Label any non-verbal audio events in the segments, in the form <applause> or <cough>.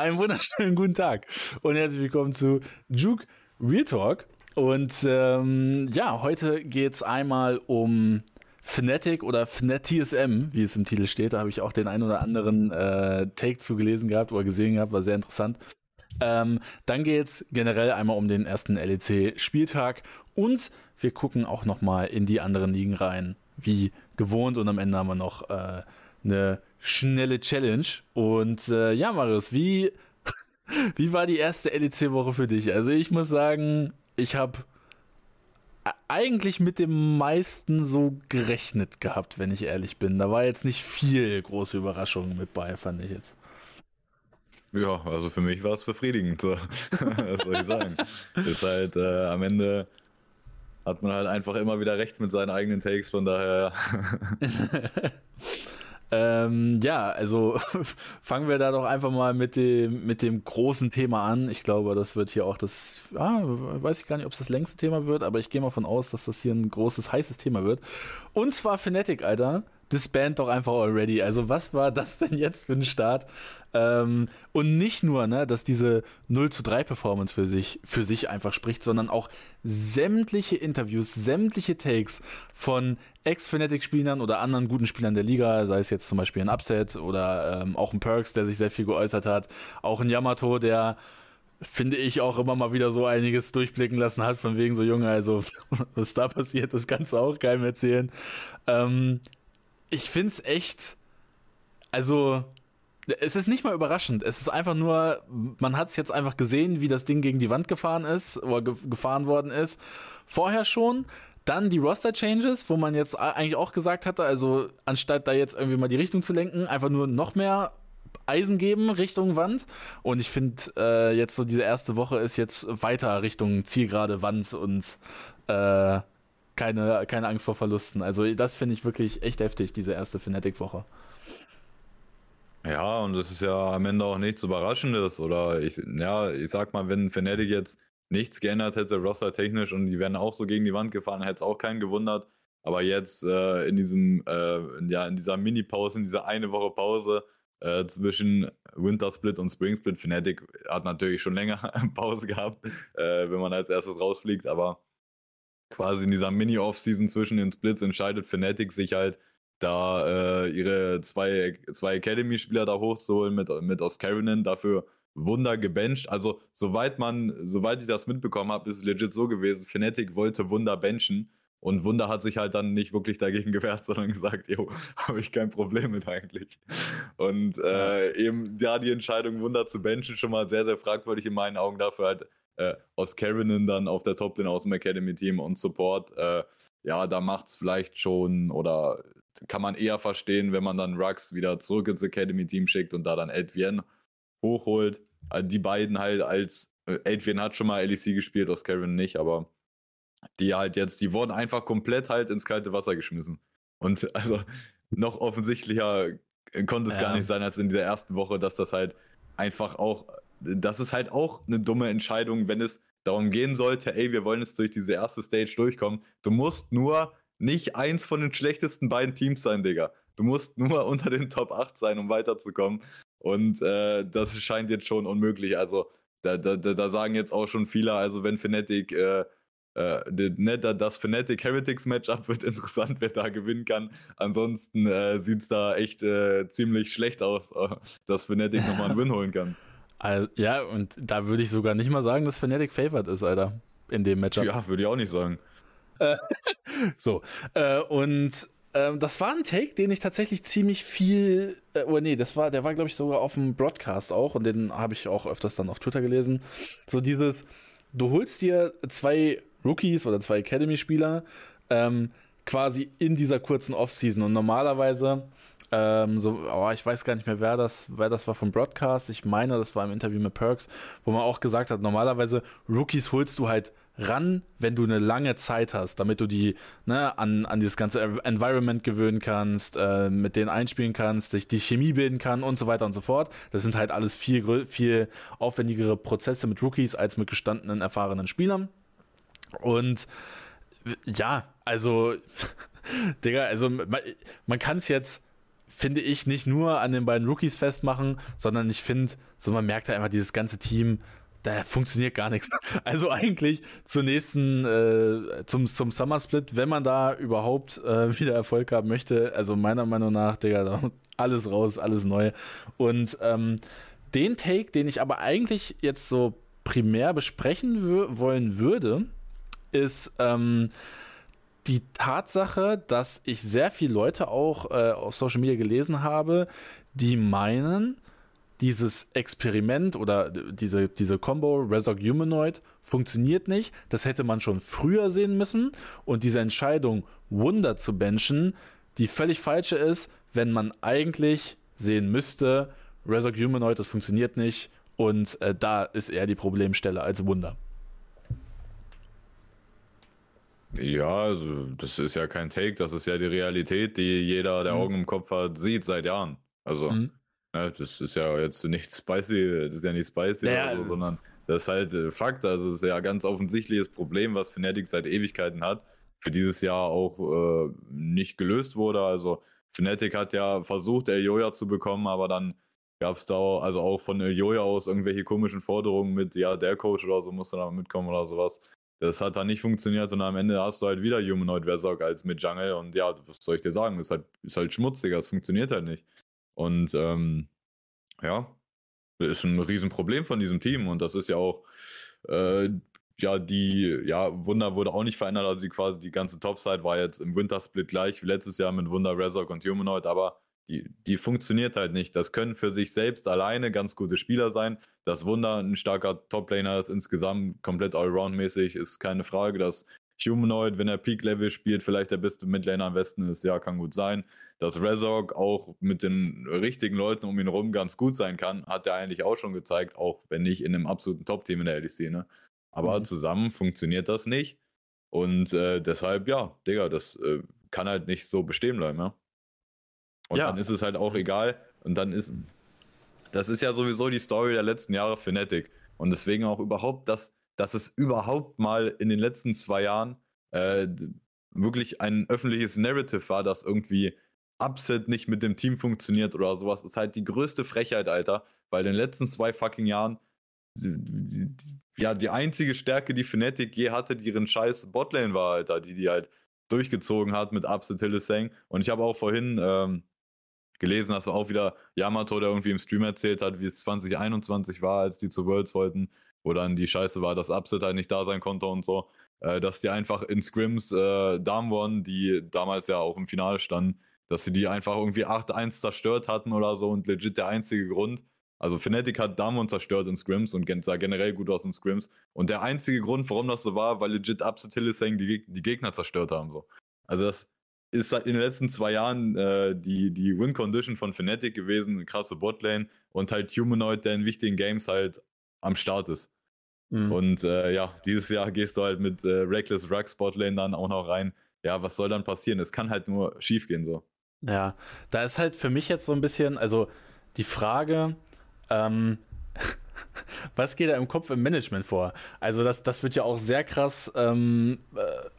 Einen wunderschönen guten Tag und herzlich willkommen zu Juke Real Talk. Und ähm, ja, heute geht es einmal um Fnatic oder FnatTSM, wie es im Titel steht. Da habe ich auch den ein oder anderen äh, Take zugelesen gehabt oder gesehen gehabt, war sehr interessant. Ähm, dann geht es generell einmal um den ersten LEC-Spieltag und wir gucken auch nochmal in die anderen Ligen rein, wie gewohnt. Und am Ende haben wir noch äh, eine schnelle Challenge. Und äh, ja, Marius, wie, <laughs> wie war die erste LEC-Woche für dich? Also ich muss sagen, ich habe eigentlich mit dem meisten so gerechnet gehabt, wenn ich ehrlich bin. Da war jetzt nicht viel große Überraschungen mit bei, fand ich jetzt. Ja, also für mich war es befriedigend. So. <laughs> Was soll ich sagen? Ist halt äh, am Ende hat man halt einfach immer wieder recht mit seinen eigenen Takes, von daher. <laughs> Ähm, ja, also <laughs> fangen wir da doch einfach mal mit dem, mit dem großen Thema an. Ich glaube, das wird hier auch das, ah, weiß ich gar nicht, ob es das längste Thema wird, aber ich gehe mal von aus, dass das hier ein großes, heißes Thema wird. Und zwar Fnatic, Alter disband doch einfach already. Also was war das denn jetzt für ein Start? Ähm, und nicht nur, ne, dass diese 0 zu 3 Performance für sich, für sich einfach spricht, sondern auch sämtliche Interviews, sämtliche Takes von Ex-Fnatic-Spielern oder anderen guten Spielern der Liga, sei es jetzt zum Beispiel ein Upset oder ähm, auch ein Perks, der sich sehr viel geäußert hat, auch ein Yamato, der finde ich auch immer mal wieder so einiges durchblicken lassen hat, von wegen so Junge, also <laughs> was da passiert, das kannst du auch keinem erzählen. Ähm, ich finde es echt, also es ist nicht mal überraschend. Es ist einfach nur, man hat es jetzt einfach gesehen, wie das Ding gegen die Wand gefahren ist oder ge gefahren worden ist. Vorher schon. Dann die Roster-Changes, wo man jetzt eigentlich auch gesagt hatte, also anstatt da jetzt irgendwie mal die Richtung zu lenken, einfach nur noch mehr Eisen geben Richtung Wand. Und ich finde, äh, jetzt so diese erste Woche ist jetzt weiter Richtung Zielgerade Wand und äh, keine, keine Angst vor Verlusten. Also das finde ich wirklich echt heftig, diese erste Fnatic-Woche. Ja, und das ist ja am Ende auch nichts Überraschendes. Oder ich, ja, ich sag mal, wenn Fnatic jetzt nichts geändert hätte, roster-technisch, und die wären auch so gegen die Wand gefahren, hätte es auch keinen gewundert. Aber jetzt äh, in diesem, äh, ja, in dieser Mini-Pause, in dieser eine Woche Pause äh, zwischen Wintersplit und Springsplit, Fnatic hat natürlich schon länger <laughs> Pause gehabt, äh, wenn man als erstes rausfliegt, aber quasi in dieser Mini-Off-Season zwischen den Splits entscheidet Fnatic sich halt, da äh, ihre zwei, zwei Academy-Spieler da hochzuholen mit, mit Oscarinen, dafür Wunder gebencht. Also, soweit man, soweit ich das mitbekommen habe, ist es legit so gewesen, Fnatic wollte Wunder benchen und Wunder hat sich halt dann nicht wirklich dagegen <laughs> gewehrt, sondern gesagt, jo, <laughs> habe ich kein Problem mit eigentlich. Und äh, eben da die Entscheidung, Wunder zu benchen, schon mal sehr, sehr fragwürdig in meinen Augen dafür halt äh, aus Carrinan dann auf der Toplane aus dem Academy-Team und Support, äh, ja, da macht es vielleicht schon oder kann man eher verstehen, wenn man dann Rux wieder zurück ins Academy-Team schickt und da dann Edwin hochholt. Also die beiden halt als, äh, Edwin hat schon mal LEC gespielt, aus Karen nicht, aber die halt jetzt, die wurden einfach komplett halt ins kalte Wasser geschmissen. Und <laughs> also noch offensichtlicher konnte es ja. gar nicht sein als in dieser ersten Woche, dass das halt einfach auch das ist halt auch eine dumme Entscheidung, wenn es darum gehen sollte, ey, wir wollen jetzt durch diese erste Stage durchkommen. Du musst nur nicht eins von den schlechtesten beiden Teams sein, Digga. Du musst nur unter den Top 8 sein, um weiterzukommen. Und äh, das scheint jetzt schon unmöglich. Also, da, da, da sagen jetzt auch schon viele, also wenn Fnatic äh, äh, ne, das Fnatic Heretics Matchup wird <laughs> interessant, wer da gewinnen kann. Ansonsten äh, sieht es da echt äh, ziemlich schlecht aus, äh, dass Fnatic nochmal einen <laughs> Win holen kann. Also, ja, und da würde ich sogar nicht mal sagen, dass Fnatic favored ist, Alter. In dem Matchup. Ja, würde ich auch nicht sagen. <laughs> So. Äh, und äh, das war ein Take, den ich tatsächlich ziemlich viel. Äh, oh nee, das war, der war, glaube ich, sogar auf dem Broadcast auch und den habe ich auch öfters dann auf Twitter gelesen. So dieses, du holst dir zwei Rookies oder zwei Academy-Spieler ähm, quasi in dieser kurzen Offseason und normalerweise ähm, so, oh, ich weiß gar nicht mehr, wer das, wer das war vom Broadcast. Ich meine, das war im Interview mit Perks, wo man auch gesagt hat, normalerweise Rookies holst du halt ran, wenn du eine lange Zeit hast, damit du die ne, an, an dieses ganze Environment gewöhnen kannst, äh, mit denen einspielen kannst, sich die Chemie bilden kann und so weiter und so fort. Das sind halt alles viel, viel aufwendigere Prozesse mit Rookies als mit gestandenen, erfahrenen Spielern. Und ja, also, <laughs> Digga, also man, man kann es jetzt finde ich, nicht nur an den beiden Rookies festmachen, sondern ich finde, so man merkt ja einfach dieses ganze Team, da funktioniert gar nichts. <laughs> Also eigentlich zur nächsten, äh, zum, zum Summer Split, wenn man da überhaupt äh, <laughs> wieder Erfolg haben möchte, also meiner Meinung nach, Digga, <laughs> alles raus, alles neu. Und ähm, den Take, den ich aber eigentlich jetzt so primär besprechen wollen würde, ist ähm, die Tatsache, dass ich sehr viele Leute auch äh, auf Social Media gelesen habe, die meinen, dieses Experiment oder diese, diese Combo Resorg Humanoid funktioniert nicht. Das hätte man schon früher sehen müssen. Und diese Entscheidung, Wunder zu benchen, die völlig falsche ist, wenn man eigentlich sehen müsste, Resorg Humanoid, das funktioniert nicht. Und äh, da ist eher die Problemstelle als Wunder. Ja, also das ist ja kein Take, das ist ja die Realität, die jeder, der mhm. Augen im Kopf hat, sieht seit Jahren. Also. Mhm. Ja, ne, das ist ja jetzt nicht spicy, das ist ja nicht spicy, naja, so, sondern das ist halt äh, Fakt. Also es ist ja ein ganz offensichtliches Problem, was Fnatic seit Ewigkeiten hat, für dieses Jahr auch äh, nicht gelöst wurde. Also Fnatic hat ja versucht, El Joja zu bekommen, aber dann gab es da auch, also auch von El Joja aus irgendwelche komischen Forderungen mit, ja, der Coach oder so muss da mitkommen oder sowas. Das hat dann nicht funktioniert und am Ende hast du halt wieder Humanoid Versog als mit Jungle und ja, was soll ich dir sagen? Das ist halt, ist halt schmutziger, es funktioniert halt nicht. Und ähm, ja, ist ein Riesenproblem von diesem Team. Und das ist ja auch, äh, ja, die, ja, Wunder wurde auch nicht verändert. Also die quasi die ganze Topside war jetzt im Wintersplit gleich wie letztes Jahr mit Wunder, Razork und Humanoid, aber die, die funktioniert halt nicht. Das können für sich selbst alleine ganz gute Spieler sein. Das Wunder ein starker Toplaner ist insgesamt komplett allround-mäßig, ist keine Frage. Das Humanoid, wenn er Peak-Level spielt, vielleicht der beste Midlaner am Westen ist, ja, kann gut sein. Dass Rezog auch mit den richtigen Leuten um ihn herum ganz gut sein kann, hat er eigentlich auch schon gezeigt, auch wenn nicht in einem absoluten Top-Team in der LEC, ne? Aber mhm. zusammen funktioniert das nicht. Und äh, deshalb, ja, Digga, das äh, kann halt nicht so bestehen bleiben, ja. Und ja. dann ist es halt auch egal. Und dann ist, das ist ja sowieso die Story der letzten Jahre Fnatic. Und deswegen auch überhaupt das dass es überhaupt mal in den letzten zwei Jahren äh, wirklich ein öffentliches Narrative war, dass irgendwie Upset nicht mit dem Team funktioniert oder sowas, ist halt die größte Frechheit, Alter. Weil in den letzten zwei fucking Jahren, ja, die einzige Stärke, die Fnatic je hatte, die ihren scheiß Botlane war, Alter, die die halt durchgezogen hat mit Upset Hillesang. Und ich habe auch vorhin ähm, gelesen, dass auch wieder Yamato, der irgendwie im Stream erzählt hat, wie es 2021 war, als die zu Worlds wollten wo dann die Scheiße war, dass Upset halt nicht da sein konnte und so, äh, dass die einfach in Scrims äh, Damwon, die damals ja auch im Finale standen, dass sie die einfach irgendwie 8-1 zerstört hatten oder so und legit der einzige Grund. Also Fnatic hat Damwon zerstört in Scrims und sah generell gut aus in Scrims. Und der einzige Grund, warum das so war, weil legit Upset Hillesang die, die Gegner zerstört haben. So. Also das ist in den letzten zwei Jahren äh, die, die Win-Condition von Fnatic gewesen, krasse Botlane und halt Humanoid, der in wichtigen Games halt am Start ist. Mhm. Und äh, ja, dieses Jahr gehst du halt mit äh, Reckless Rug Spotlane dann auch noch rein. Ja, was soll dann passieren? Es kann halt nur schief gehen so. Ja, da ist halt für mich jetzt so ein bisschen, also die Frage, ähm, <laughs> was geht da im Kopf im Management vor? Also das, das wird ja auch sehr krass ähm,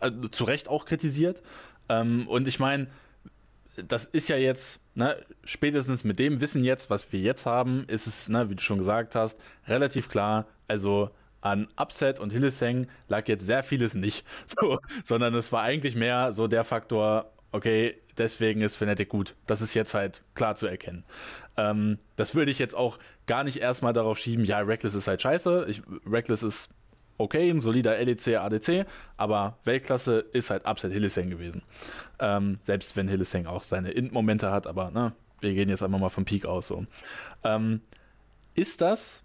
äh, äh zu Recht auch kritisiert. Ähm, und ich meine, das ist ja jetzt, ne, spätestens mit dem Wissen jetzt, was wir jetzt haben, ist es, ne, wie du schon gesagt hast, relativ klar. Also an Upset und Hillesang lag jetzt sehr vieles nicht, <laughs> so, sondern es war eigentlich mehr so der Faktor, okay, deswegen ist Fnatic gut. Das ist jetzt halt klar zu erkennen. Ähm, das würde ich jetzt auch gar nicht erstmal darauf schieben, ja, Reckless ist halt scheiße. Ich, Reckless ist okay, ein solider LEC, ADC, aber Weltklasse ist halt Upset Hillesang gewesen. Ähm, selbst wenn Hillesang auch seine Int-Momente hat, aber ne, wir gehen jetzt einfach mal vom Peak aus so. Ähm, ist das,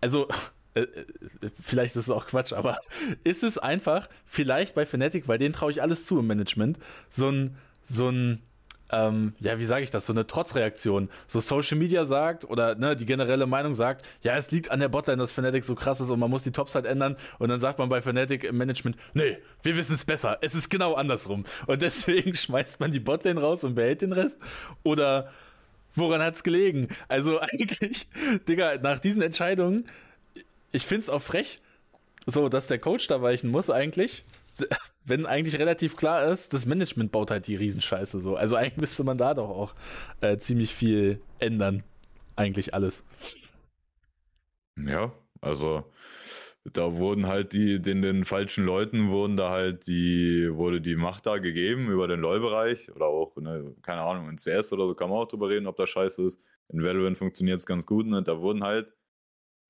also <laughs> äh, äh, vielleicht ist es auch Quatsch, aber <laughs> ist es einfach, vielleicht bei Fnatic, weil denen traue ich alles zu im Management, so ein, so ein ähm, ja, wie sage ich das, so eine Trotzreaktion. So Social Media sagt oder ne, die generelle Meinung sagt, ja, es liegt an der Botline, dass Fnatic so krass ist und man muss die Tops halt ändern. Und dann sagt man bei Fnatic im Management, nee, wir wissen es besser. Es ist genau andersrum. Und deswegen <laughs> schmeißt man die Botlane raus und behält den Rest. Oder woran hat es gelegen? Also <laughs> eigentlich, Digga, nach diesen Entscheidungen, ich finde es auch frech, so, dass der Coach da weichen muss eigentlich. <laughs> wenn eigentlich relativ klar ist, das Management baut halt die Riesenscheiße so. Also eigentlich müsste man da doch auch äh, ziemlich viel ändern. Eigentlich alles. Ja, also da wurden halt die, den, den falschen Leuten wurden da halt die, wurde die Macht da gegeben über den LoL-Bereich oder auch, ne, keine Ahnung, in CS oder so kann man auch drüber reden, ob das scheiße ist. In Valorant funktioniert es ganz gut, ne? Da wurden halt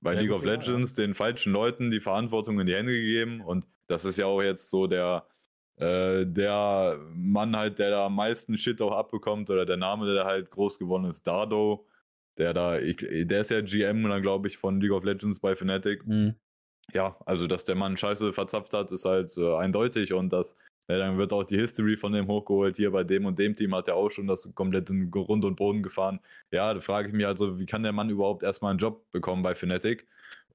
bei ja, League of Legends ja. den falschen Leuten die Verantwortung in die Hände gegeben und das ist ja auch jetzt so der, äh, der Mann halt, der da am meisten Shit auch abbekommt oder der Name, der da halt groß geworden ist, Dardo, der da, ich, der ist ja GM dann glaube ich von League of Legends bei Fnatic. Mhm ja, also dass der Mann Scheiße verzapft hat, ist halt äh, eindeutig und das, ja, dann wird auch die History von dem hochgeholt. Hier bei dem und dem Team hat er auch schon das komplett in Grund und Boden gefahren. Ja, da frage ich mich also, wie kann der Mann überhaupt erstmal einen Job bekommen bei Fnatic?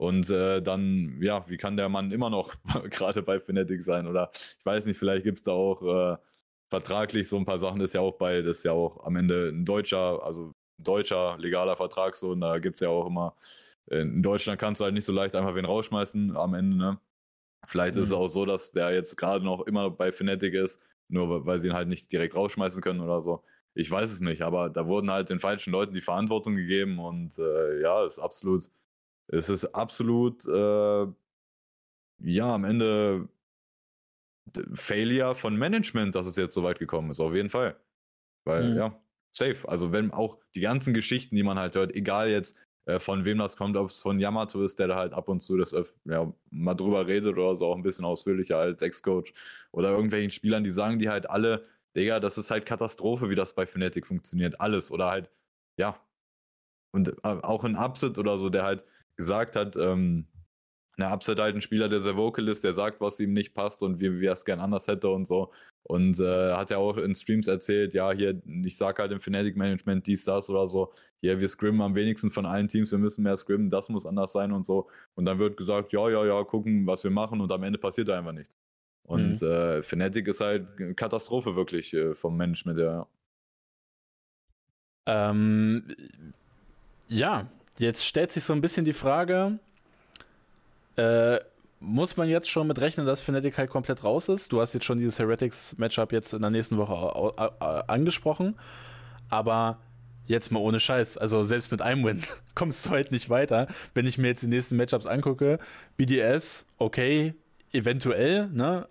Und äh, dann, ja, wie kann der Mann immer noch <laughs> gerade bei Fnatic sein? Oder ich weiß nicht, vielleicht gibt es da auch äh, vertraglich so ein paar Sachen, das ist ja auch bei, das ist ja auch am Ende ein deutscher, also ein deutscher legaler Vertrag so, und da gibt es ja auch immer in Deutschland kannst du halt nicht so leicht einfach wen rausschmeißen am Ende, ne? Vielleicht mhm. ist es mhm. auch so, dass der jetzt gerade noch immer bei Fnatic ist, nur weil sie ihn halt nicht direkt rausschmeißen können oder so. Ich weiß es nicht, aber da wurden halt den falschen Leuten die Verantwortung gegeben und äh, ja, es ist absolut, es ist absolut, äh, ja, am Ende Failure von Management, dass es jetzt so weit gekommen ist, auf jeden Fall. Weil, mhm. ja, safe. Also wenn auch die ganzen Geschichten, die man halt hört, egal jetzt, äh, von wem das kommt, ob es von Yamato ist, der da halt ab und zu das ja, mal drüber redet oder so auch ein bisschen ausführlicher als Ex-Coach oder irgendwelchen Spielern, die sagen die halt alle, Digga, das ist halt Katastrophe, wie das bei Fnatic funktioniert, alles oder halt, ja. Und äh, auch ein Upset oder so, der halt gesagt hat, ähm, na, Upset halt ein Spieler, der sehr vocal ist, der sagt, was ihm nicht passt und wie, wie er es gern anders hätte und so. Und äh, hat ja auch in Streams erzählt, ja, hier, ich sag halt im Fnatic Management dies, das oder so, hier, wir scrimmen am wenigsten von allen Teams, wir müssen mehr scrimmen, das muss anders sein und so. Und dann wird gesagt, ja, ja, ja, gucken, was wir machen und am Ende passiert da einfach nichts. Und mhm. äh, Fnatic ist halt eine Katastrophe wirklich äh, vom Management, ja. Ähm, ja, jetzt stellt sich so ein bisschen die Frage, äh, muss man jetzt schon mit rechnen, dass Fnatic halt komplett raus ist? Du hast jetzt schon dieses Heretics-Matchup jetzt in der nächsten Woche angesprochen, aber jetzt mal ohne Scheiß, also selbst mit einem Win <laughs> kommst du halt nicht weiter. Wenn ich mir jetzt die nächsten Matchups angucke, BDS, okay, eventuell, ne?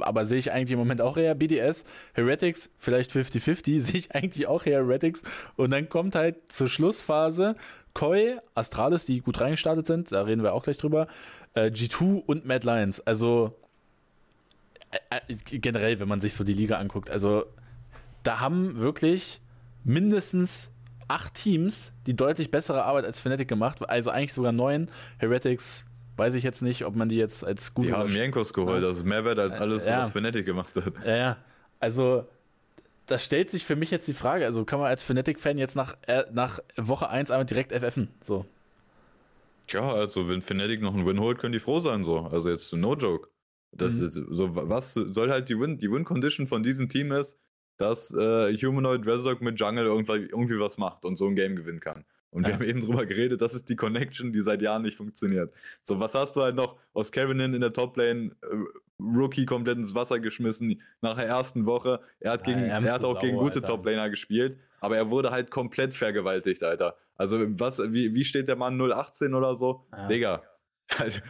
Aber sehe ich eigentlich im Moment auch eher BDS. Heretics, vielleicht 50-50, <laughs> sehe ich eigentlich auch eher Heretics. Und dann kommt halt zur Schlussphase Koi, Astralis, die gut reingestartet sind, da reden wir auch gleich drüber, äh, G2 und Mad Lions. Also äh, äh, generell, wenn man sich so die Liga anguckt, also da haben wirklich mindestens acht Teams die deutlich bessere Arbeit als Fnatic gemacht, also eigentlich sogar neun. Heretics, weiß ich jetzt nicht, ob man die jetzt als gut. Die haben Jankos geholt, also Mehrwert als alles, ja. was Fnatic gemacht hat. Ja, ja. Also da stellt sich für mich jetzt die Frage, also kann man als Fnatic-Fan jetzt nach, äh, nach Woche 1 einmal direkt FFen? So. Tja, also wenn Fnatic noch einen Win holt, können die froh sein, so. Also jetzt no joke. Das mhm. ist, so, was soll halt die Win, die Win-Condition von diesem Team ist, dass äh, Humanoid Resurg mit Jungle irgendwie, irgendwie was macht und so ein Game gewinnen kann. Und ja. wir haben eben drüber geredet, das ist die Connection, die seit Jahren nicht funktioniert. So, was hast du halt noch aus Kevinin in der Toplane, äh, Rookie komplett ins Wasser geschmissen nach der ersten Woche. Er hat, gegen, ja, er hat auch sauer, gegen gute Toplaner gespielt, aber er wurde halt komplett vergewaltigt, Alter. Also, was, wie, wie steht der Mann 018 oder so? Ja. Digga. <laughs> Halt,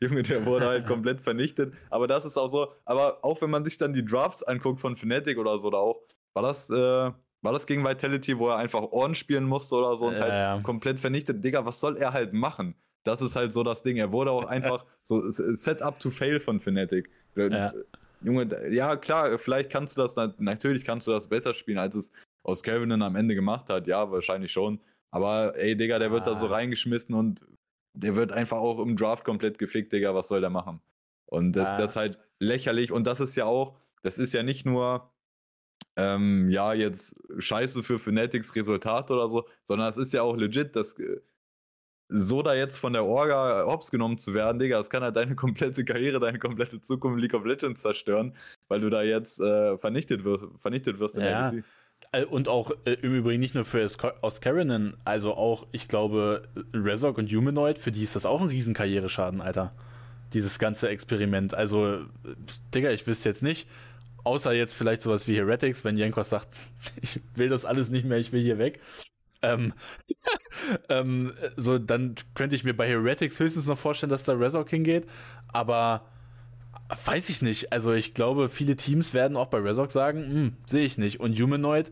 Junge, der wurde halt <laughs> komplett vernichtet. Aber das ist auch so, aber auch wenn man sich dann die Drafts anguckt von Fnatic oder so, da auch, war das, äh, war das gegen Vitality, wo er einfach Ohren spielen musste oder so und ja, halt komplett vernichtet? Digga, was soll er halt machen? Das ist halt so das Ding. Er wurde auch <laughs> einfach so set up to fail von Fnatic. Ja. Junge, ja klar, vielleicht kannst du das, natürlich kannst du das besser spielen, als es aus Calvin am Ende gemacht hat. Ja, wahrscheinlich schon. Aber ey, Digga, der wird ah. da so ah. reingeschmissen und der wird einfach auch im Draft komplett gefickt, Digga. Was soll der machen? Und das, ah. das ist halt lächerlich. Und das ist ja auch, das ist ja nicht nur, ähm, ja, jetzt scheiße für Fanatics Resultat oder so, sondern es ist ja auch legit, dass äh, so da jetzt von der Orga hops genommen zu werden, Digga, das kann halt deine komplette Karriere, deine komplette Zukunft in League of Legends zerstören, weil du da jetzt äh, vernichtet, wirst, vernichtet wirst in ja. der äh, und auch äh, im Übrigen nicht nur für Oscarinen, also auch, ich glaube, Resok und Humanoid, für die ist das auch ein riesen Karriereschaden, Alter. dieses ganze Experiment. Also, Digga, ich wüsste jetzt nicht, außer jetzt vielleicht sowas wie Heretics, wenn Jankos sagt, <laughs> ich will das alles nicht mehr, ich will hier weg. Ähm, ähm, so, dann könnte ich mir bei Heretics höchstens noch vorstellen, dass da Razor hingeht, aber weiß ich nicht. Also ich glaube, viele Teams werden auch bei Razor sagen, hm, sehe ich nicht. Und Humanoid,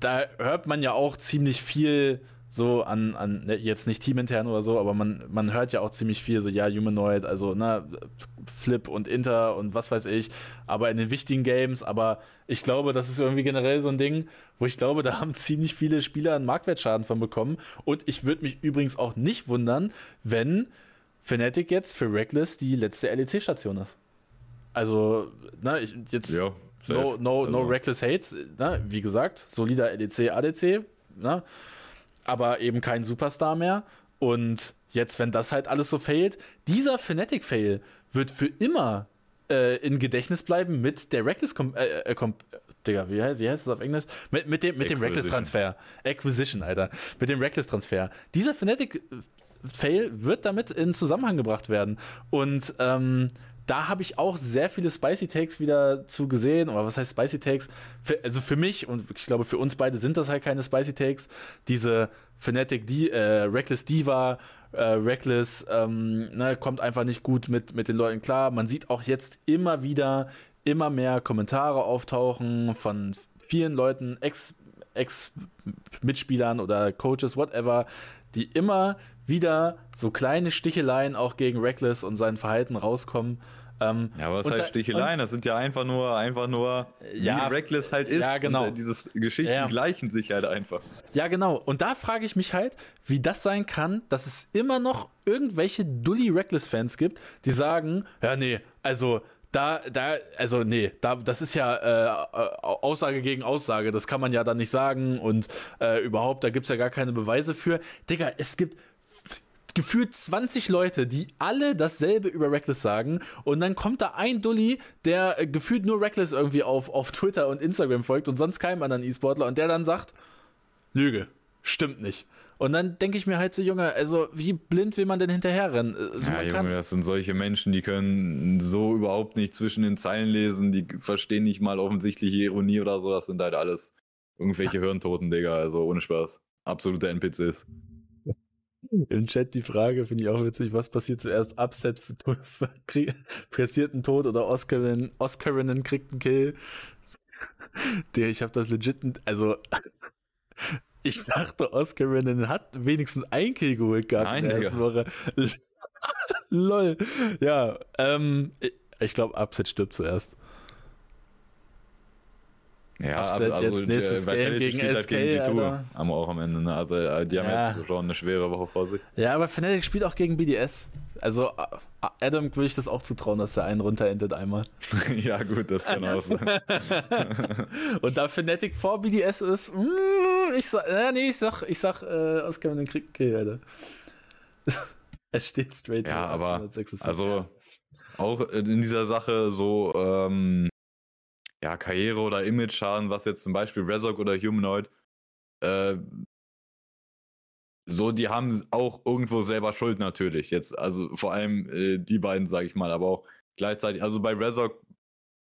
da hört man ja auch ziemlich viel so an, an ne, jetzt nicht teamintern oder so, aber man, man hört ja auch ziemlich viel so, ja, Humanoid, also na, Flip und Inter und was weiß ich, aber in den wichtigen Games, aber ich glaube, das ist irgendwie generell so ein Ding, wo ich glaube, da haben <laughs> ziemlich viele Spieler einen Marktwertschaden von bekommen und ich würde mich übrigens auch nicht wundern, wenn Fnatic jetzt für Reckless die letzte LEC-Station ist. Also, na, ich, jetzt ja, no, no, also. no Reckless Hate, na, wie gesagt, solider LEC, ADC, na, aber eben kein Superstar mehr. Und jetzt, wenn das halt alles so failt, dieser Fnatic-Fail wird für immer äh, in Gedächtnis bleiben mit der Reckless Com äh, äh, Com Digga, wie, wie heißt das auf Englisch? Mit, mit dem, mit dem Reckless-Transfer. Acquisition, Alter. Mit dem Reckless-Transfer. Dieser Fnatic-Fail wird damit in Zusammenhang gebracht werden. Und ähm, da habe ich auch sehr viele Spicy Takes wieder zu gesehen. Oder was heißt Spicy Takes? Für, also für mich und ich glaube für uns beide sind das halt keine Spicy Takes. Diese Fnatic, die, äh, Reckless Diva, äh, Reckless ähm, ne, kommt einfach nicht gut mit, mit den Leuten klar. Man sieht auch jetzt immer wieder immer mehr Kommentare auftauchen von vielen Leuten, Ex- Ex-Mitspielern oder Coaches, whatever, die immer wieder so kleine Sticheleien auch gegen Reckless und sein Verhalten rauskommen. Ähm, ja, aber was heißt da, Sticheleien? Das sind ja einfach nur, einfach nur, ja, wie Reckless halt ist. Ja, genau. Und diese Geschichten ja. gleichen sich halt einfach. Ja, genau. Und da frage ich mich halt, wie das sein kann, dass es immer noch irgendwelche Dully Reckless-Fans gibt, die sagen, ja, nee, also da, da, also nee, da, das ist ja äh, Aussage gegen Aussage, das kann man ja dann nicht sagen und äh, überhaupt, da gibt es ja gar keine Beweise für. Digga, es gibt gefühlt 20 Leute, die alle dasselbe über Reckless sagen und dann kommt da ein Dulli, der äh, gefühlt nur Reckless irgendwie auf, auf Twitter und Instagram folgt und sonst keinem anderen E-Sportler und der dann sagt, Lüge, stimmt nicht. Und dann denke ich mir halt so, Junge, also wie blind will man denn hinterherrennen? Also ja, Junge, das sind solche Menschen, die können so überhaupt nicht zwischen den Zeilen lesen, die verstehen nicht mal offensichtliche Ironie oder so, das sind halt alles irgendwelche Hirntoten, Digga, also ohne Spaß. Absolute NPCs. Im Chat die Frage, finde ich auch witzig, was passiert zuerst? Upset, <laughs> pressierten Tod oder Oscarin, Oscarinnen kriegt einen Kill? Der, ich habe das legit, also ich dachte, Oscarinnen hat wenigstens ein Kill geholt gehabt Nein, in der ersten Woche. <laughs> Lol. Ja, ähm, ich glaube, Upset stirbt zuerst. Ja, Upset also jetzt nächstes Game gegen SK, gegen Alter. Haben wir auch am Ende. Ne? Also äh, die haben ja. jetzt schon eine schwere Woche vor sich. Ja, aber Fnatic spielt auch gegen BDS. Also Adam würde ich das auch zutrauen, dass er einen runterendet einmal. <laughs> ja gut, das kann auch sein. <laughs> Und da Fnatic vor BDS ist, mm, ich sag, äh, nee, ich sag, ich sag, äh, Oscar den Krieg, okay, Alter. <laughs> er steht straight. Ja, aber also auch in dieser Sache so ähm, ja, Karriere- oder Image-Schaden, was jetzt zum Beispiel Razok oder Humanoid, äh, so, die haben auch irgendwo selber Schuld natürlich. Jetzt, also vor allem äh, die beiden, sage ich mal, aber auch gleichzeitig, also bei Razok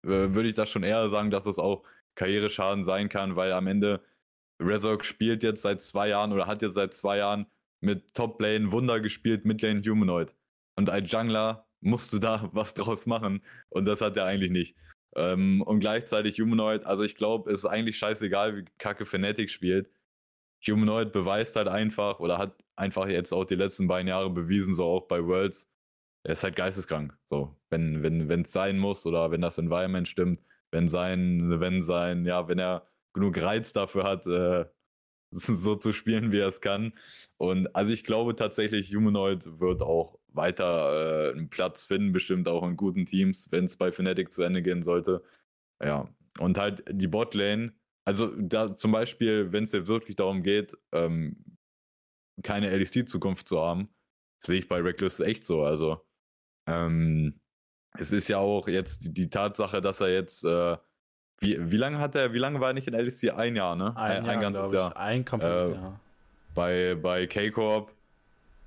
äh, würde ich das schon eher sagen, dass es auch Karriereschaden sein kann, weil am Ende Razok spielt jetzt seit zwei Jahren oder hat jetzt seit zwei Jahren mit Top Lane Wunder gespielt, Midlane Humanoid. Und ein Jungler musste da <laughs> was draus machen und das hat er eigentlich nicht. Ähm, und gleichzeitig Humanoid, also ich glaube, es ist eigentlich scheißegal, wie Kacke Fnatic spielt. Humanoid beweist halt einfach oder hat einfach jetzt auch die letzten beiden Jahre bewiesen, so auch bei Worlds, er ist halt geisteskrank. So, wenn wenn wenn es sein muss oder wenn das Environment stimmt, wenn sein wenn sein ja wenn er genug Reiz dafür hat, äh, <laughs> so zu spielen, wie er es kann. Und also ich glaube tatsächlich, Humanoid wird auch weiter äh, einen Platz finden, bestimmt auch in guten Teams, wenn es bei Fnatic zu Ende gehen sollte. Ja, und halt die Botlane, also da zum Beispiel, wenn es jetzt wirklich darum geht, ähm, keine LEC-Zukunft zu haben, sehe ich bei Reckless echt so. Also ähm, es ist ja auch jetzt die, die Tatsache, dass er jetzt äh, wie, wie lange hat er, wie lange war er nicht in LEC? Ein Jahr, ne? Ein, ein, Jahr, ein ganzes Jahr. Ein komplettes äh, Jahr. Bei, bei K-Corp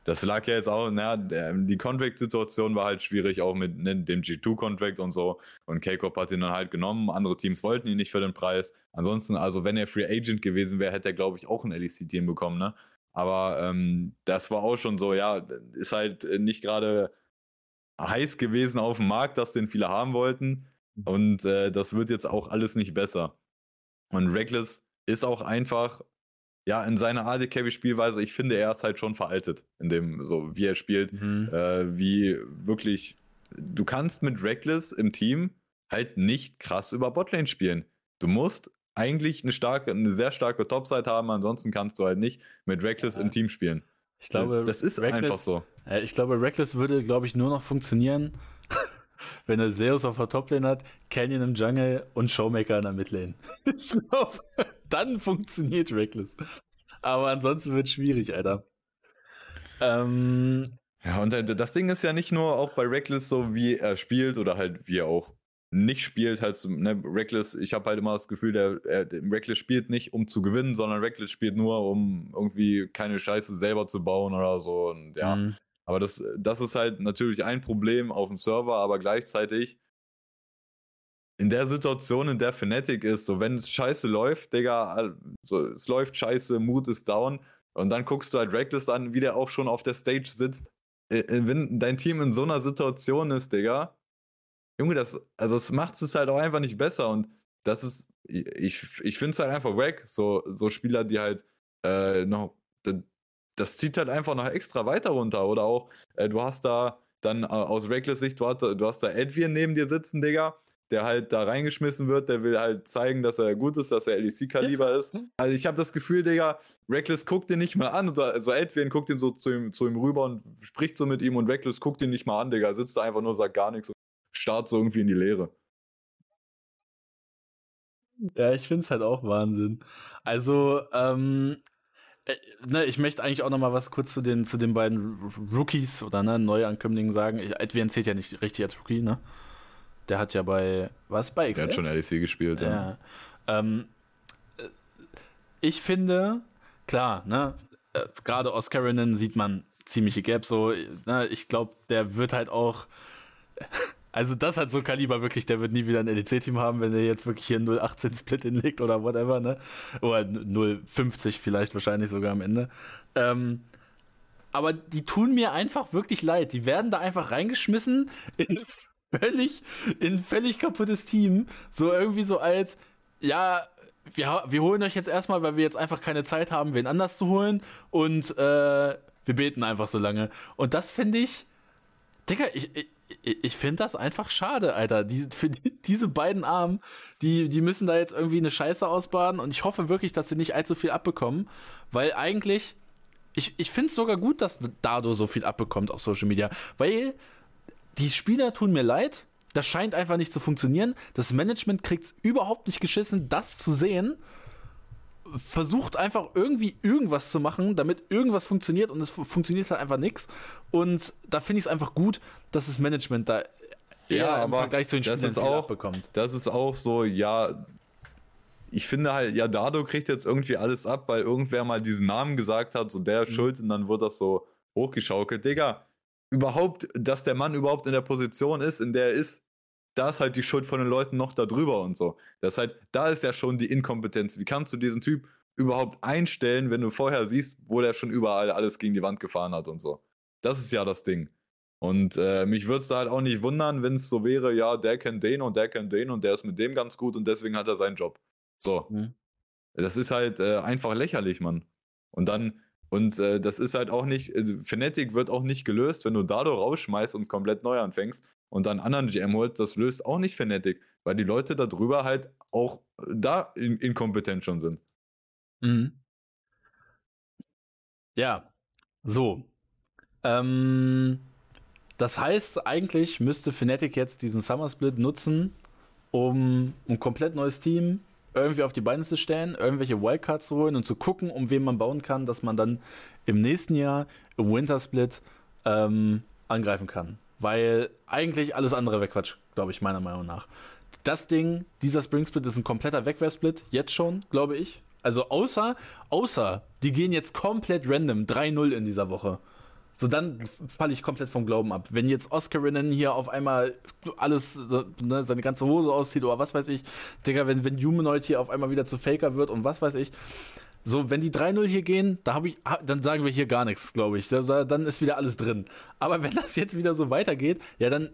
das lag ja jetzt auch, naja, die Contract-Situation war halt schwierig, auch mit ne, dem G2-Contract und so. Und K-Corp hat ihn dann halt genommen. Andere Teams wollten ihn nicht für den Preis. Ansonsten, also wenn er Free Agent gewesen wäre, hätte er, glaube ich, auch ein LEC-Team bekommen, ne? Aber ähm, das war auch schon so, ja, ist halt nicht gerade heiß gewesen auf dem Markt, dass den viele haben wollten. Mhm. Und äh, das wird jetzt auch alles nicht besser. Und Reckless ist auch einfach, ja, in seiner AD Carry Spielweise, ich finde, er ist halt schon veraltet, in dem, so wie er spielt, mhm. äh, wie wirklich, du kannst mit Reckless im Team halt nicht krass über Botlane spielen. Du musst eigentlich eine starke, eine sehr starke Topside haben, ansonsten kannst du halt nicht mit Reckless ja. im Team spielen. Ich glaube, das ist Reckless, einfach so. Ich glaube, Reckless würde, glaube ich, nur noch funktionieren, <laughs> wenn er Zeus auf der Toplane hat, Canyon im Jungle und Showmaker in der Midlane. <laughs> ich glaube, dann <laughs> funktioniert Reckless. Aber ansonsten wird es schwierig, Alter. Ähm, ja, und das Ding ist ja nicht nur auch bei Reckless so, wie er spielt oder halt wie er auch nicht spielt, halt so, ne, Reckless, ich habe halt immer das Gefühl, der, der, Reckless spielt nicht, um zu gewinnen, sondern Reckless spielt nur, um irgendwie keine Scheiße selber zu bauen oder so. Und ja. Mhm. Aber das, das ist halt natürlich ein Problem auf dem Server, aber gleichzeitig in der Situation, in der Fnatic ist, so wenn es scheiße läuft, Digga, so, es läuft scheiße, Mut ist down und dann guckst du halt Reckless an, wie der auch schon auf der Stage sitzt. Äh, äh, wenn dein Team in so einer Situation ist, Digga, Junge, das, also es macht es halt auch einfach nicht besser und das ist, ich, ich finde es halt einfach wack, so, so Spieler, die halt äh, noch, das zieht halt einfach noch extra weiter runter oder auch, äh, du hast da dann äh, aus Reckless Sicht, du hast, du hast da Edwin neben dir sitzen, Digga, der halt da reingeschmissen wird, der will halt zeigen, dass er gut ist, dass er LEC-Kaliber ist. <laughs> Also ich habe das Gefühl, Digga, Reckless guckt ihn nicht mal an. Oder, also Edwin guckt ihn so zu ihm, zu ihm rüber und spricht so mit ihm und Reckless guckt ihn nicht mal an, Digga. Sitzt da einfach nur, sagt gar nichts starrt so irgendwie in die Leere. Ja, ich finde es halt auch Wahnsinn. Also, ähm, äh, ne, ich möchte eigentlich auch noch mal was kurz zu den, zu den beiden Rookies oder ne, Neuankömmlingen sagen. Edwin zählt ja nicht richtig als Rookie, ne? Der hat ja bei, was, bei XL? Der hat schon LEC gespielt, ja. ja. Ähm, äh, ich finde, klar, ne, äh, gerade Oscarinen sieht man ziemliche Gaps so, ne, ich glaube, der wird halt auch <laughs> also das hat so Kaliber wirklich, der wird nie wieder ein LEC-Team haben, wenn er jetzt wirklich hier 0,18 Split hinlegt oder whatever, ne? Oder 0,50 vielleicht wahrscheinlich sogar am Ende. Ähm, aber die tun mir einfach wirklich leid. Die werden da einfach reingeschmissen in <laughs> völlig, in völlig kaputtes Team. So irgendwie so als, ja, wir, wir holen euch jetzt erstmal, weil wir jetzt einfach keine Zeit haben, wen anders zu holen. Und äh, wir beten einfach so lange. Und das finde ich, Digga, ich, ich ich finde das einfach schade, Alter. Die, für diese beiden Armen, die, die müssen da jetzt irgendwie eine Scheiße ausbaden und ich hoffe wirklich, dass sie nicht allzu viel abbekommen, weil eigentlich, ich, ich finde es sogar gut, dass Dado so viel abbekommt auf Social Media, weil die Spieler tun mir leid, das scheint einfach nicht zu funktionieren. Das Management kriegt es überhaupt nicht geschissen, das zu sehen versucht einfach irgendwie irgendwas zu machen, damit irgendwas funktioniert und es funktioniert halt einfach nichts. Und da finde ich es einfach gut, dass das Management da ja, im Vergleich zu den Spielern das auch, bekommt. Das ist auch so, ja, ich finde halt, ja, Dado kriegt jetzt irgendwie alles ab, weil irgendwer mal diesen Namen gesagt hat, so der mhm. schuld und dann wird das so hochgeschaukelt. Digga, überhaupt, dass der Mann überhaupt in der Position ist, in der er ist, da ist halt die Schuld von den Leuten noch da drüber und so. Das halt, da ist ja schon die Inkompetenz. Wie kannst du diesen Typ überhaupt einstellen, wenn du vorher siehst, wo der schon überall alles gegen die Wand gefahren hat und so? Das ist ja das Ding. Und äh, mich würde es da halt auch nicht wundern, wenn es so wäre, ja, der kennt den und der kennt den und der ist mit dem ganz gut und deswegen hat er seinen Job. So. Mhm. Das ist halt äh, einfach lächerlich, Mann. Und dann, und äh, das ist halt auch nicht, äh, Fnatic wird auch nicht gelöst, wenn du Dado rausschmeißt und komplett neu anfängst und dann anderen GM holt, das löst auch nicht Fnatic, weil die Leute darüber halt auch da in, inkompetent schon sind. Mhm. Ja, so. Ähm, das heißt, eigentlich müsste Fnatic jetzt diesen Summer Split nutzen, um ein komplett neues Team irgendwie auf die Beine zu stellen, irgendwelche Wildcards zu holen und zu gucken, um wen man bauen kann, dass man dann im nächsten Jahr im Winter Split ähm, angreifen kann weil eigentlich alles andere wäre Quatsch, glaube ich, meiner Meinung nach. Das Ding, dieser Spring Split ist ein kompletter Wegwerfsplit, jetzt schon, glaube ich. Also außer, außer, die gehen jetzt komplett random 3-0 in dieser Woche. So, dann falle ich komplett vom Glauben ab. Wenn jetzt Oscarinnen hier auf einmal alles, ne, seine ganze Hose auszieht oder was weiß ich, Digga, wenn, wenn Humanoid hier auf einmal wieder zu Faker wird und was weiß ich. So, wenn die 3-0 hier gehen, da hab ich, dann sagen wir hier gar nichts, glaube ich. Dann ist wieder alles drin. Aber wenn das jetzt wieder so weitergeht, ja, dann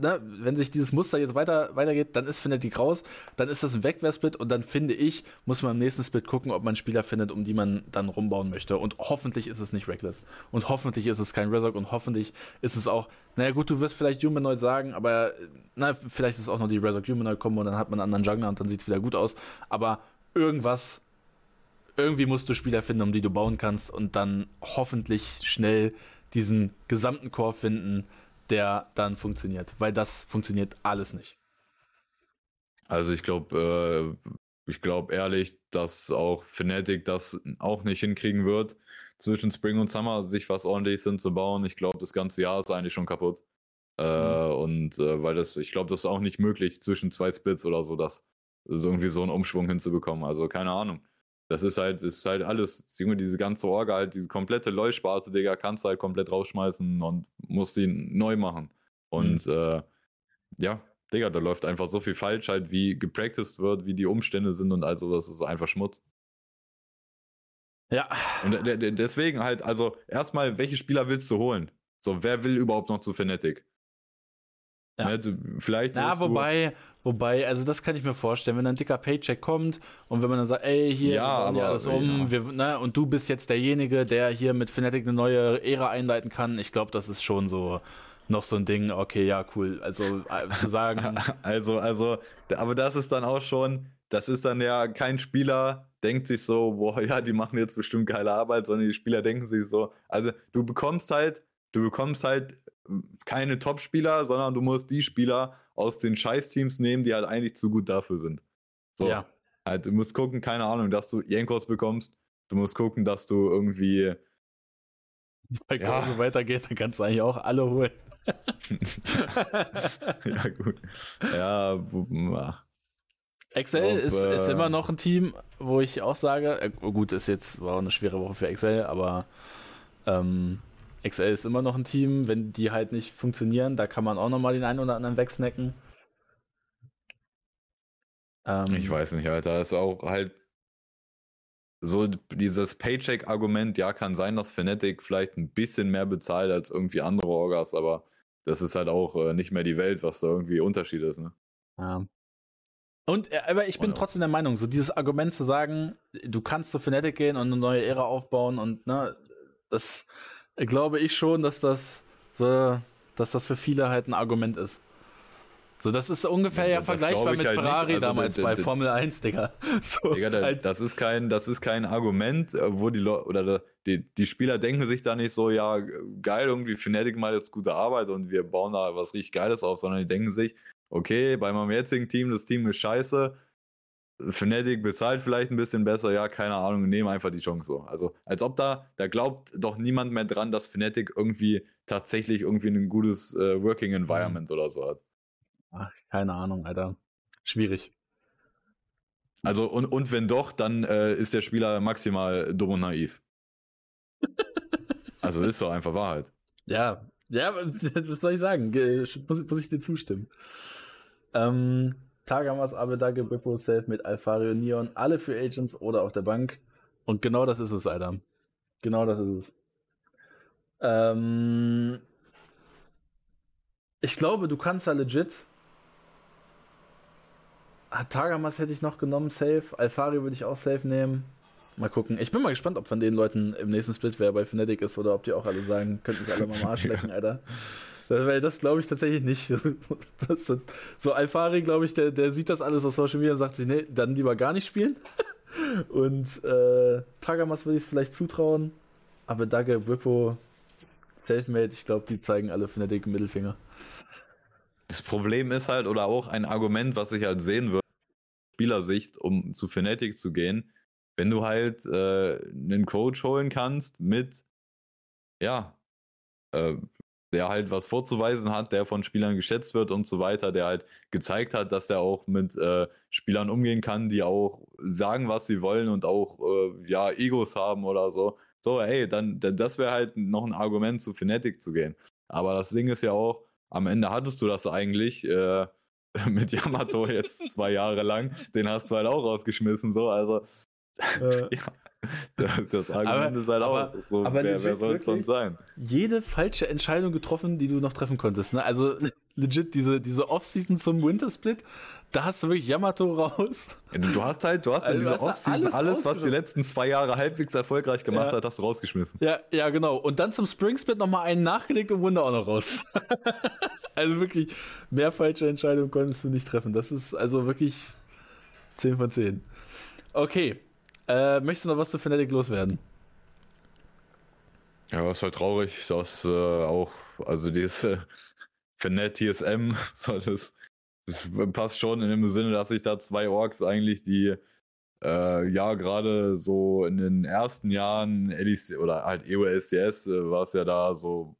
ne, wenn sich dieses Muster jetzt weiter, weitergeht, dann ist Fnatic raus, dann ist das ein Wegwehrsplit und dann finde ich, muss man im nächsten Split gucken, ob man Spieler findet, um die man dann rumbauen möchte. Und hoffentlich ist es nicht Reckless. Und hoffentlich ist es kein Resort und hoffentlich ist es auch, naja gut, du wirst vielleicht Humanoid sagen, aber na, vielleicht ist es auch noch die Resort Humanoid Combo und dann hat man einen anderen Jungler und dann sieht es wieder gut aus. Aber irgendwas, irgendwie musst du Spieler finden, um die du bauen kannst und dann hoffentlich schnell diesen gesamten Core finden, der dann funktioniert, weil das funktioniert alles nicht. Also ich glaube, äh, ich glaube ehrlich, dass auch Fnatic das auch nicht hinkriegen wird, zwischen Spring und Summer sich was ordentliches hinzubauen. Ich glaube, das ganze Jahr ist eigentlich schon kaputt. Äh, mhm. Und äh, weil das, ich glaube, das ist auch nicht möglich zwischen zwei Splits oder so, das so irgendwie so einen Umschwung hinzubekommen. Also keine Ahnung. Das ist halt, ist halt alles, diese ganze Orga, halt diese komplette LOL-Sparte, Digga, kannst du halt komplett rausschmeißen und musst die neu machen. Und mhm. äh, ja, Digga, da läuft einfach so viel falsch, halt wie gepracticed wird, wie die Umstände sind und also das ist einfach Schmutz. Ja. Und deswegen halt, also erstmal, welche Spieler willst du holen? So, wer will überhaupt noch zu Fnatic? Ja. Ne, vielleicht. Ja, wobei, wobei, also das kann ich mir vorstellen, wenn ein dicker Paycheck kommt und wenn man dann sagt, ey, hier, ja, aber, alles um, ja. wir, ne, und du bist jetzt derjenige, der hier mit Fnatic eine neue Ära einleiten kann, ich glaube, das ist schon so noch so ein Ding, okay, ja, cool. Also äh, zu sagen. <laughs> also, also, aber das ist dann auch schon, das ist dann ja kein Spieler, denkt sich so, boah, ja, die machen jetzt bestimmt geile Arbeit, sondern die Spieler denken sich so, also du bekommst halt, du bekommst halt keine Top-Spieler, sondern du musst die Spieler aus den Scheiß-Teams nehmen, die halt eigentlich zu gut dafür sind. So. Ja. Halt, du musst gucken, keine Ahnung, dass du Jankos bekommst. Du musst gucken, dass du irgendwie. Wenn es bei ja. so weitergeht, dann kannst du eigentlich auch alle holen. <laughs> ja, gut. Ja, ach. Excel Ob, ist, äh, ist immer noch ein Team, wo ich auch sage, äh, gut, ist jetzt war auch eine schwere Woche für Excel, aber ähm, XL ist immer noch ein Team, wenn die halt nicht funktionieren, da kann man auch nochmal den einen oder anderen wegsnacken. Ähm, ich weiß nicht, Alter, ist auch halt so dieses Paycheck-Argument, ja, kann sein, dass Fnatic vielleicht ein bisschen mehr bezahlt als irgendwie andere Orgas, aber das ist halt auch äh, nicht mehr die Welt, was da irgendwie Unterschied ist, ne? Ja. Und, äh, aber ich bin trotzdem der Meinung, so dieses Argument zu sagen, du kannst zu Fnatic gehen und eine neue Ära aufbauen und, ne, das, glaube ich schon, dass das so, dass das für viele halt ein Argument ist. So, das ist ungefähr ja, ja vergleichbar mit halt Ferrari also damals bei Formel 1, Digga. <laughs> So, Digga, da, halt. das, ist kein, das ist kein Argument, äh, wo die Leute oder die, die Spieler denken sich da nicht so, ja, geil, irgendwie Fnatic mal jetzt gute Arbeit und wir bauen da was richtig Geiles auf, sondern die denken sich, okay, bei meinem jetzigen Team, das Team ist scheiße, Fnatic bezahlt vielleicht ein bisschen besser, ja, keine Ahnung, nehmen einfach die Chance so. Also, als ob da, da glaubt doch niemand mehr dran, dass Fnatic irgendwie tatsächlich irgendwie ein gutes äh, Working Environment mhm. oder so hat. Ach, keine Ahnung, Alter. Schwierig. Also, und, und wenn doch, dann äh, ist der Spieler maximal dumm und naiv. <laughs> also, ist doch einfach Wahrheit. Ja, ja, <laughs> was soll ich sagen? Muss, muss ich dir zustimmen. Ähm, Tagamas, Abedage, Bippo, Safe mit Alfario, Neon, alle für Agents oder auf der Bank. Und genau das ist es, Alter. Genau das ist es. Ähm, ich glaube, du kannst ja legit. Ah, Tagamas hätte ich noch genommen, safe. Alfario würde ich auch safe nehmen. Mal gucken. Ich bin mal gespannt, ob von den Leuten im nächsten Split wer bei Fnatic ist oder ob die auch alle sagen, könnt mich alle mal am Arsch lecken, <laughs> Alter. Weil das glaube ich tatsächlich nicht. <laughs> Das, so Alfari, glaube ich, der, der sieht das alles auf Social Media und sagt sich, nee, dann lieber gar nicht spielen. <laughs> Und äh, Tagamas würde ich es vielleicht zutrauen. Aber Dagge, Whippo, Selfmade, ich glaube, die zeigen alle Fnatic Mittelfinger. Das Problem ist halt, oder auch ein Argument, was ich halt sehen würde, Spielersicht, um zu Fnatic zu gehen, wenn du halt äh, einen Coach holen kannst mit, ja, äh, der halt was vorzuweisen hat, der von Spielern geschätzt wird und so weiter, der halt gezeigt hat, dass er auch mit äh, Spielern umgehen kann, die auch sagen, was sie wollen und auch äh, ja Egos haben oder so. So, ey, dann, dann das wäre halt noch ein Argument, zu Fnatic zu gehen. Aber das Ding ist ja auch, am Ende hattest du das eigentlich äh, <laughs> mit Yamato jetzt <laughs> zwei Jahre lang. Den hast du halt auch rausgeschmissen, so. Also, äh. <laughs> ja. Das Argument aber, ist halt aber, auch so, aber wer, wer soll es sonst sein? Jede falsche Entscheidung getroffen, die du noch treffen konntest. Ne? Also legit, diese, diese Offseason zum Wintersplit, da hast du wirklich Yamato raus. Ja, du hast halt, du hast also, in dieser Offseason alles, alles was die letzten zwei Jahre halbwegs erfolgreich gemacht ja. hat, hast du rausgeschmissen. Ja, ja, genau. Und dann zum Spring Split nochmal einen nachgelegt und Wunder auch noch raus. <laughs> also wirklich, mehr falsche Entscheidungen konntest du nicht treffen. Das ist also wirklich 10 von 10. Okay, äh, möchtest du noch was zu Fnatic loswerden? Ja, ist halt traurig, dass äh, auch, also dieses äh, Fnatic TSM, <laughs> so das, das passt schon in dem Sinne, dass sich da zwei Orks eigentlich, die äh, ja gerade so in den ersten Jahren LEC oder halt EOSCS äh, war es ja da so,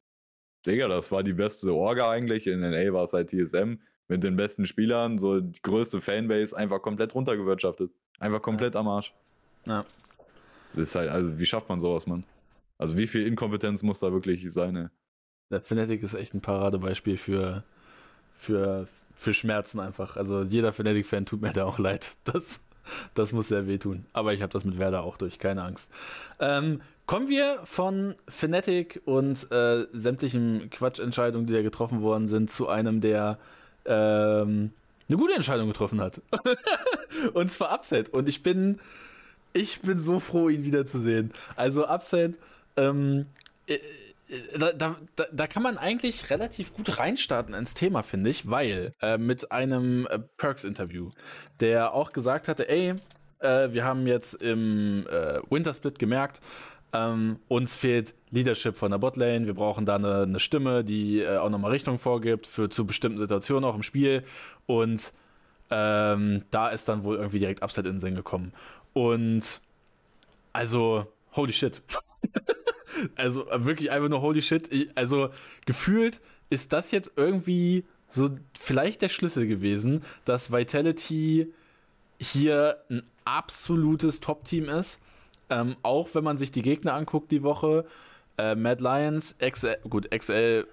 Digga, das war die beste Orga eigentlich. In NA war es halt TSM mit den besten Spielern, so die größte Fanbase einfach komplett runtergewirtschaftet. Einfach komplett ja. am Arsch. Ja. Das ist halt, also wie schafft man sowas, Mann? Also wie viel Inkompetenz muss da wirklich sein, ey? Der Fnatic ist echt ein Paradebeispiel für, für, für Schmerzen einfach. Also jeder Fnatic-Fan tut mir da auch leid. <laughs> Das, das muss sehr wehtun. Aber ich habe das mit Werder auch durch, keine Angst. Ähm, kommen wir von Fnatic und äh, sämtlichen Quatschentscheidungen, die da getroffen worden sind, zu einem, der ähm, eine gute Entscheidung getroffen hat. <laughs> und zwar Upset. Und ich bin ich bin so froh, ihn wiederzusehen. Also Upside, ähm, äh, äh, da, da, da, kann man eigentlich relativ gut reinstarten ins Thema, finde ich, weil äh, mit einem äh, Perks-Interview, der auch gesagt hatte, ey, äh, wir haben jetzt im äh, Wintersplit gemerkt, ähm, uns fehlt Leadership von der Botlane, wir brauchen da eine, eine Stimme, die auch nochmal Richtung vorgibt, für zu bestimmten Situationen auch im Spiel und ähm, da ist dann wohl irgendwie direkt Upside in den Sinn gekommen. Und also, holy shit. <laughs> also wirklich einfach nur holy shit. Ich, also gefühlt ist das jetzt irgendwie so vielleicht der Schlüssel gewesen, dass Vitality hier ein absolutes Top-Team ist. Ähm, auch wenn man sich die Gegner anguckt die Woche. Äh, Mad Lions, XL, gut, XL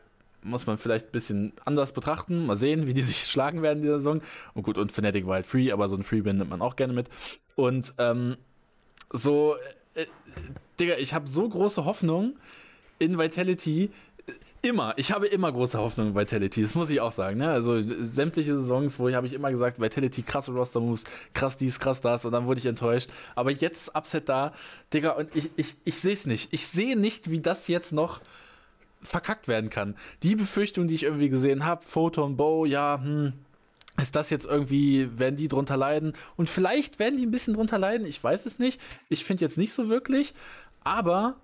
muss man vielleicht ein bisschen anders betrachten. Mal sehen, wie die sich schlagen werden in dieser Saison. Und gut, und Fnatic halt free, aber so ein Freebin nimmt man auch gerne mit. Und ähm, so, äh, Digga, ich habe so große Hoffnung in Vitality. Immer, ich habe immer große Hoffnung in Vitality, das muss ich auch sagen. Ne? Also sämtliche Saisons, wo ich habe ich immer gesagt, Vitality, krasse Roster-Moves, krass dies, krass das und dann wurde ich enttäuscht. Aber jetzt Upset da, Digga, und ich, ich, ich sehe es nicht. Ich sehe nicht, wie das jetzt noch verkackt werden kann. Die Befürchtung, die ich irgendwie gesehen habe, Photon, Bow, ja, hm, ist das jetzt irgendwie, werden die drunter leiden? Und vielleicht werden die ein bisschen drunter leiden, ich weiß es nicht. Ich finde jetzt nicht so wirklich, aber,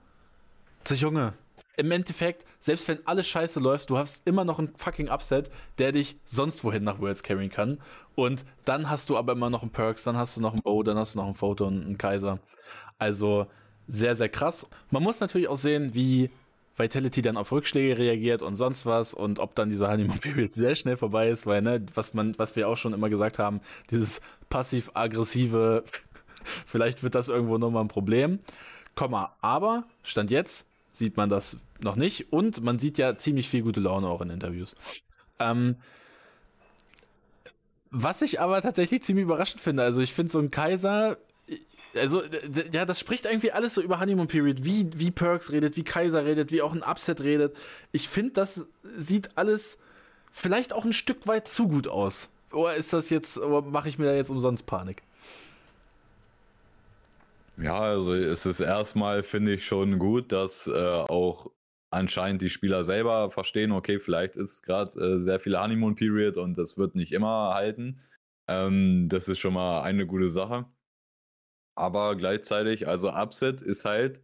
so Junge, im Endeffekt, selbst wenn alles scheiße läuft, du hast immer noch einen fucking Upset, der dich sonst wohin nach Worlds carryen kann. Und dann hast du aber immer noch einen Perks, dann hast du noch einen Bow, dann hast du noch einen Photon, einen Kaiser. Also sehr, sehr krass. Man muss natürlich auch sehen, wie Vitality dann auf Rückschläge reagiert und sonst was und ob dann dieser Honeymoon Period <laughs> sehr schnell vorbei ist, weil, ne, was man, was wir auch schon immer gesagt haben, dieses passiv-aggressive, <laughs> vielleicht wird das irgendwo nochmal ein Problem. Komma, aber Stand jetzt sieht man das noch nicht und man sieht ja ziemlich viel gute Laune auch in Interviews. Ähm, was ich aber tatsächlich ziemlich überraschend finde, also ich finde so ein Kaiser also, ja, das spricht irgendwie alles so über Honeymoon Period, wie, wie Perks redet, wie Kaiser redet, wie auch ein Upset redet. Ich finde, das sieht alles vielleicht auch ein Stück weit zu gut aus. Oder ist das jetzt, mache ich mir da jetzt umsonst Panik? Ja, also es ist erstmal, finde ich, schon gut, dass äh, auch anscheinend die Spieler selber verstehen, okay, vielleicht ist gerade äh, sehr viel Honeymoon Period und das wird nicht immer halten. Ähm, das ist schon mal eine gute Sache aber gleichzeitig, also Upset ist halt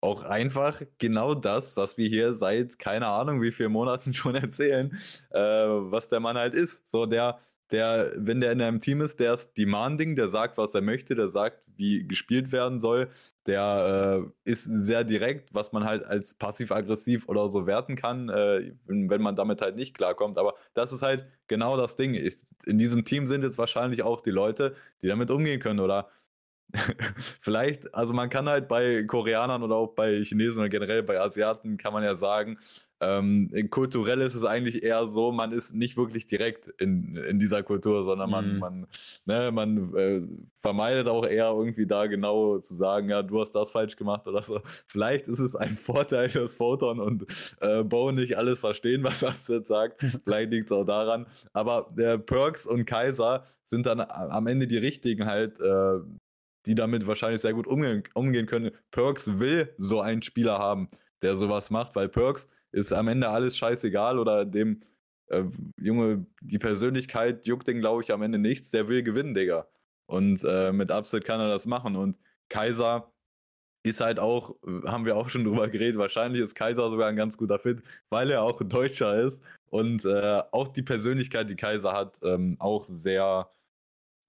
auch einfach genau das, was wir hier seit keine Ahnung wie vielen Monaten <laughs> schon erzählen, äh, was der Mann halt ist. So der, der, wenn der in einem Team ist, der ist demanding, der sagt, was er möchte, der sagt, wie gespielt werden soll, der äh, ist sehr direkt, was man halt als passiv-aggressiv oder so werten kann, äh, wenn, wenn, man damit halt nicht klarkommt. Aber das ist halt genau das Ding. in diesem Team sind jetzt wahrscheinlich auch die Leute, die damit umgehen können oder <laughs> vielleicht, also man kann halt bei Koreanern oder auch bei Chinesen oder generell bei Asiaten kann man ja sagen, ähm, kulturell ist es eigentlich eher so, man ist nicht wirklich direkt in, in dieser Kultur, sondern man, mm. man, ne, man äh, vermeidet auch eher irgendwie da genau zu sagen, ja, du hast das falsch gemacht oder so. Vielleicht ist es ein <laughs> Vorteil, dass Photon und äh, Bo nicht alles verstehen, was Upset sagt. <laughs> Vielleicht liegt es auch daran. Aber der Perks und Kaiser sind dann am Ende die richtigen halt, äh, die damit wahrscheinlich sehr gut umgehen, umgehen können. Perks will so einen Spieler haben, der sowas macht, weil Perks ist am Ende alles scheißegal oder dem äh, Junge, die Persönlichkeit juckt den, glaube ich, am Ende nichts. Der will gewinnen, Digga. Und äh, mit Upset kann er das machen. Und Kaiser ist halt auch, haben wir auch schon drüber geredet, wahrscheinlich ist Kaiser sogar ein ganz guter Fit, weil er auch Deutscher ist und äh, auch die Persönlichkeit, die Kaiser hat, ähm, auch sehr,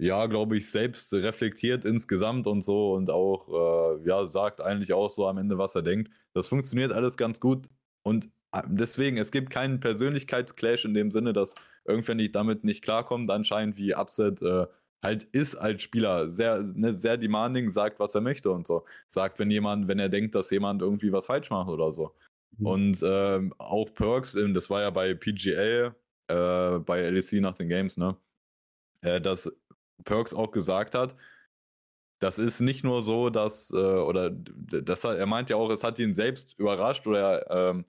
ja, glaube ich, selbst reflektiert insgesamt und so und auch, äh, ja, sagt eigentlich auch so am Ende, was er denkt. Das funktioniert alles ganz gut und äh, deswegen, es gibt keinen Persönlichkeitsclash in dem Sinne, dass irgendwer nicht damit nicht klarkommt, anscheinend wie Upset äh, halt ist als Spieler sehr, ne, sehr demanding, sagt, was er möchte und so. Sagt, wenn jemand, wenn er denkt, dass jemand irgendwie was falsch macht oder so. Mhm. Und ähm, auch Perks, das war ja bei PGA, äh, bei LEC nach den Games, ne? Äh, dass Perks auch gesagt hat, das ist nicht nur so, dass, äh, oder das, er meint ja auch, es hat ihn selbst überrascht oder ähm,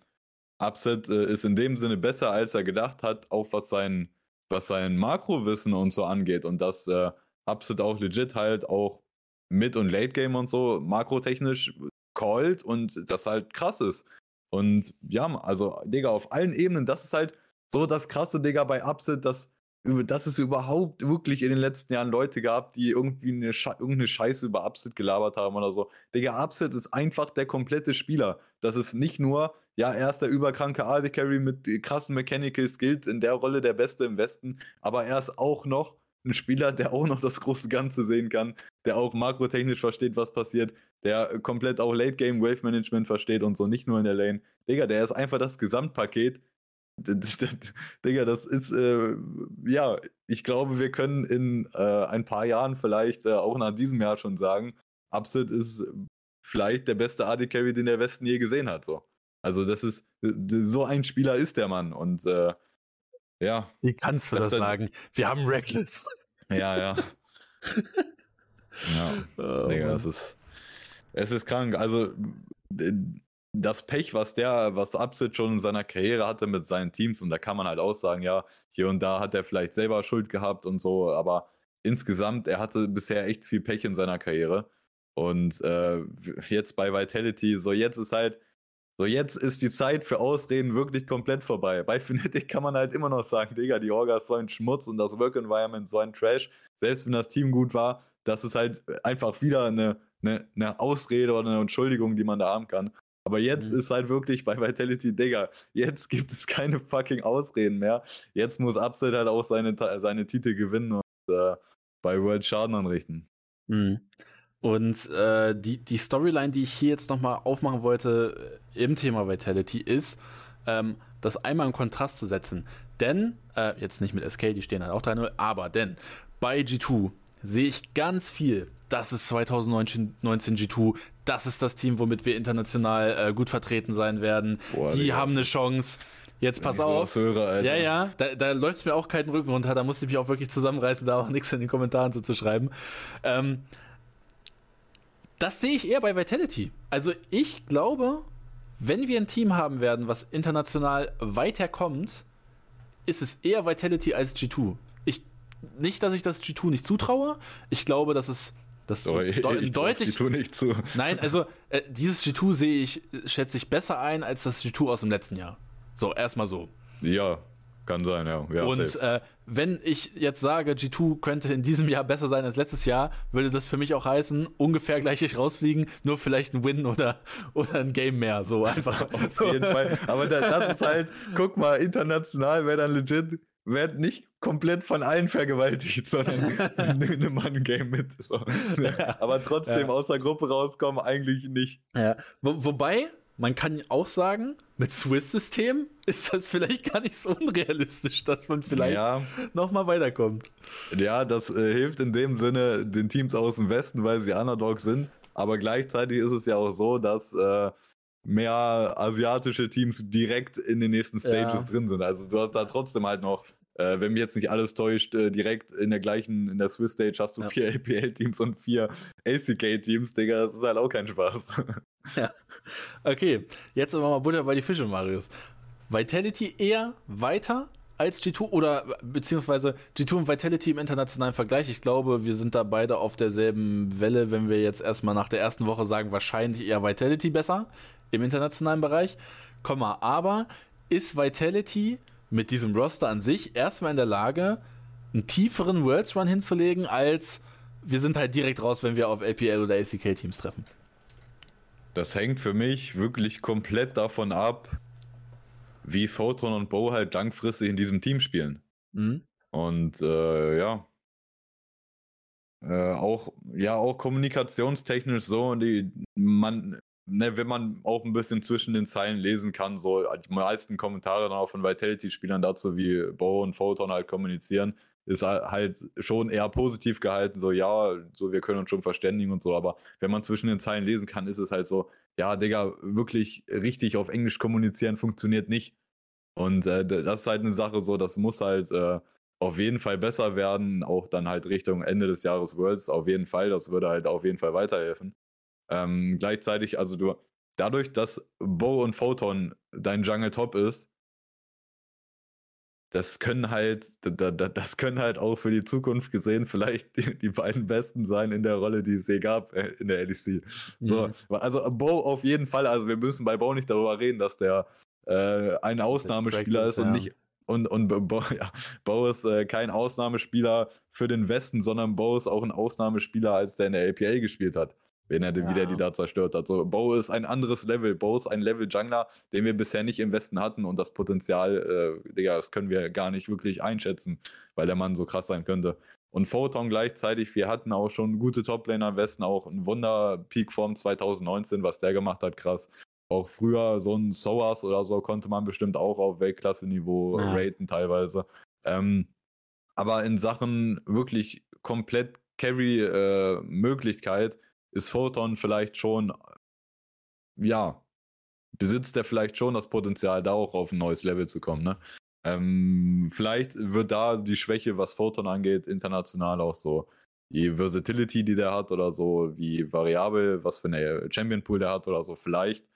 Upset äh, ist in dem Sinne besser, als er gedacht hat, auch was sein, was sein Makrowissen und so angeht. Und dass äh, Upset auch legit halt auch Mid- und Late-Game und so makrotechnisch callt und das halt krass ist. Und ja, also, Digga, auf allen Ebenen, das ist halt so das krasse, Digga, bei Upset, dass dass es überhaupt wirklich in den letzten Jahren Leute gab, die irgendwie eine Sche irgendeine Scheiße über Upset gelabert haben oder so. Digga, Upset ist einfach der komplette Spieler. Das ist nicht nur, ja, er ist der überkranke AD Carry mit krassen Mechanical Skills, in der Rolle der Beste im Westen, aber er ist auch noch ein Spieler, der auch noch das große Ganze sehen kann, der auch makrotechnisch versteht, was passiert, der komplett auch Late Game Wave Management versteht und so, nicht nur in der Lane. Digga, der ist einfach das Gesamtpaket Digga, das ist, äh, ja, ich glaube, wir können in äh, ein paar Jahren vielleicht äh, auch nach diesem Jahr schon sagen, Upset ist vielleicht der beste AD Carry, den der Westen je gesehen hat. So. Also, das ist, so ein Spieler ist der Mann und äh, ja. Wie kannst du das, das sagen? Wir haben Reckless. Ja, ja. <laughs> ja, oh, Digga, das ist, es ist krank. Also, das Pech, was der, was Upset schon in seiner Karriere hatte mit seinen Teams, und da kann man halt auch sagen, ja, hier und da hat er vielleicht selber Schuld gehabt und so, aber insgesamt, er hatte bisher echt viel Pech in seiner Karriere. Und äh, jetzt bei Vitality, so jetzt ist halt, so jetzt ist die Zeit für Ausreden wirklich komplett vorbei. Bei Fnatic <laughs> kann man halt immer noch sagen, Digga, die Orga ist so ein Schmutz und das Work Environment so ein Trash. Selbst wenn das Team gut war, das ist halt einfach wieder eine, eine, eine Ausrede oder eine Entschuldigung, die man da haben kann. Aber jetzt mhm. ist halt wirklich bei Vitality, Digga, jetzt gibt es keine fucking Ausreden mehr. Jetzt muss Upset halt auch seine, seine Titel gewinnen und äh, bei World Schaden anrichten. Mhm. Und äh, die, die Storyline, die ich hier jetzt nochmal aufmachen wollte äh, im Thema Vitality, ist, ähm, das einmal im Kontrast zu setzen. Denn, äh, jetzt nicht mit SK, die stehen halt auch 3-0, aber denn bei G2 sehe ich ganz viel das ist 2019 G2, das ist das Team, womit wir international äh, gut vertreten sein werden. Boah, die Digga. haben eine Chance. Jetzt pass auf. Höre, ja, ja, da, da läuft es mir auch keinen Rücken runter. Da musste ich mich auch wirklich zusammenreißen, da auch nichts in den Kommentaren so zu schreiben. Ähm, das sehe ich eher bei Vitality. Also ich glaube, wenn wir ein Team haben werden, was international weiterkommt, ist es eher Vitality als G2. Ich, nicht, dass ich das G2 nicht zutraue. Ich glaube, dass es das oh, ich, de ich deutlich. G2 nicht zu. Nein, also <laughs> äh, dieses G2 sehe ich, schätze ich besser ein als das G2 aus dem letzten Jahr. So, erstmal so. Ja, kann sein, ja. ja und äh, wenn ich jetzt sage, G2 könnte in diesem Jahr besser sein als letztes Jahr, würde das für mich auch heißen, ungefähr gleich rausfliegen, nur vielleicht ein Win oder, <laughs> oder ein Game mehr. So einfach. <laughs> Auf jeden Fall. Aber das, das ist halt, guck mal, international wäre dann legit werd nicht komplett von allen vergewaltigt, sondern <laughs> eine Mann-Game mit. So. Aber trotzdem ja. aus der Gruppe rauskommen, eigentlich nicht. Ja. Wo, wobei, man kann auch sagen, mit Swiss-System ist das vielleicht gar nicht so unrealistisch, dass man vielleicht ja. nochmal weiterkommt. Ja, das äh, hilft in dem Sinne den Teams aus dem Westen, weil sie Underdog sind. Aber gleichzeitig ist es ja auch so, dass äh, mehr asiatische Teams direkt in den nächsten Stages ja. drin sind. Also du hast da trotzdem halt noch äh, wenn mich jetzt nicht alles täuscht, äh, direkt in der gleichen, in der Swiss Stage hast du ja. vier LPL-Teams und vier ACK-Teams, Digga, das ist halt auch kein Spaß. <laughs> Ja. Okay, jetzt aber mal Butter bei die Fische, Marius. Vitality eher weiter als G2 oder beziehungsweise G2 und Vitality im internationalen Vergleich. Ich glaube, wir sind da beide auf derselben Welle, wenn wir jetzt erstmal nach der ersten Woche sagen, wahrscheinlich eher Vitality besser im internationalen Bereich. Komma, aber ist Vitality mit diesem Roster an sich erstmal in der Lage, einen tieferen Worlds Run hinzulegen, als wir sind halt direkt raus, wenn wir auf LPL oder ACK Teams treffen. Das hängt für mich wirklich komplett davon ab, wie Photon und Bo halt langfristig in diesem Team spielen. Mhm. Und äh, ja. Äh, auch, ja, auch kommunikationstechnisch so, die, man, ne, wenn man auch ein bisschen zwischen den Zeilen lesen kann, so die meisten Kommentare dann auch von Vitality-Spielern dazu, wie Bo und Photon halt kommunizieren, ist halt schon eher positiv gehalten, so ja, so wir können uns schon verständigen und so, aber wenn man zwischen den Zeilen lesen kann, ist es halt so, ja, Digga, wirklich richtig auf Englisch kommunizieren funktioniert nicht. Und äh, das ist halt eine Sache so, das muss halt äh, auf jeden Fall besser werden, auch dann halt Richtung Ende des Jahres Worlds, auf jeden Fall, das würde halt auf jeden Fall weiterhelfen. Ähm, gleichzeitig, also du, dadurch, dass Bo und Photon dein Jungle Top ist, das können halt, das können halt auch für die Zukunft gesehen vielleicht <laughs> die, die beiden Besten sein in der Rolle, die es je gab äh, in der LEC. So, mhm. Also Bo auf jeden Fall, also wir müssen bei Bo nicht darüber reden, dass der äh, ein Ausnahmespieler ist, ist und ja. nicht und, und Bo, <laughs> ja, Bo ist äh, kein Ausnahmespieler für den Westen, sondern Bo ist auch ein Ausnahmespieler, als der in der LPL gespielt hat wenn er ja. wieder die da zerstört hat. So, Bo ist ein anderes Level. Bo ist ein Level Jungler, den wir bisher nicht im Westen hatten und das Potenzial, äh, Digga, das können wir gar nicht wirklich einschätzen, weil der Mann so krass sein könnte. Und Photon gleichzeitig, wir hatten auch schon gute Toplaner im Westen, auch ein Wunder-Peak-Form 2019, was der gemacht hat, krass. Auch früher so ein SOAS oder so konnte man bestimmt auch auf Weltklasse-Niveau ja. raten teilweise. Ähm, aber in Sachen wirklich komplett Carry-Möglichkeit äh, ist Photon vielleicht schon, ja, besitzt er vielleicht schon das Potenzial, da auch auf ein neues Level zu kommen. Ne? Ähm, vielleicht wird da die Schwäche, was Photon angeht, international auch so. Die Versatility, die der hat oder so, wie variabel, was für eine Champion Pool der hat oder so, vielleicht.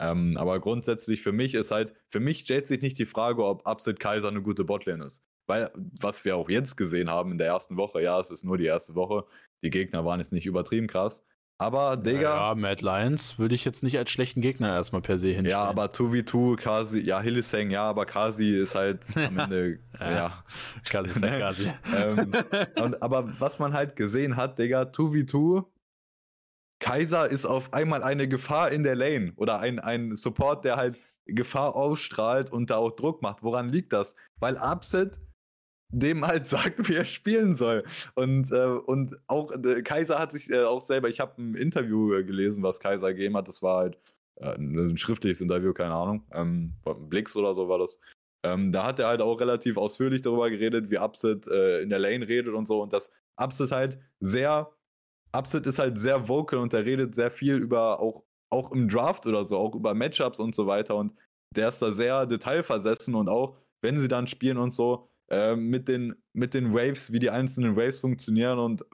Ähm, aber grundsätzlich für mich ist halt, für mich stellt sich nicht die Frage, ob Upset Kaiser eine gute Botlane ist. Weil, was wir auch jetzt gesehen haben in der ersten Woche, ja, es ist nur die erste Woche, die Gegner waren jetzt nicht übertrieben krass, aber, Digga. Ja, Mad Lions würde ich jetzt nicht als schlechten Gegner erstmal per se hinstellen. Ja, aber 2v2, Kasi, ja, Hillisang, ja, aber Kasi ist halt <laughs> am Ende, ja. ja. Kasi ist halt <laughs> Kasi. ähm, und, aber was man halt gesehen hat, Digga, 2v2, Kaiser ist auf einmal eine Gefahr in der Lane oder ein, ein Support, der halt Gefahr ausstrahlt und da auch Druck macht. Woran liegt das? Weil Upset dem halt <laughs> sagt, wie er spielen soll. Und, äh, und auch äh, Kaiser hat sich äh, auch selber, ich habe ein Interview äh, gelesen, was Kaiser gegeben hat. Das war halt äh, ein schriftliches Interview, keine Ahnung. Ähm, Blix oder so war das. Ähm, da hat er halt auch relativ ausführlich darüber geredet, wie Upset äh, in der Lane redet und so. Und das Upset halt sehr, Upset ist halt sehr vocal und er redet sehr viel über auch, auch im Draft oder so, auch über Matchups und so weiter. Und der ist da sehr detailversessen und auch, wenn sie dann spielen und so, äh, mit, den, mit den Waves, wie die einzelnen Waves funktionieren und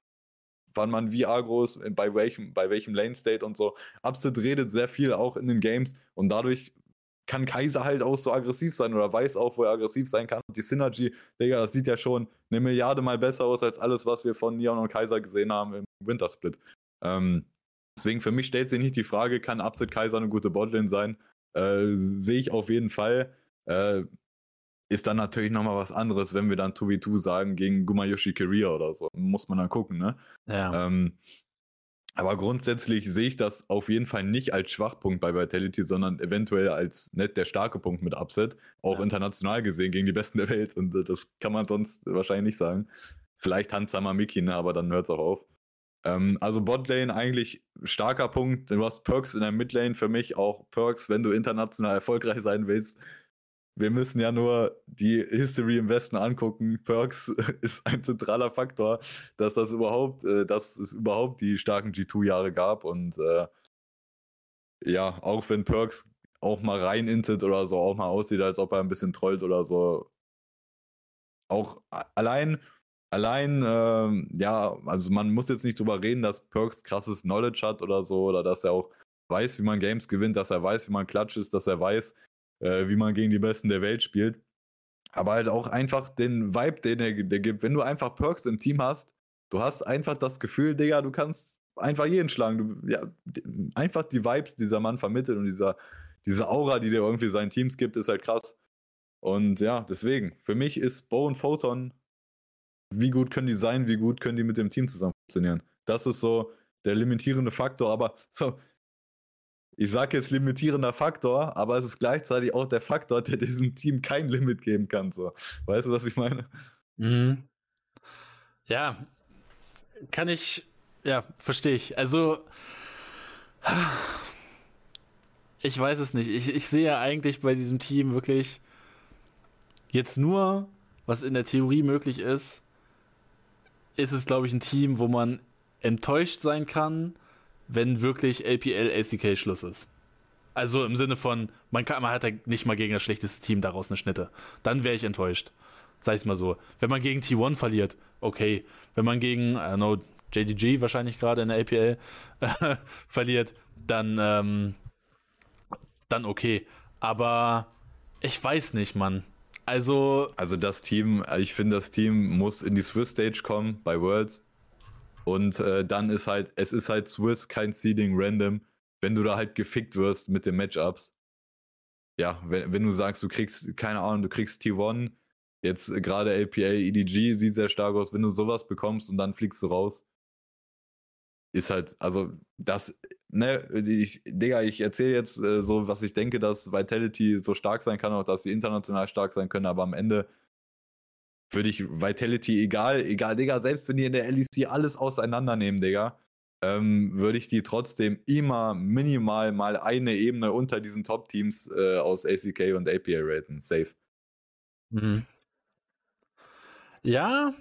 wann man wie agros bei welchem, bei welchem Lane State und so. Upset redet sehr viel auch in den Games und dadurch kann Kaiser halt auch so aggressiv sein oder weiß auch, wo er aggressiv sein kann. Und die Synergy, Digga, das sieht ja schon eine Milliarde mal besser aus als alles, was wir von Neon und Kaiser gesehen haben im Wintersplit. Ähm, deswegen für mich stellt sich nicht die Frage, kann Upset Kaiser eine gute Botlane sein? Äh, Sehe ich auf jeden Fall. Äh, ist dann natürlich nochmal was anderes, wenn wir dann 2v2 sagen gegen Gumayoshi Kiria oder so. Muss man dann gucken, ne? Ja. Ähm, aber grundsätzlich sehe ich das auf jeden Fall nicht als Schwachpunkt bei Vitality, sondern eventuell als nicht der starke Punkt mit Upset. Auch ja. international gesehen gegen die Besten der Welt. Und das kann man sonst wahrscheinlich nicht sagen. Vielleicht Hanzama Miki, ne? aber dann hört es auch auf. Ähm, also Botlane eigentlich starker Punkt. Du hast Perks in der Midlane für mich auch Perks, wenn du international erfolgreich sein willst. Wir müssen ja nur die History im Westen angucken. Perks <laughs> ist ein zentraler Faktor, dass das überhaupt, äh, dass es überhaupt die starken G2-Jahre gab. Und äh, ja, auch wenn Perks auch mal rein intet oder so, auch mal aussieht, als ob er ein bisschen trollt oder so. Auch allein, allein, ähm, ja, also man muss jetzt nicht drüber reden, dass Perks krasses Knowledge hat oder so, oder dass er auch weiß, wie man Games gewinnt, dass er weiß, wie man Klatsch ist, dass er weiß, äh, wie man gegen die Besten der Welt spielt. Aber halt auch einfach den Vibe, den er der gibt. Wenn du einfach Perks im Team hast, du hast einfach das Gefühl, Digga, du kannst einfach jeden schlagen. Du, ja, einfach die Vibes, die dieser Mann vermittelt und dieser, diese Aura, die der irgendwie seinen Teams gibt, ist halt krass. Und ja, deswegen, für mich ist Bo und Photon, wie gut können die sein, wie gut können die mit dem Team zusammen funktionieren. Das ist so der limitierende Faktor, aber <laughs> so, ich sage jetzt limitierender Faktor, aber es ist gleichzeitig auch der Faktor, der diesem Team kein Limit geben kann. So. Weißt du, was ich meine? Mhm. Ja, kann ich, ja, verstehe ich. Also, ich weiß es nicht. Ich, ich sehe eigentlich bei diesem Team wirklich jetzt nur, was in der Theorie möglich ist, ist es, glaube ich, ein Team, wo man enttäuscht sein kann, wenn wirklich LPL ACK Schluss ist. Also im Sinne von, man, kann, man hat ja nicht mal gegen das schlechteste Team daraus eine Schnitte. Dann wäre ich enttäuscht. Sag ich mal so. Wenn man gegen T1 verliert, okay. Wenn man gegen, I don't know, JDG wahrscheinlich gerade in der LPL <laughs> verliert, dann, ähm, dann okay. Aber ich weiß nicht, Mann. Also. Also das Team, ich finde, das Team muss in die Swiss Stage kommen bei Worlds. Und äh, dann ist halt, es ist halt Swiss, kein Seeding random, wenn du da halt gefickt wirst mit den Matchups. Ja, wenn, wenn du sagst, du kriegst, keine Ahnung, du kriegst T1, jetzt gerade LPA, EDG sieht sehr stark aus, wenn du sowas bekommst und dann fliegst du raus. Ist halt, also das, ne, ich, Digga, ich erzähle jetzt äh, so, was ich denke, dass Vitality so stark sein kann, auch dass sie international stark sein können, aber am Ende würde ich Vitality, egal, egal, Digga, selbst wenn die in der LEC alles auseinandernehmen, Digga, ähm, würde ich die trotzdem immer minimal mal eine Ebene unter diesen Top-Teams äh, aus ACK und APA raten. Safe. Mhm. Ja.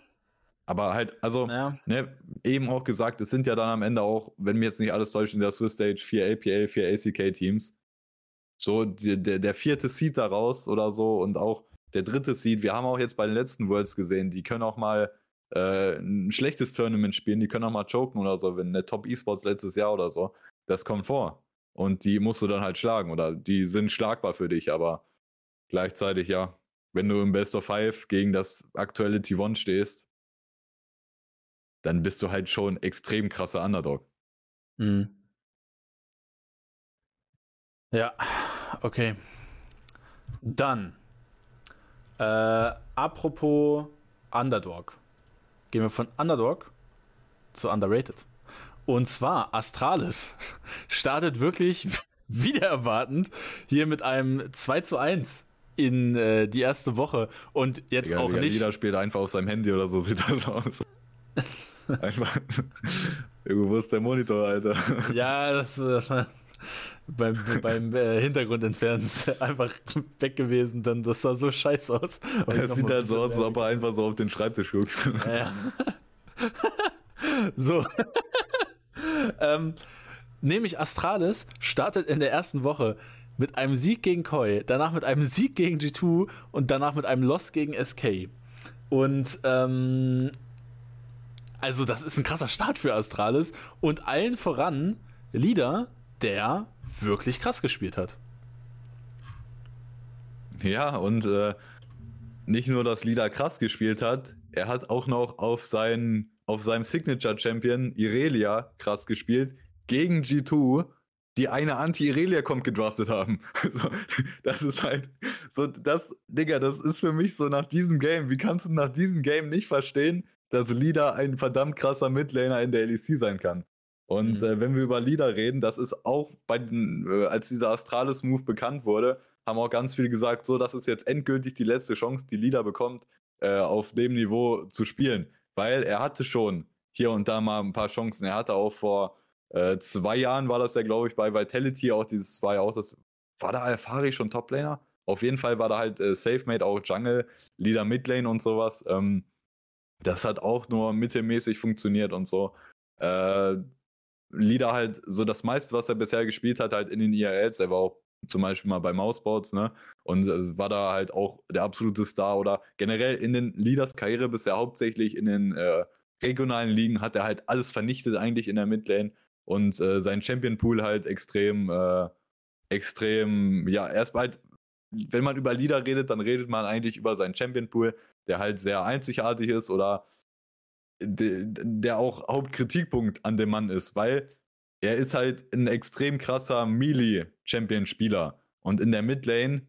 Aber halt, also, ja. ne, eben auch gesagt, es sind ja dann am Ende auch, wenn mir jetzt nicht alles täuscht, in der Swiss Stage vier APA, vier ACK-Teams. So, der, der vierte Seed daraus oder so und auch der dritte Seed. Wir haben auch jetzt bei den letzten Worlds gesehen, die können auch mal äh, ein schlechtes Tournament spielen, die können auch mal choken oder so, wenn der Top E-Sports letztes Jahr oder so. Das kommt vor. Und die musst du dann halt schlagen oder die sind schlagbar für dich, aber gleichzeitig ja, wenn du im Best of Five gegen das aktuelle T1 stehst, dann bist du halt schon extrem krasser Underdog. Mhm. Ja, okay. Dann äh, apropos Underdog. Gehen wir von Underdog zu Underrated. Und zwar Astralis <laughs> startet wirklich <laughs> wieder erwartend hier mit einem 2 zu 1 in äh, die erste Woche und jetzt Egal, auch nicht. Jeder spielt einfach auf seinem Handy oder so, <laughs> sieht das aus. einfach. Irgendwo ist der Monitor, Alter. Ja, das, äh, beim, beim äh, Hintergrund entfernen <laughs> einfach weg gewesen, dann das sah so scheiße aus. Es sieht halt so aus, als ob er einfach so auf den Schreibtisch guckt. Ja. <laughs> so. <laughs> ähm, nämlich Astralis startet in der ersten Woche mit einem Sieg gegen Koi, danach mit einem Sieg gegen G2 und danach mit einem Loss gegen SK. Und ähm, also das ist ein krasser Start für Astralis und allen voran Leader der wirklich krass gespielt hat. Ja, und äh, nicht nur, dass Lida krass gespielt hat, er hat auch noch auf, sein, auf seinem Signature-Champion Irelia krass gespielt, gegen G2, die eine Anti-Irelia-Comp gedraftet haben. <laughs> das ist halt, so, das, Digga, das ist für mich so nach diesem Game. Wie kannst du nach diesem Game nicht verstehen, dass Lida ein verdammt krasser Midlaner in der LEC sein kann? Und mhm. äh, wenn wir über Lieder reden, das ist auch bei den, äh, als dieser Astralis-Move bekannt wurde, haben auch ganz viele gesagt, so, das ist jetzt endgültig die letzte Chance, die Lieder bekommt, äh, auf dem Niveau zu spielen. Weil er hatte schon hier und da mal ein paar Chancen. Er hatte auch vor äh, zwei Jahren war das ja, glaube ich, bei Vitality auch dieses ja auch das. War da Alfari schon Toplaner? Auf jeden Fall war da halt äh, SafeMate auch Jungle, Leader Midlane und sowas. Ähm, das hat auch nur mittelmäßig funktioniert und so. Äh, Leader halt so das meiste, was er bisher gespielt hat, halt in den IRLs. Er war auch zum Beispiel mal bei Mouseboards, ne? Und äh, war da halt auch der absolute Star oder generell in den Leaders Karriere bisher hauptsächlich in den äh, regionalen Ligen hat er halt alles vernichtet eigentlich in der Midlane und äh, sein Champion Pool halt extrem, äh, extrem, ja, erst halt, wenn man über Leader redet, dann redet man eigentlich über seinen Champion Pool, der halt sehr einzigartig ist oder de, der auch Hauptkritikpunkt an dem Mann ist, weil er ist halt ein extrem krasser Melee-Champion-Spieler und in der Midlane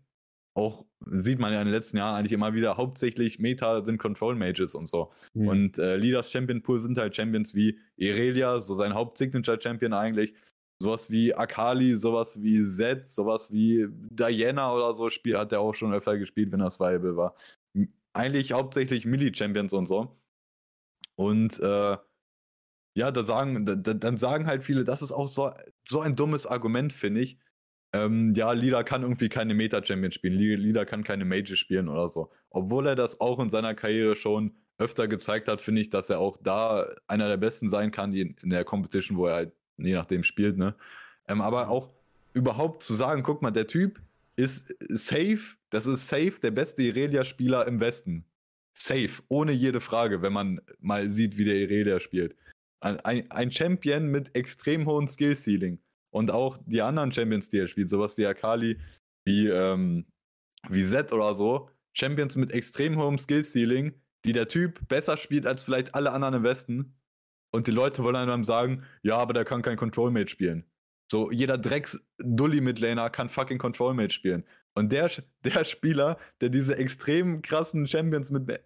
auch sieht man ja in den letzten Jahren eigentlich immer wieder, hauptsächlich Meta sind Control Mages und so. Mhm. Und äh, Leaders Champion Pool sind halt Champions wie Irelia, so sein Hauptsignature Champion eigentlich. Sowas wie Akali, sowas wie Zed, sowas wie Diana oder so Spiel hat er auch schon öfter gespielt, wenn das Viable war. Eigentlich hauptsächlich Melee-Champions und so. Und äh, ja, da sagen, da, dann sagen halt viele, das ist auch so, so ein dummes Argument, finde ich ähm, ja, Lida kann irgendwie keine Meta-Champion spielen, Lida kann keine Mage spielen oder so. Obwohl er das auch in seiner Karriere schon öfter gezeigt hat, finde ich, dass er auch da einer der Besten sein kann, die in der Competition, wo er halt je nachdem spielt, ne? Ähm, aber auch überhaupt zu sagen, guck mal, der Typ ist safe, das ist safe der beste Irelia-Spieler im Westen. Safe, ohne jede Frage, wenn man mal sieht, wie der Irelia spielt. Ein, ein, Champion mit extrem hohem Skill-Ceiling. Und auch die anderen Champions, die er spielt, sowas wie Akali, wie, ähm, wie Zed oder so, Champions mit extrem hohem Skill-Ceiling, die der Typ besser spielt als vielleicht alle anderen im Westen. Und die Leute wollen einem sagen, ja, aber der kann kein Control-Mate spielen. So, jeder Drecks-Dully-Midlaner kann fucking Control-Mate spielen. Und der, der Spieler, der diese extrem krassen Champions mit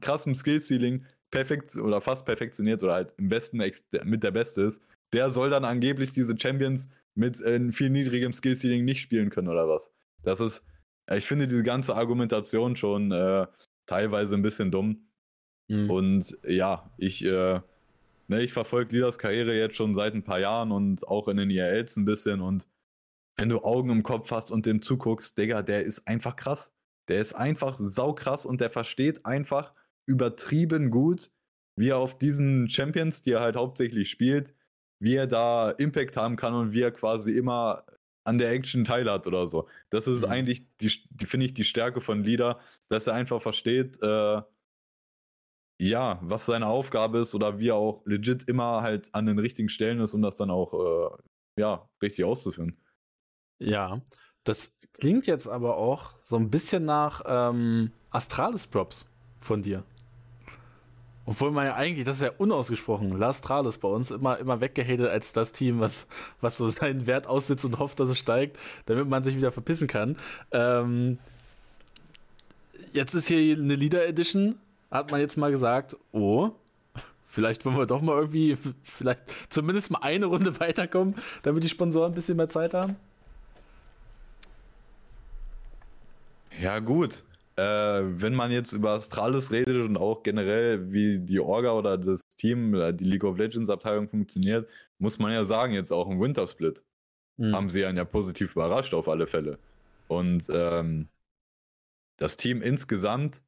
krassem Skill-Ceiling perfekt oder fast perfektioniert oder halt im Westen mit der Beste ist, der soll dann angeblich diese Champions mit äh, viel niedrigem Skill-Ceiling nicht spielen können oder was. Das ist, ich finde diese ganze Argumentation schon äh, teilweise ein bisschen dumm. Mhm. Und ja, ich, äh, ne, ich verfolge Lidas Karriere jetzt schon seit ein paar Jahren und auch in den IRLs ein bisschen. Und wenn du Augen im Kopf hast und dem zuguckst, Digga, der ist einfach krass. Der ist einfach saukrass und der versteht einfach übertrieben gut, wie er auf diesen Champions, die er halt hauptsächlich spielt, wie er da Impact haben kann und wie er quasi immer an der Action teil hat oder so. Das ist mhm. eigentlich, die, die finde ich, die Stärke von Leader, dass er einfach versteht, äh, ja, was seine Aufgabe ist oder wie er auch legit immer halt an den richtigen Stellen ist, um das dann auch, äh, ja, richtig auszuführen. Ja, das klingt jetzt aber auch so ein bisschen nach ähm, Astralis-Props von dir. Obwohl man ja eigentlich, das ist ja unausgesprochen, Lastralis bei uns immer, immer weggehatet als das Team, was, was so <laughs> seinen Wert aussitzt und hofft, dass es steigt, damit man sich wieder verpissen kann. Ähm, jetzt ist hier eine Leader Edition, hat man jetzt mal gesagt, oh, vielleicht wollen wir doch mal irgendwie, vielleicht zumindest mal eine Runde <laughs> weiterkommen, damit die Sponsoren ein bisschen mehr Zeit haben. Ja, gut äh, wenn man jetzt über Astralis redet und auch generell, wie die Orga oder das Team, äh, die League of Legends Abteilung funktioniert, muss man ja sagen, jetzt auch im Wintersplit mhm. haben sie einen ja positiv überrascht auf alle Fälle. Und ähm, das Team insgesamt,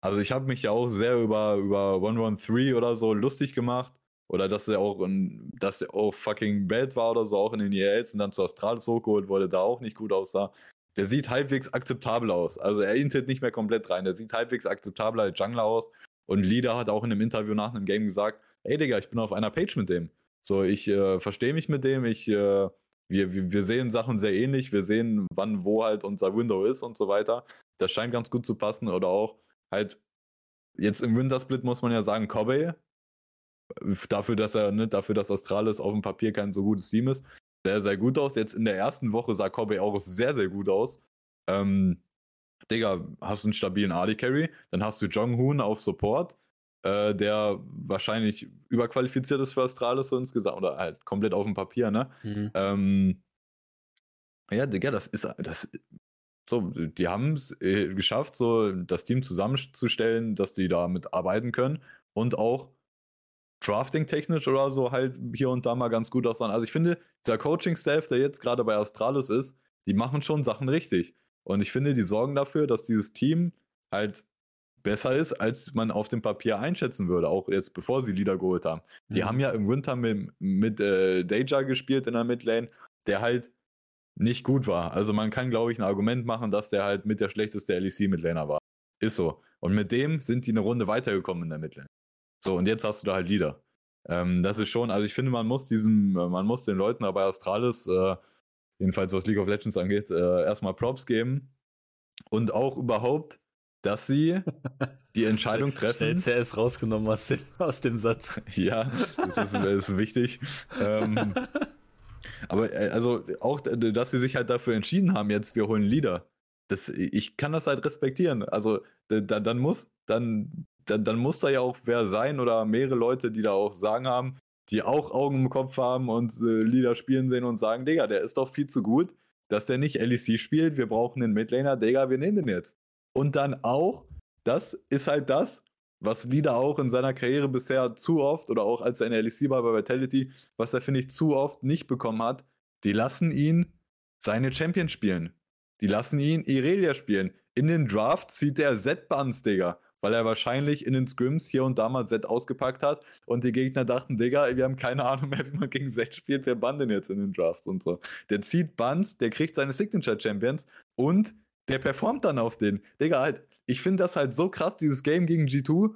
also ich habe mich ja auch sehr über, über 113 oder so lustig gemacht. Oder dass er auch, in, dass er auch fucking bad war oder so, auch in den ELs und dann zu Astralis hochgeholt wurde, da auch nicht gut aussah der sieht halbwegs akzeptabel aus. Also er intet nicht mehr komplett rein. Der sieht halbwegs akzeptabel als Jungler aus. Und Leader hat auch in einem Interview nach einem Game gesagt, ey Digga, ich bin auf einer Page mit dem. So, ich äh, verstehe mich mit dem, ich, äh, wir, wir sehen Sachen sehr ähnlich, wir sehen, wann, wo halt unser Window ist und so weiter. Das scheint ganz gut zu passen. Oder auch halt, jetzt im Wintersplit muss man ja sagen, Kobe, dafür, dass er, ne, dafür, dass Astralis auf dem Papier kein so gutes Team ist, sehr, sehr gut aus. Jetzt in der ersten Woche sah Kobe auch sehr, sehr gut aus. Ähm, Digga, hast du einen stabilen Ali Carry, dann hast du Jong Hoon auf Support, äh, der wahrscheinlich überqualifiziert ist für Astralis so insgesamt oder halt komplett auf dem Papier, ne? Mhm. Ähm, ja, Digga, das ist das. So, die haben es äh, geschafft, so das Team zusammenzustellen, dass die damit arbeiten können und auch Drafting-technisch oder so halt hier und da mal ganz gut aussahen. Also ich finde, dieser Coaching-Staff, der jetzt gerade bei Astralis ist, die machen schon Sachen richtig. Und ich finde, die sorgen dafür, dass dieses Team halt besser ist, als man auf dem Papier einschätzen würde, auch jetzt bevor sie Leader geholt haben. Die mhm. haben ja im Winter mit, mit äh, Deja gespielt in der Midlane, der halt nicht gut war. Also man kann, glaube ich, ein Argument machen, dass der halt mit der schlechteste LEC-Midlaner war. Ist so. Und mit dem sind die eine Runde weitergekommen in der Midlane. So, und jetzt hast du da halt Leader. Ähm, das ist schon, also ich finde, man muss diesem, man muss den Leuten aber Astralis, äh, jedenfalls was League of Legends angeht, äh, erstmal Props geben. Und auch überhaupt, dass sie <laughs> die Entscheidung treffen. Schnell CS rausgenommen aus dem, aus dem Satz. <laughs> ja, das ist, das ist wichtig. ähm, <laughs> aber äh, also auch, dass sie sich halt dafür entschieden haben, jetzt wir holen Leader. Das, ich kann das halt respektieren. Also da, dann muss, dann, dann, dann muss da ja auch wer sein oder mehrere Leute, die da auch sagen haben, die auch Augen im Kopf haben und äh, Lieder spielen sehen und sagen, Digga, der ist doch viel zu gut, dass der nicht LEC spielt. Wir brauchen einen Midlaner, Digga, wir nehmen den jetzt. Und dann auch, das ist halt das, was Lieder auch in seiner Karriere bisher zu oft oder auch als er in LEC war bei Vitality, was er, finde ich, zu oft nicht bekommen hat. Die lassen ihn seine Champion spielen. Die lassen ihn Irelia spielen. In den Draft zieht der Z-Buns, Digga weil er wahrscheinlich in den Scrims hier und da mal Set ausgepackt hat und die Gegner dachten, Digga, wir haben keine Ahnung mehr, wie man gegen Set spielt, wer bannt denn jetzt in den Drafts und so. Der zieht Buns, der kriegt seine Signature Champions und der performt dann auf den. Digga, halt, ich finde das halt so krass, dieses Game gegen G2.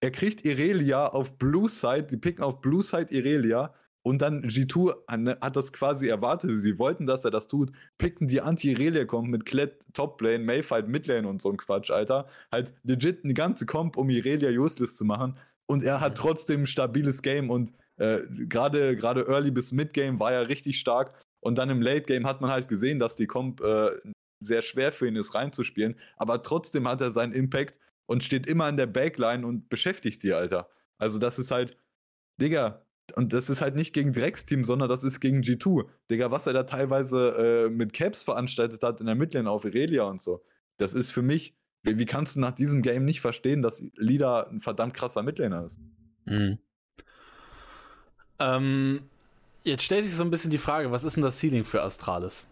Er kriegt Irelia auf Blue Side, die picken auf Blue Side Irelia und dann G2 hat das quasi erwartet. Sie wollten, dass er das tut. Pickten die Anti-Relia kommt mit Klett Toplane, Mayfight Midlane und so ein Quatsch, Alter. Halt legit eine ganze Comp, um Irelia useless zu machen. Und er hat trotzdem ein stabiles Game und äh, gerade Early bis Mid-Game war er richtig stark. Und dann im Late-Game hat man halt gesehen, dass die Comp äh, sehr schwer für ihn ist, reinzuspielen. Aber trotzdem hat er seinen Impact und steht immer in der Backline und beschäftigt sie, Alter. Also das ist halt, Digga, und das ist halt nicht gegen Drecksteam, sondern das ist gegen G2. Digga, was er da teilweise äh, mit Caps veranstaltet hat in der Midlane auf Irelia und so. Das ist für mich, wie, wie, kannst du nach diesem Game nicht verstehen, dass Lida ein verdammt krasser Midlaner ist? Mhm. Ähm, jetzt stellt sich so ein bisschen die Frage, was ist denn das Ceiling für Astralis?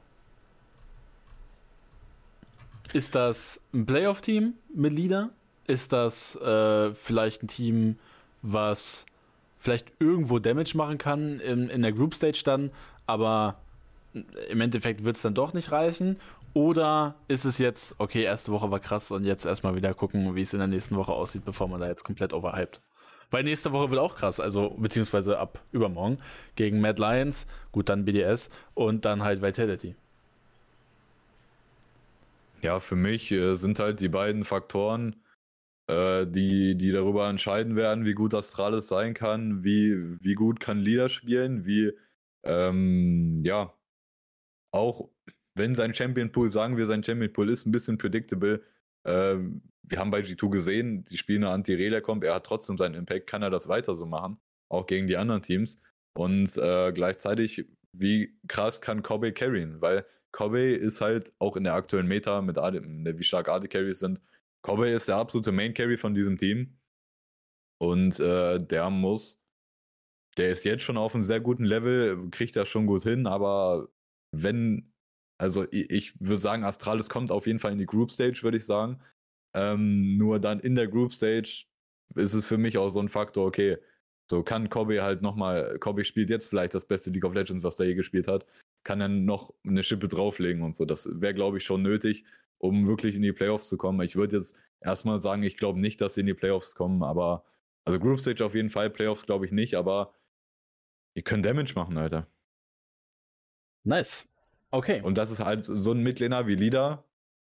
Ist das ein Playoff-Team mit Leader? Ist das äh, vielleicht ein Team, was vielleicht irgendwo Damage machen kann in, in der Group Stage dann, aber im Endeffekt wird es dann doch nicht reichen? Oder ist es jetzt, okay, erste Woche war krass und jetzt erstmal wieder gucken, wie es in der nächsten Woche aussieht, bevor man da jetzt komplett overhyped? Weil nächste Woche wird auch krass, also beziehungsweise ab übermorgen gegen Mad Lions, gut, dann BDS und dann halt Vitality. Ja, für mich äh, sind halt die beiden Faktoren, äh, die, die darüber entscheiden werden, wie gut Astralis sein kann, wie, wie gut kann Leader spielen, wie, ähm, ja, auch wenn sein Champion Pool, sagen wir, sein Champion Pool ist ein bisschen predictable. Äh, wir haben bei G2 gesehen, sie spielen eine Anti-Relay-Comp, er hat trotzdem seinen Impact, kann er das weiter so machen, auch gegen die anderen Teams. Und äh, gleichzeitig, wie krass kann Kobe carryen, weil Kobe ist halt auch in der aktuellen Meta mit AD, wie stark AD Carries sind, Kobe ist der absolute Main Carry von diesem Team. Und äh, der muss, der ist jetzt schon auf einem sehr guten Level, kriegt das schon gut hin, aber wenn, also ich, ich würde sagen, Astralis kommt auf jeden Fall in die Group Stage, würde ich sagen. Ähm, nur dann in der Group Stage ist es für mich auch so ein Faktor, okay, so kann Kobe halt nochmal, Kobe spielt jetzt vielleicht das beste League of Legends, was er je gespielt hat, kann dann noch eine Schippe drauflegen und so. Das wäre, glaube ich, schon nötig um wirklich in die Playoffs zu kommen. Ich würde jetzt erstmal sagen, ich glaube nicht, dass sie in die Playoffs kommen, aber also Group Stage auf jeden Fall, Playoffs glaube ich nicht, aber die können Damage machen, Alter. Nice. Okay. Und das ist halt so ein Midlaner wie Lida.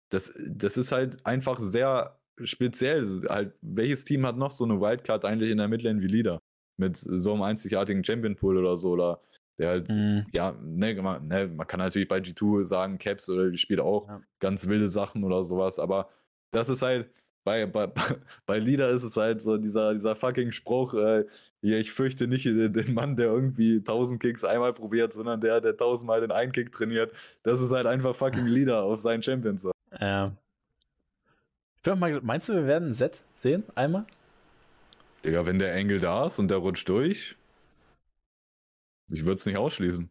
Das, das ist halt einfach sehr speziell. Halt, welches Team hat noch so eine Wildcard eigentlich in der Midlane wie Lida? Mit so einem einzigartigen Champion Pool oder so oder der halt, mhm. ja, ne, man, ne, man kann natürlich bei G2 sagen, Caps oder die spielt auch ja. ganz wilde Sachen oder sowas, aber das ist halt, bei, bei, <laughs> bei Lieder ist es halt so dieser, dieser fucking Spruch, äh, hier, ich fürchte nicht den Mann, der irgendwie 1000 Kicks einmal probiert, sondern der, der tausendmal den einen Kick trainiert. Das ist halt einfach fucking <laughs> Lieder auf seinen Champions. Ja. Mal, meinst du, wir werden ein Set sehen? Einmal? Digga, wenn der Engel da ist und der rutscht durch, ich würde es nicht ausschließen.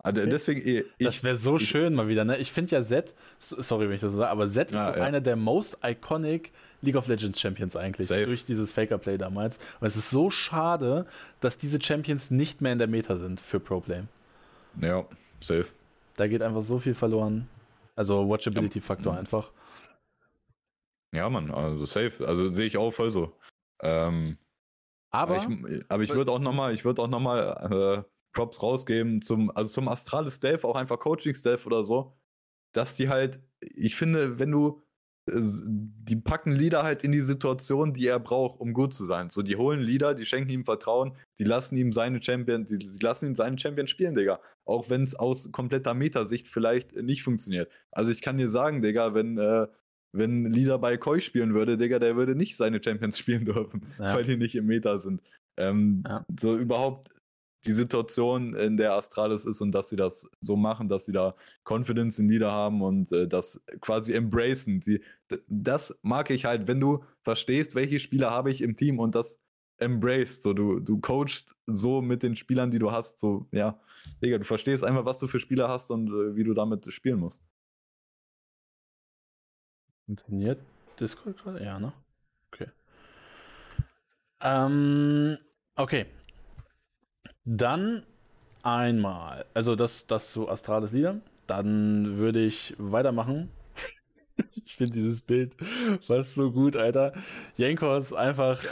Also deswegen, ich, das wäre so ich, schön mal wieder, ne? Ich finde ja Zed, sorry, wenn ich das so sage, aber Zed ja, ist so ja. einer der most iconic League of Legends Champions eigentlich. Safe. Durch dieses Faker-Play damals. Und es ist so schade, dass diese Champions nicht mehr in der Meta sind für Pro-Play. Ja, safe. Da geht einfach so viel verloren. Also Watchability-Faktor ja. einfach. Ja, Mann, also safe. Also sehe ich auch voll so. Ähm, aber, aber ich, aber ich würde auch nochmal, ich würde auch nochmal äh, Props rausgeben zum, also zum Astralis Delph, auch einfach Coaching Delph oder so, dass die halt, ich finde, wenn du, äh, die packen Leader halt in die Situation, die er braucht, um gut zu sein. So, die holen Leader, die schenken ihm Vertrauen, die lassen ihm seine Champion, die, die lassen ihn seinen Champion spielen, Digga. Auch wenn es aus kompletter Metasicht vielleicht nicht funktioniert. Also ich kann dir sagen, Digga, wenn, äh, wenn Leader bei Koi spielen würde, Digga, der würde nicht seine Champions <laughs> spielen dürfen, ja. weil die nicht im Meta sind. Ähm, ja. So überhaupt die Situation, in der Astralis ist und dass sie das so machen, dass sie da Confidence in Lieder haben und äh, das quasi embracen. Sie, das mag ich halt, wenn du verstehst, welche Spieler habe ich im Team und das embraced. So, du, du coachst so mit den Spielern, die du hast. So, ja, Digga, du verstehst einfach, was du für Spieler hast und äh, wie du damit spielen musst. Funktioniert Discord gerade? Ja, ne? Okay. Ähm, okay. Dann einmal, also das, das zu Astrales Lieder. Dann würde ich weitermachen. <laughs> ich finde dieses Bild fast so gut, Alter. Jenkos einfach. <laughs>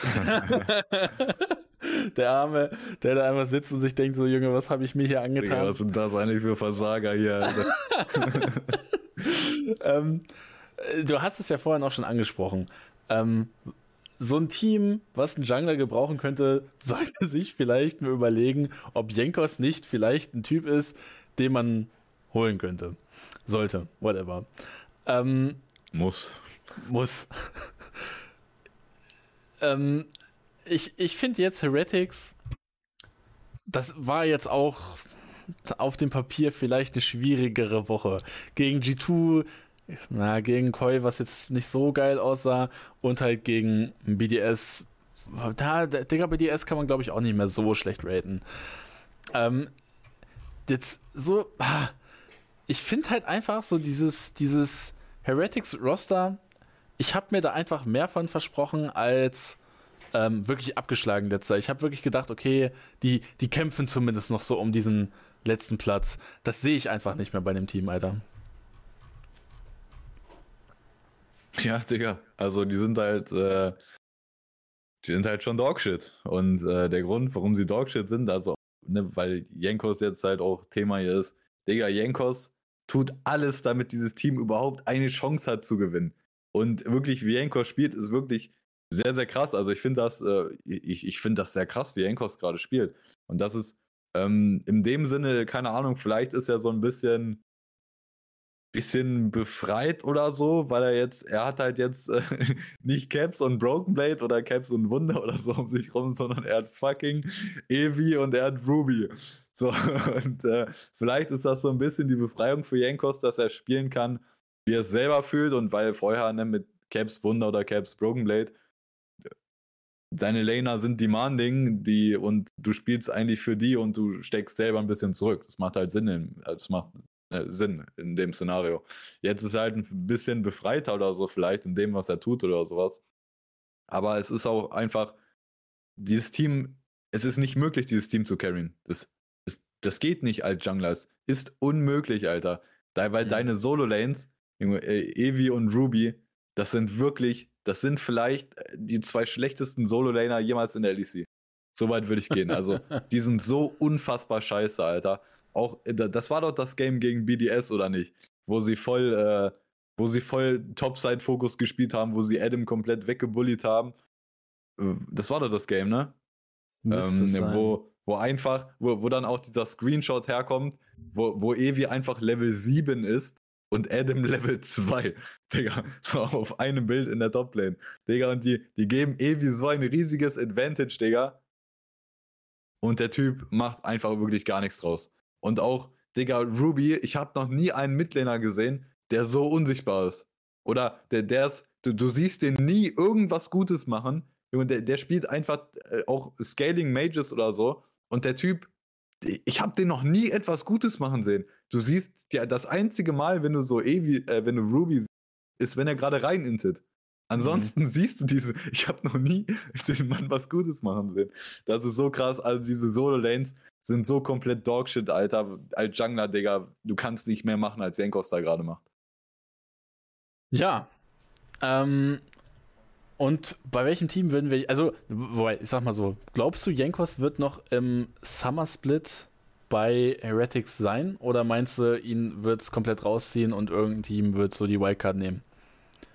der Arme, der da einfach sitzt und sich denkt so, Junge, was habe ich mir hier angetan? Digga, was sind das eigentlich für Versager hier, Alter? <laughs> ähm, du hast es ja vorhin auch schon angesprochen. Ähm, so ein Team, was einen Jungler gebrauchen könnte, <laughs> sollte sich vielleicht mal überlegen, ob Jenkos nicht vielleicht ein Typ ist, den man holen könnte. Sollte, whatever. Ähm, muss. Muss. <laughs> ähm, ich ich finde jetzt Heretics, das war jetzt auch auf dem Papier vielleicht eine schwierigere Woche. Gegen G2 na, gegen Koi, was jetzt nicht so geil aussah, und halt gegen BDS. Da, Digga, BDS kann man, glaube ich, auch nicht mehr so schlecht raten. Ähm, jetzt so, ah, ich finde halt einfach so dieses, dieses Heretics-Roster, ich habe mir da einfach mehr von versprochen als ähm, wirklich abgeschlagen letzter. Ich habe wirklich gedacht, okay, die, die kämpfen zumindest noch so um diesen letzten Platz. Das sehe ich einfach nicht mehr bei dem Team, Alter. Ja, Digga. Also die sind halt, äh, die sind halt schon Dogshit. Und äh, der Grund, warum sie Dogshit sind, also, ne, weil Jenkos jetzt halt auch Thema hier ist, Digga, Jenkos tut alles, damit dieses Team überhaupt eine Chance hat zu gewinnen. Und wirklich, wie Jenkos spielt, ist wirklich sehr, sehr krass. Also ich finde das, äh, ich, ich finde das sehr krass, wie Jenkos gerade spielt. Und das ist ähm, in dem Sinne, keine Ahnung, vielleicht ist er so ein bisschen bisschen befreit oder so, weil er jetzt, er hat halt jetzt äh, <laughs> nicht Caps und Broken Blade oder Caps und Wunder oder so um sich rum, sondern er hat fucking Evi und er hat Ruby. So, <laughs> und äh, vielleicht ist das so ein bisschen die Befreiung für Jankos, dass er spielen kann, wie er es selber fühlt und weil vorher ne, mit Caps Wunder oder Caps Broken Blade deine Laner sind demanding, die und du spielst eigentlich für die und du steckst selber ein bisschen zurück. Das macht halt Sinn. Das macht Sinn in dem Szenario. Jetzt ist er halt ein bisschen befreiter oder so, vielleicht in dem, was er tut oder sowas. Aber es ist auch einfach, dieses Team, es ist nicht möglich, dieses Team zu carryen. Das, das, das geht nicht als Jungler. Es ist unmöglich, Alter. Da, weil mhm. deine Solo-Lanes, äh, Evi und Ruby, das sind wirklich, das sind vielleicht äh, die zwei schlechtesten Solo-Laner jemals in der LEC. So weit würde ich gehen. Also, <laughs> die sind so unfassbar scheiße, Alter auch, äh, das war doch das Game gegen BDS, oder nicht? Wo sie voll, äh, wo sie voll Topside-Fokus gespielt haben, wo sie Adam komplett weggebullied haben. Äh, das war doch das Game, ne? Ähm, wo, wo einfach, wo, wo dann auch dieser Screenshot herkommt, wo, wo Evi einfach Level 7 ist und Adam <laughs> Level 2. Digga, <laughs> so auf einem Bild in der Toplane. Digga, und die, die geben Evi so ein riesiges Advantage, Digga. Und der Typ macht einfach wirklich gar nichts draus. Und auch, Digga, Ruby, ich habe noch nie einen Midlaner gesehen, der so unsichtbar ist. Oder der, der ist, du, du siehst den nie irgendwas Gutes machen. Junge, der, der spielt einfach äh, auch Scaling Mages oder so. Und der Typ, ich habe den noch nie etwas Gutes machen sehen. Du siehst ja das einzige Mal, wenn du so Evi, äh, wenn du Ruby siehst, ist, wenn er gerade rein intet. Ansonsten mhm. siehst du diese, ich habe noch nie <laughs> den Mann was Gutes machen sehen. Das ist so krass. Also diese Solo-Lanes sind so komplett Dogshit, Alter. Als Jungler, Digga, du kannst nicht mehr machen, als Jankos da gerade macht. Ja. Ähm, und bei welchem Team würden wir, also, ich sag mal so, glaubst du, Jankos wird noch im Summer Split bei Heretics sein? Oder meinst du, ihn wird es komplett rausziehen und irgendein Team wird so die Wildcard nehmen?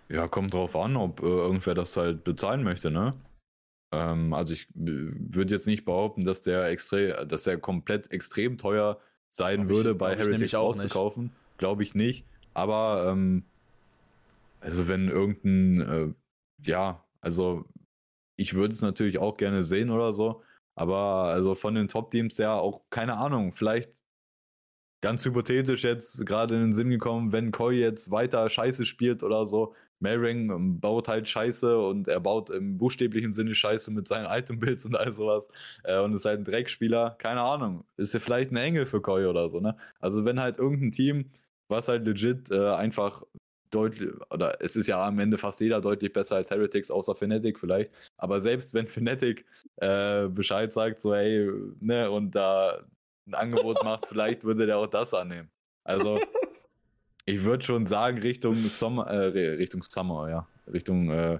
Ja, kommt drauf an, ob äh, irgendwer das halt bezahlen möchte, ne? Ähm, also ich würde jetzt nicht behaupten, dass der extrem, dass der komplett extrem teuer sein glaub würde, ich, bei Heretics rauszukaufen. Glaube ich nicht. Aber ähm, also wenn irgendein, äh, ja, also ich würde es natürlich auch gerne sehen oder so. Aber also von den Top-Teams ja auch keine Ahnung. Vielleicht ganz hypothetisch jetzt gerade in den Sinn gekommen, wenn Koi jetzt weiter Scheiße spielt oder so. Maring ähm, baut halt Scheiße und er baut im buchstäblichen Sinne Scheiße mit seinen <laughs> Item-Builds und all sowas äh, und ist halt ein Dreckspieler. Keine Ahnung. Ist ja vielleicht ein Engel für Koi oder so, ne? Also wenn halt irgendein Team, was halt legit äh, einfach deutlich, oder es ist ja am Ende fast jeder deutlich besser als Heretics, außer Fnatic vielleicht. Aber selbst wenn Fnatic äh, Bescheid sagt, so, hey, ne, und da ein Angebot macht, <laughs> vielleicht würde der auch das annehmen. Also, ich würde schon sagen, Richtung Sommer, äh, Richtung Summer, ja. Richtung, äh,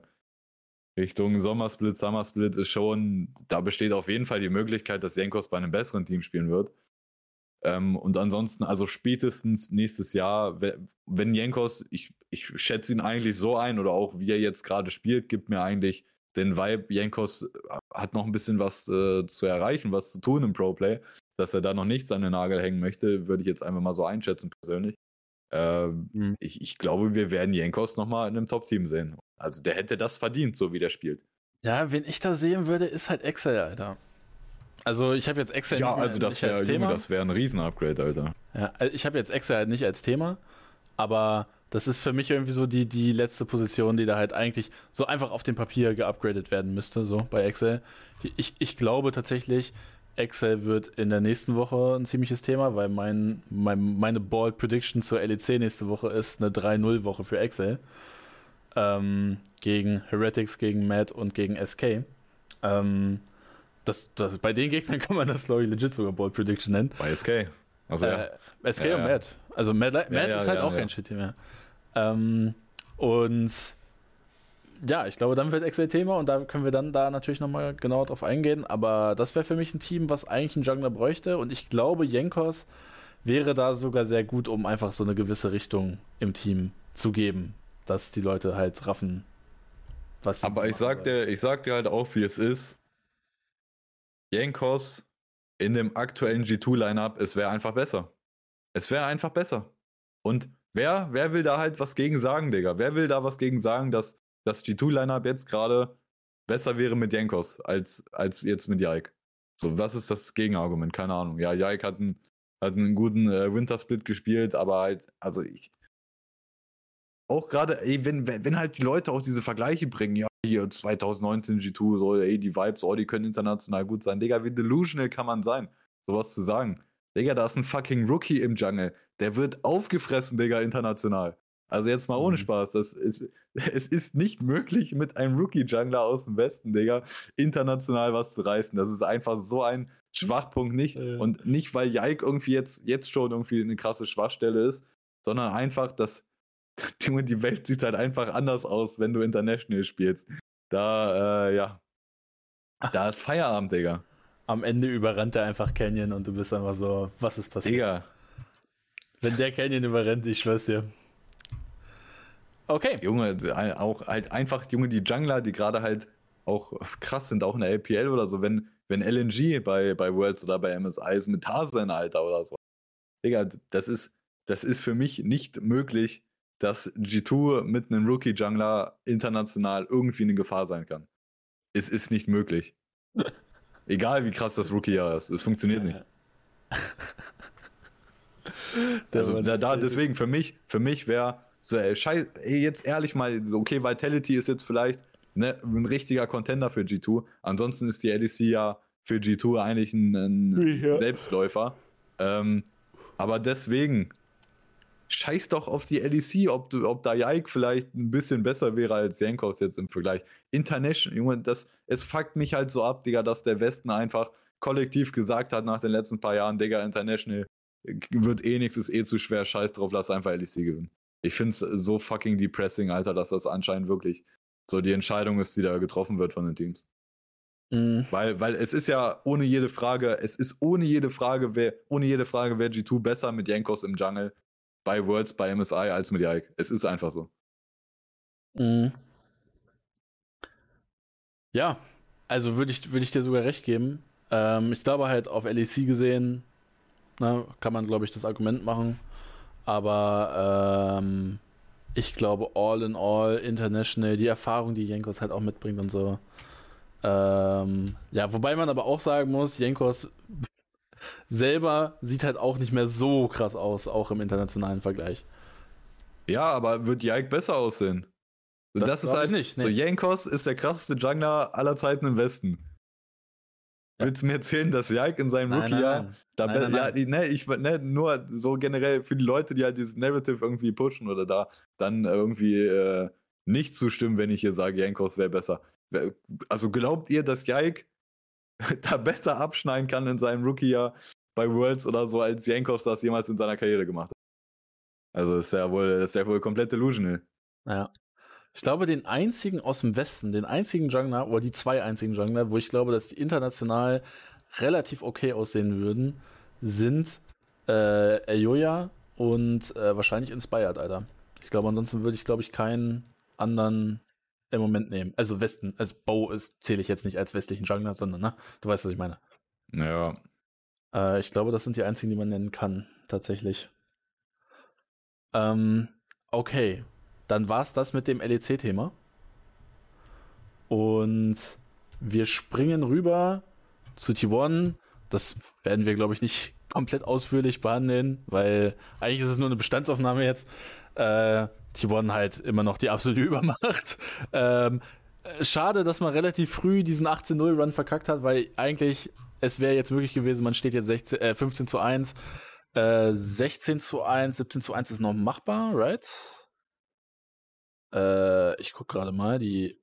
Richtung Sommersplit, Summersplit ist schon, da besteht auf jeden Fall die Möglichkeit, dass Jenkos bei einem besseren Team spielen wird. Ähm, und ansonsten, also spätestens nächstes Jahr, wenn Jenkos, ich, ich schätze ihn eigentlich so ein oder auch wie er jetzt gerade spielt, gibt mir eigentlich den Vibe, Jenkos äh, hat noch ein bisschen was äh, zu erreichen, was zu tun im Pro-Play, dass er da noch nichts an den Nagel hängen möchte, würde ich jetzt einfach mal so einschätzen persönlich. Ähm, mhm. ich, ich glaube, wir werden Jenkos nochmal in einem Top-Team sehen. Also der hätte das verdient, so wie der spielt. Ja, wen ich da sehen würde, ist halt Excel, Alter. Also ich habe jetzt Excel ja, nicht, also das wär, als Thema. Junge, das wäre ein Riesen-Upgrade, Alter. Ja, also ich habe jetzt Excel halt nicht als Thema, aber das ist für mich irgendwie so die, die letzte Position, die da halt eigentlich so einfach auf dem Papier geupgradet werden müsste, so bei Excel. Ich, ich glaube tatsächlich, Excel wird in der nächsten Woche ein ziemliches Thema, weil mein, mein, meine Ball Prediction zur LEC nächste Woche ist eine 3-0-Woche für Excel. Ähm, gegen Heretics, gegen Matt und gegen SK. Ähm, das, das, bei den Gegnern <laughs> kann man das, glaube ich, legit sogar Ball Prediction nennen. Bei SK. Also, äh, ja. SK ja, und ja. Matt. Also Matt, Matt ist halt auch kein Shit mehr. Ähm, und ja, ich glaube, dann wird Excel Thema und da können wir dann da natürlich nochmal genauer drauf eingehen. Aber das wäre für mich ein Team, was eigentlich einen Jungler bräuchte. Und ich glaube, Jenkos wäre da sogar sehr gut, um einfach so eine gewisse Richtung im Team zu geben, dass die Leute halt raffen. Was Aber ich sag, dir, ich sag dir halt auch, wie es ist. Jenkos in dem aktuellen G2-Lineup, es wäre einfach besser. Es wäre einfach besser. Und wer, wer will da halt was gegen sagen, Digga? Wer will da was gegen sagen, dass das G2-Lineup jetzt gerade besser wäre mit Jenkos als, als jetzt mit Jaik? So, was ist das Gegenargument? Keine Ahnung. Ja, Jaik hat einen, hat einen guten äh, Wintersplit gespielt, aber halt, also ich. Auch gerade, wenn, wenn halt die Leute auch diese Vergleiche bringen, ja, hier 2019 G2, so, ey, die Vibes, oh, die können international gut sein. Digga, wie delusional kann man sein, sowas zu sagen? Digga, da ist ein fucking Rookie im Jungle. Der wird aufgefressen, Digga, international. Also jetzt mal ohne mhm. Spaß. Das ist, <laughs> es ist nicht möglich, mit einem Rookie-Jungler aus dem Westen, Digga, international was zu reißen. Das ist einfach so ein Schwachpunkt nicht. Und nicht, weil Jaik irgendwie jetzt, jetzt schon irgendwie eine krasse Schwachstelle ist, sondern einfach, dass <laughs> Junge, die Welt sieht halt einfach anders aus, wenn du International spielst. Da, äh, ja. Da ist Feierabend, Digga. Am Ende überrennt er einfach Canyon und du bist einfach so, was ist passiert? Digga. Wenn der Canyon überrennt, ich schwör's dir. Okay. Junge, auch halt einfach, Junge, die Jungler, die gerade halt auch krass sind, auch in der LPL oder so, wenn, wenn LNG bei, bei Worlds oder bei MSI ist mit Tarzan, Alter, oder so. Digga, das ist, das ist für mich nicht möglich, dass G2 mit einem Rookie-Jungler international irgendwie eine Gefahr sein kann. Es ist nicht möglich. <laughs> Egal wie krass das Rookie ja ist, es funktioniert nicht. <laughs> also da, da, deswegen für mich, für mich wäre so, ey, scheiß, ey, jetzt ehrlich mal, okay, Vitality ist jetzt vielleicht ne, ein richtiger Contender für G2. Ansonsten ist die LEC ja für G2 eigentlich ein, ein ja. Selbstläufer. Ähm, aber deswegen, scheiß doch auf die LEC, ob, du, ob da Jaik vielleicht ein bisschen besser wäre als Jankos jetzt im Vergleich. International, Junge, das, es fuckt mich halt so ab, Digga, dass der Westen einfach kollektiv gesagt hat nach den letzten paar Jahren, Digga, International wird eh nichts, ist eh zu schwer, scheiß drauf, lass einfach LEC gewinnen. Ich find's so fucking depressing, Alter, dass das anscheinend wirklich so die Entscheidung ist, die da getroffen wird von den Teams. Mhm. Weil, weil es ist ja ohne jede Frage, es ist ohne jede Frage, wer, ohne jede Frage, wer G2 besser mit Jankos im Jungle bei Worlds, bei MSI als mit Yike. Es ist einfach so. Mhm. Ja, also würde ich, würd ich dir sogar recht geben. Ähm, ich glaube halt auf LEC gesehen, na, ne, kann man glaube ich das Argument machen. Aber ähm, ich glaube all in all international, die Erfahrung, die Jankos halt auch mitbringt und so, ähm, ja, wobei man aber auch sagen muss, Jenkos selber sieht halt auch nicht mehr so krass aus, auch im internationalen Vergleich. Ja, aber wird Jaik besser aussehen? Das, das ist halt nicht. Nee. So, Jankos ist der krasseste Jungler aller Zeiten im Westen. Willst du mir erzählen, dass Jaik in seinem Rookie-Jahr da nein, nein, ja, ne, ich ne, nur so generell für die Leute, die halt dieses Narrative irgendwie pushen oder da dann irgendwie äh, nicht zustimmen, wenn ich hier sage, Jankos wäre besser. Also glaubt ihr, dass Jaik <laughs> da besser abschneiden kann in seinem Rookie-Jahr bei Worlds oder so, als Jankos das jemals in seiner Karriere gemacht hat? Also ist ja wohl, ist ja wohl komplett delusional. Ja. Ich glaube, den einzigen aus dem Westen, den einzigen Jungler, oder die zwei einzigen Jungler, wo ich glaube, dass die international relativ okay aussehen würden, sind äh, Ayoya und äh, wahrscheinlich Inspired, Alter. Ich glaube, ansonsten würde ich, glaube ich, keinen anderen im Moment nehmen. Also Westen, also Bow ist, zähle ich jetzt nicht als westlichen Jungler, sondern, ne? Du weißt, was ich meine. Ja. Äh, ich glaube, das sind die einzigen, die man nennen kann, tatsächlich. Ähm, okay. Dann war es das mit dem LEC-Thema. Und wir springen rüber zu T1. Das werden wir, glaube ich, nicht komplett ausführlich behandeln, weil eigentlich ist es nur eine Bestandsaufnahme jetzt. Äh, T1 halt immer noch die absolute <laughs> Übermacht. Ähm, schade, dass man relativ früh diesen 18-0-Run verkackt hat, weil eigentlich es wäre jetzt möglich gewesen, man steht jetzt 16, äh, 15 zu 1. Äh, 16 zu 1, 17 zu 1 ist noch machbar, right? Äh, ich guck gerade mal die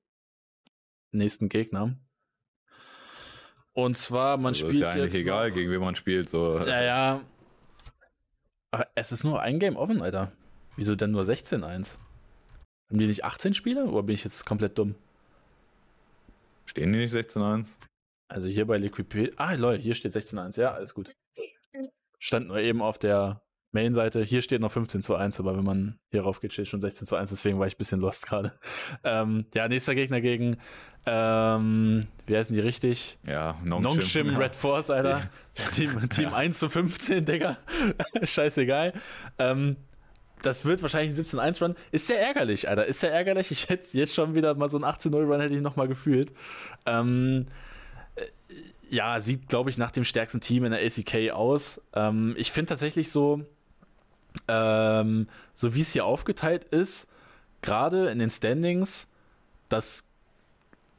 nächsten Gegner. Und zwar, man also spielt. Ist ja eigentlich jetzt egal, gegen wen man spielt. So. Ja, ja. Aber es ist nur ein Game offen, Alter. Wieso denn nur 16-1? Haben die nicht 18 Spiele oder bin ich jetzt komplett dumm? Stehen die nicht 16-1? Also hier bei Liquid. Ah, lol, hier steht 16-1. Ja, alles gut. Stand nur eben auf der Main-Seite. Hier steht noch 15 zu 1, aber wenn man hier rauf geht, steht schon 16 zu 1, deswegen war ich ein bisschen lost gerade. <laughs> Ähm, ja, nächster Gegner gegen, ähm, wie heißen die richtig? Ja, Nongshim, Nongshim Red Force, Alter. <laughs> Team, Team ja. 1 zu 15, Digga. <laughs> Scheißegal. Ähm, das wird wahrscheinlich ein 17-1-Run. Ist sehr ärgerlich, Alter. Ist sehr ärgerlich. Ich hätte jetzt schon wieder mal so ein 18-0-Run hätte ich noch mal gefühlt. Ähm, äh, ja, sieht, glaube ich, nach dem stärksten Team in der ACK aus. Ähm, ich finde tatsächlich so, ähm, so wie es hier aufgeteilt ist, gerade in den Standings, das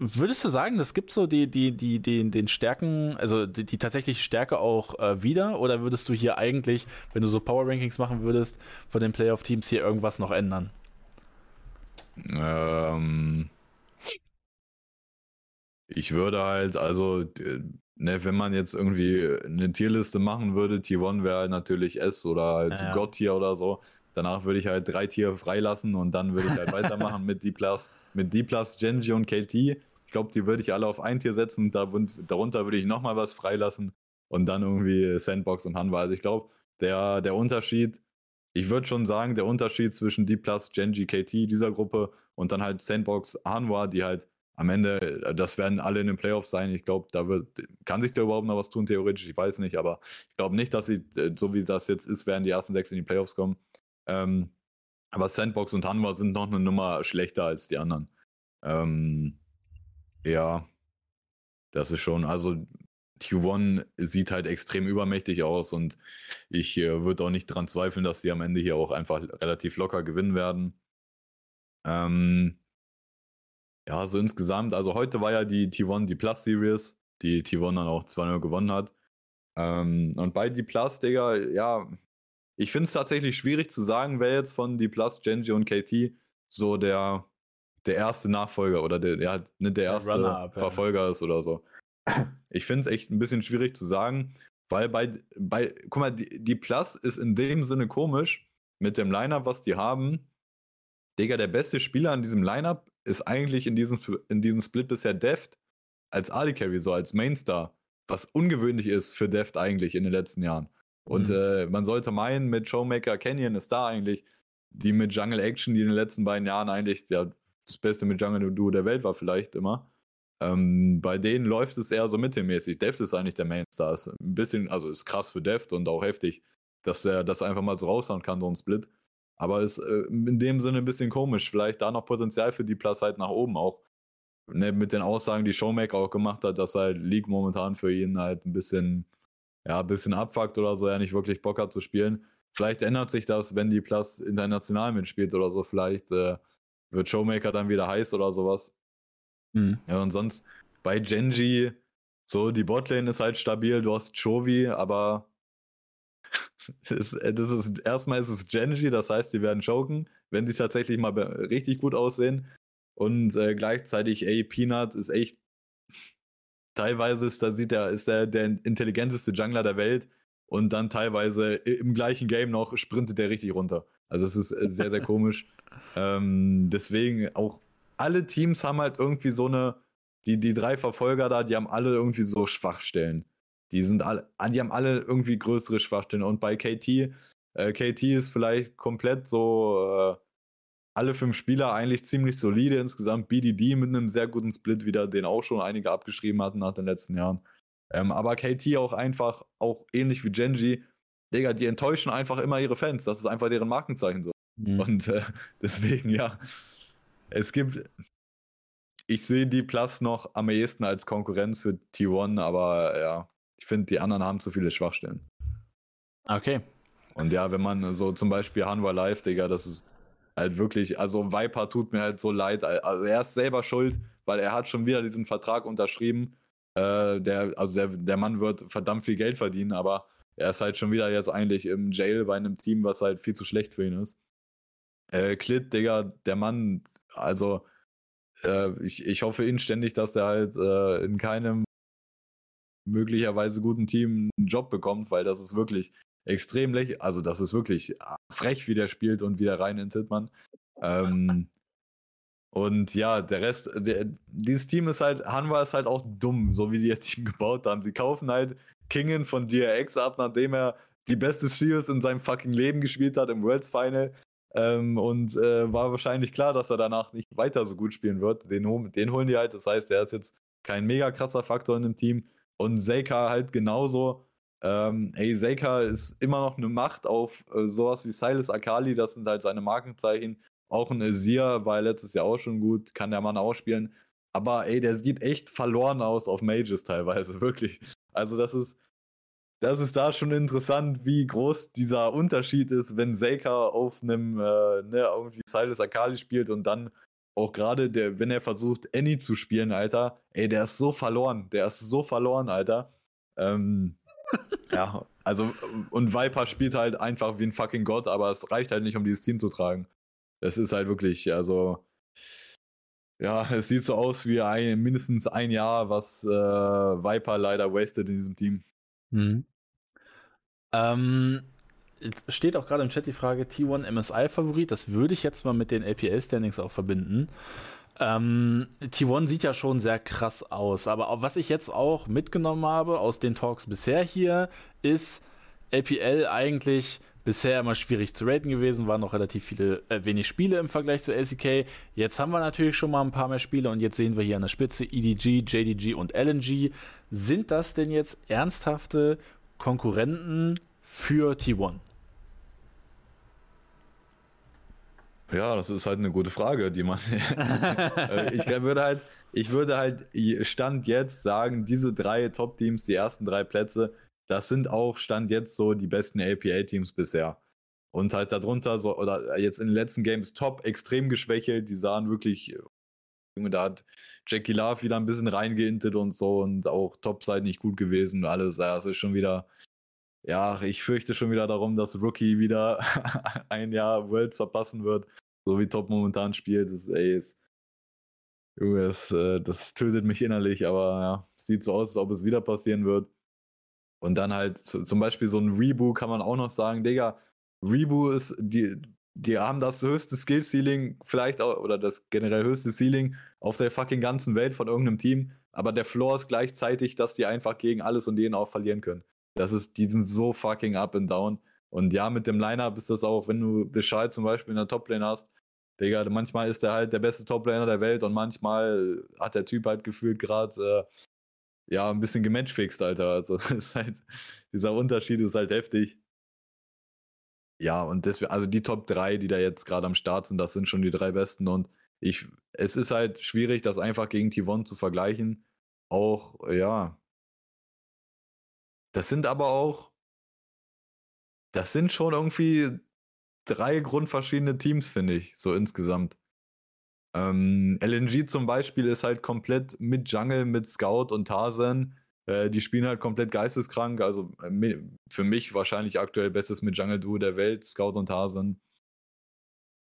Würdest du sagen, das gibt so die, die, die, die, den Stärken, also die, die tatsächliche Stärke auch äh, wieder? Oder würdest du hier eigentlich, wenn du so Power Rankings machen würdest, von den Playoff-Teams hier irgendwas noch ändern? Ähm, ich würde halt, also, ne, wenn man jetzt irgendwie eine Tierliste machen würde, T1 wäre halt natürlich S oder halt ja. God-Tier oder so. Danach würde ich halt drei Tier freilassen und dann würde ich halt weitermachen mit D+, mit D+, Genji und KT. Ich glaube, die würde ich alle auf ein Tier setzen. Da, darunter würde ich nochmal was freilassen und dann irgendwie Sandbox und Hanwha. Also ich glaube, der, der Unterschied, ich würde schon sagen, der Unterschied zwischen D+, Genji, KT dieser Gruppe und dann halt Sandbox, Hanwha, die halt am Ende, das werden alle in den Playoffs sein. Ich glaube, da wird, kann sich da überhaupt noch was tun, theoretisch. Ich weiß nicht, aber ich glaube nicht, dass sie, so wie das jetzt ist, werden die ersten sechs in die Playoffs kommen. Ähm, aber Sandbox und Hanwha sind noch eine Nummer schlechter als die anderen. Ähm, ja, das ist schon, also T1 sieht halt extrem übermächtig aus und ich äh, würde auch nicht daran zweifeln, dass sie am Ende hier auch einfach relativ locker gewinnen werden. Ähm, ja, so insgesamt, also heute war ja die T1 die Plus Series, die T1 dann auch 2-0 gewonnen hat. Ähm, und bei die Plus, Digga, ja, ich finde es tatsächlich schwierig zu sagen, wer jetzt von die Plus, Genji und KT so der, der erste Nachfolger oder der, der, ne, der erste der Verfolger ja. ist oder so. Ich finde es echt ein bisschen schwierig zu sagen, weil bei, bei guck mal, die, die Plus ist in dem Sinne komisch mit dem Lineup, was die haben. Digga, der beste Spieler an diesem Lineup ist eigentlich in diesem, in diesem Split bisher Deft als Ali Carry, so als Mainstar, was ungewöhnlich ist für Deft eigentlich in den letzten Jahren. Und mhm. äh, man sollte meinen, mit Showmaker Canyon ist da eigentlich die mit Jungle Action, die in den letzten beiden Jahren eigentlich ja, das beste mit Jungle Duo der Welt war, vielleicht immer. Ähm, bei denen läuft es eher so mittelmäßig. Deft ist eigentlich der Mainstar. Ist ein bisschen, also ist krass für Deft und auch heftig, dass er das einfach mal so raushauen kann, so ein Split. Aber ist äh, in dem Sinne ein bisschen komisch. Vielleicht da noch Potenzial für die Plus halt nach oben auch. Ne, mit den Aussagen, die Showmaker auch gemacht hat, dass halt League momentan für ihn halt ein bisschen, ja, ein bisschen abfuckt oder so, er nicht wirklich Bock hat zu spielen. Vielleicht ändert sich das, wenn die Plus international mitspielt oder so. Vielleicht äh, wird Showmaker dann wieder heiß oder sowas. Mhm. Ja, und sonst bei Genji, so die Botlane ist halt stabil, du hast Chovy, aber das, äh, das ist erstmal ist es Genji, das heißt, sie werden choken, wenn sie tatsächlich mal richtig gut aussehen. Und äh, gleichzeitig, ey, Peanut ist echt. Teilweise ist, da sieht er, ist er der intelligenteste Jungler der Welt und dann teilweise im gleichen Game noch sprintet der richtig runter. Also es ist äh, sehr, sehr komisch. <laughs> Ähm, deswegen auch alle Teams haben halt irgendwie so eine, die, die drei Verfolger da, die haben alle irgendwie so Schwachstellen. Die sind alle, die haben alle irgendwie größere Schwachstellen. Und bei KT, äh, KT ist vielleicht komplett so äh, alle fünf Spieler eigentlich ziemlich solide insgesamt. BDD mit einem sehr guten Split wieder, den auch schon einige abgeschrieben hatten nach den letzten Jahren. Ähm, aber KT auch einfach, auch ähnlich wie Genji, Digga, die enttäuschen einfach immer ihre Fans. Das ist einfach deren Markenzeichen so. Mhm. Und äh, <laughs> deswegen, ja, es gibt, ich sehe die Plus noch am ehesten als Konkurrenz für T1, aber ja, ich finde, die anderen haben zu viele Schwachstellen. Okay. Und ja, wenn man so zum Beispiel Hanwha Live, Digga, das ist halt wirklich, also Viper tut mir halt so leid. Also er ist selber schuld, weil er hat schon wieder diesen Vertrag unterschrieben. Äh, der, also der, der Mann wird verdammt viel Geld verdienen, aber er ist halt schon wieder jetzt eigentlich im Jail bei einem Team, was halt viel zu schlecht für ihn ist. Äh, Klit, Digga, der Mann, also äh, ich, ich hoffe inständig, dass er halt äh, in keinem möglicherweise guten Team einen Job bekommt, weil das ist wirklich extrem lächerlich. Also, das ist wirklich frech, wie der spielt und wie der rein in Tittmann. Ähm, <laughs> und ja, der Rest, der, dieses Team ist halt, Hanwha ist halt auch dumm, so wie die ihr Team <laughs> gebaut haben. Sie kaufen halt Kingen von DRX ab, nachdem er die beste Series in seinem fucking Leben gespielt hat im Worlds Final. Ähm, und äh, war wahrscheinlich klar, dass er danach nicht weiter so gut spielen wird. Den, den holen die halt. Das heißt, er ist jetzt kein mega krasser Faktor in dem Team. Und Seika halt genauso. Ähm, ey, Seika ist immer noch eine Macht auf äh, sowas wie Silas Akali, das sind halt seine Markenzeichen. Auch ein Azir war letztes Jahr auch schon gut, kann der Mann auch spielen. Aber ey, der sieht echt verloren aus auf Mages teilweise, <laughs> wirklich. Also das ist, das ist da schon interessant, wie groß dieser Unterschied ist, wenn Seika auf einem, äh, ne, irgendwie Silas Akali spielt und dann auch gerade, der, wenn er versucht, Annie zu spielen, Alter, ey, der ist so verloren. Der ist so verloren, Alter. Ähm, <laughs> ja, also, und Viper spielt halt einfach wie ein fucking Gott, aber es reicht halt nicht, um dieses Team zu tragen. Es ist halt wirklich, also, ja, es sieht so aus wie ein, mindestens ein Jahr, was äh, Viper leider wasted in diesem Team. Mhm. Ähm, steht auch gerade im Chat die Frage T1 MSI-Favorit. Das würde ich jetzt mal mit den APL-Standings auch verbinden. Ähm, T1 sieht ja schon sehr krass aus, aber was ich jetzt auch mitgenommen habe aus den Talks bisher hier, ist APL eigentlich bisher immer schwierig zu raten gewesen, waren noch relativ viele, äh, wenig Spiele im Vergleich zu LCK. Jetzt haben wir natürlich schon mal ein paar mehr Spiele und jetzt sehen wir hier an der Spitze EDG, JDG und LNG. Sind das denn jetzt ernsthafte Konkurrenten für T1? Ja, das ist halt eine gute Frage, die man. <laughs> Äh, ich würde halt, ich würde halt Stand jetzt sagen, diese drei Top-Teams, die ersten drei Plätze, das sind auch Stand jetzt so die besten APA-Teams bisher. Und halt darunter so, oder jetzt in den letzten Games top extrem geschwächelt, die sahen wirklich Da hat Jackie Love wieder ein bisschen reingeintet und so und auch Topside nicht gut gewesen. Alles, ja, es ist schon wieder, ja, ich fürchte schon wieder darum, dass Rookie wieder <laughs> ein Jahr Worlds verpassen wird, so wie Top momentan spielt. Das, ey, ist, das, äh, das tötet mich innerlich, aber ja, sieht so aus, als ob es wieder passieren wird. Und dann halt zum Beispiel so ein Rebu kann man auch noch sagen, Digga, Rebu ist, die, die haben das höchste Skill-Ceiling, vielleicht auch, oder das generell höchste Ceiling auf der fucking ganzen Welt von irgendeinem Team, aber der Floor ist gleichzeitig, dass die einfach gegen alles und jeden auch verlieren können. Das ist, die sind so fucking up and down. Und ja, mit dem Lineup ist das auch, wenn du The Shy zum Beispiel in der Toplane hast, Digga, manchmal ist der halt der beste Toplaner der Welt und manchmal hat der Typ halt gefühlt gerade äh, ja ein bisschen gematchfixt, Alter. Also <laughs> halt, dieser Unterschied ist halt heftig. Ja, und deswegen, also die Top 3, die da jetzt gerade am Start sind, das sind schon die drei besten und ich, es ist halt schwierig, das einfach gegen Tivon zu vergleichen. Auch, ja. Das sind aber auch, das sind schon irgendwie drei grundverschiedene Teams, finde ich, so insgesamt. Ähm, LNG zum Beispiel ist halt komplett mit Jungle, mit Scout und Tarzan. Äh, die spielen halt komplett geisteskrank. Also äh, für mich wahrscheinlich aktuell bestes mit Jungle Duo der Welt, Scout und Tarzan.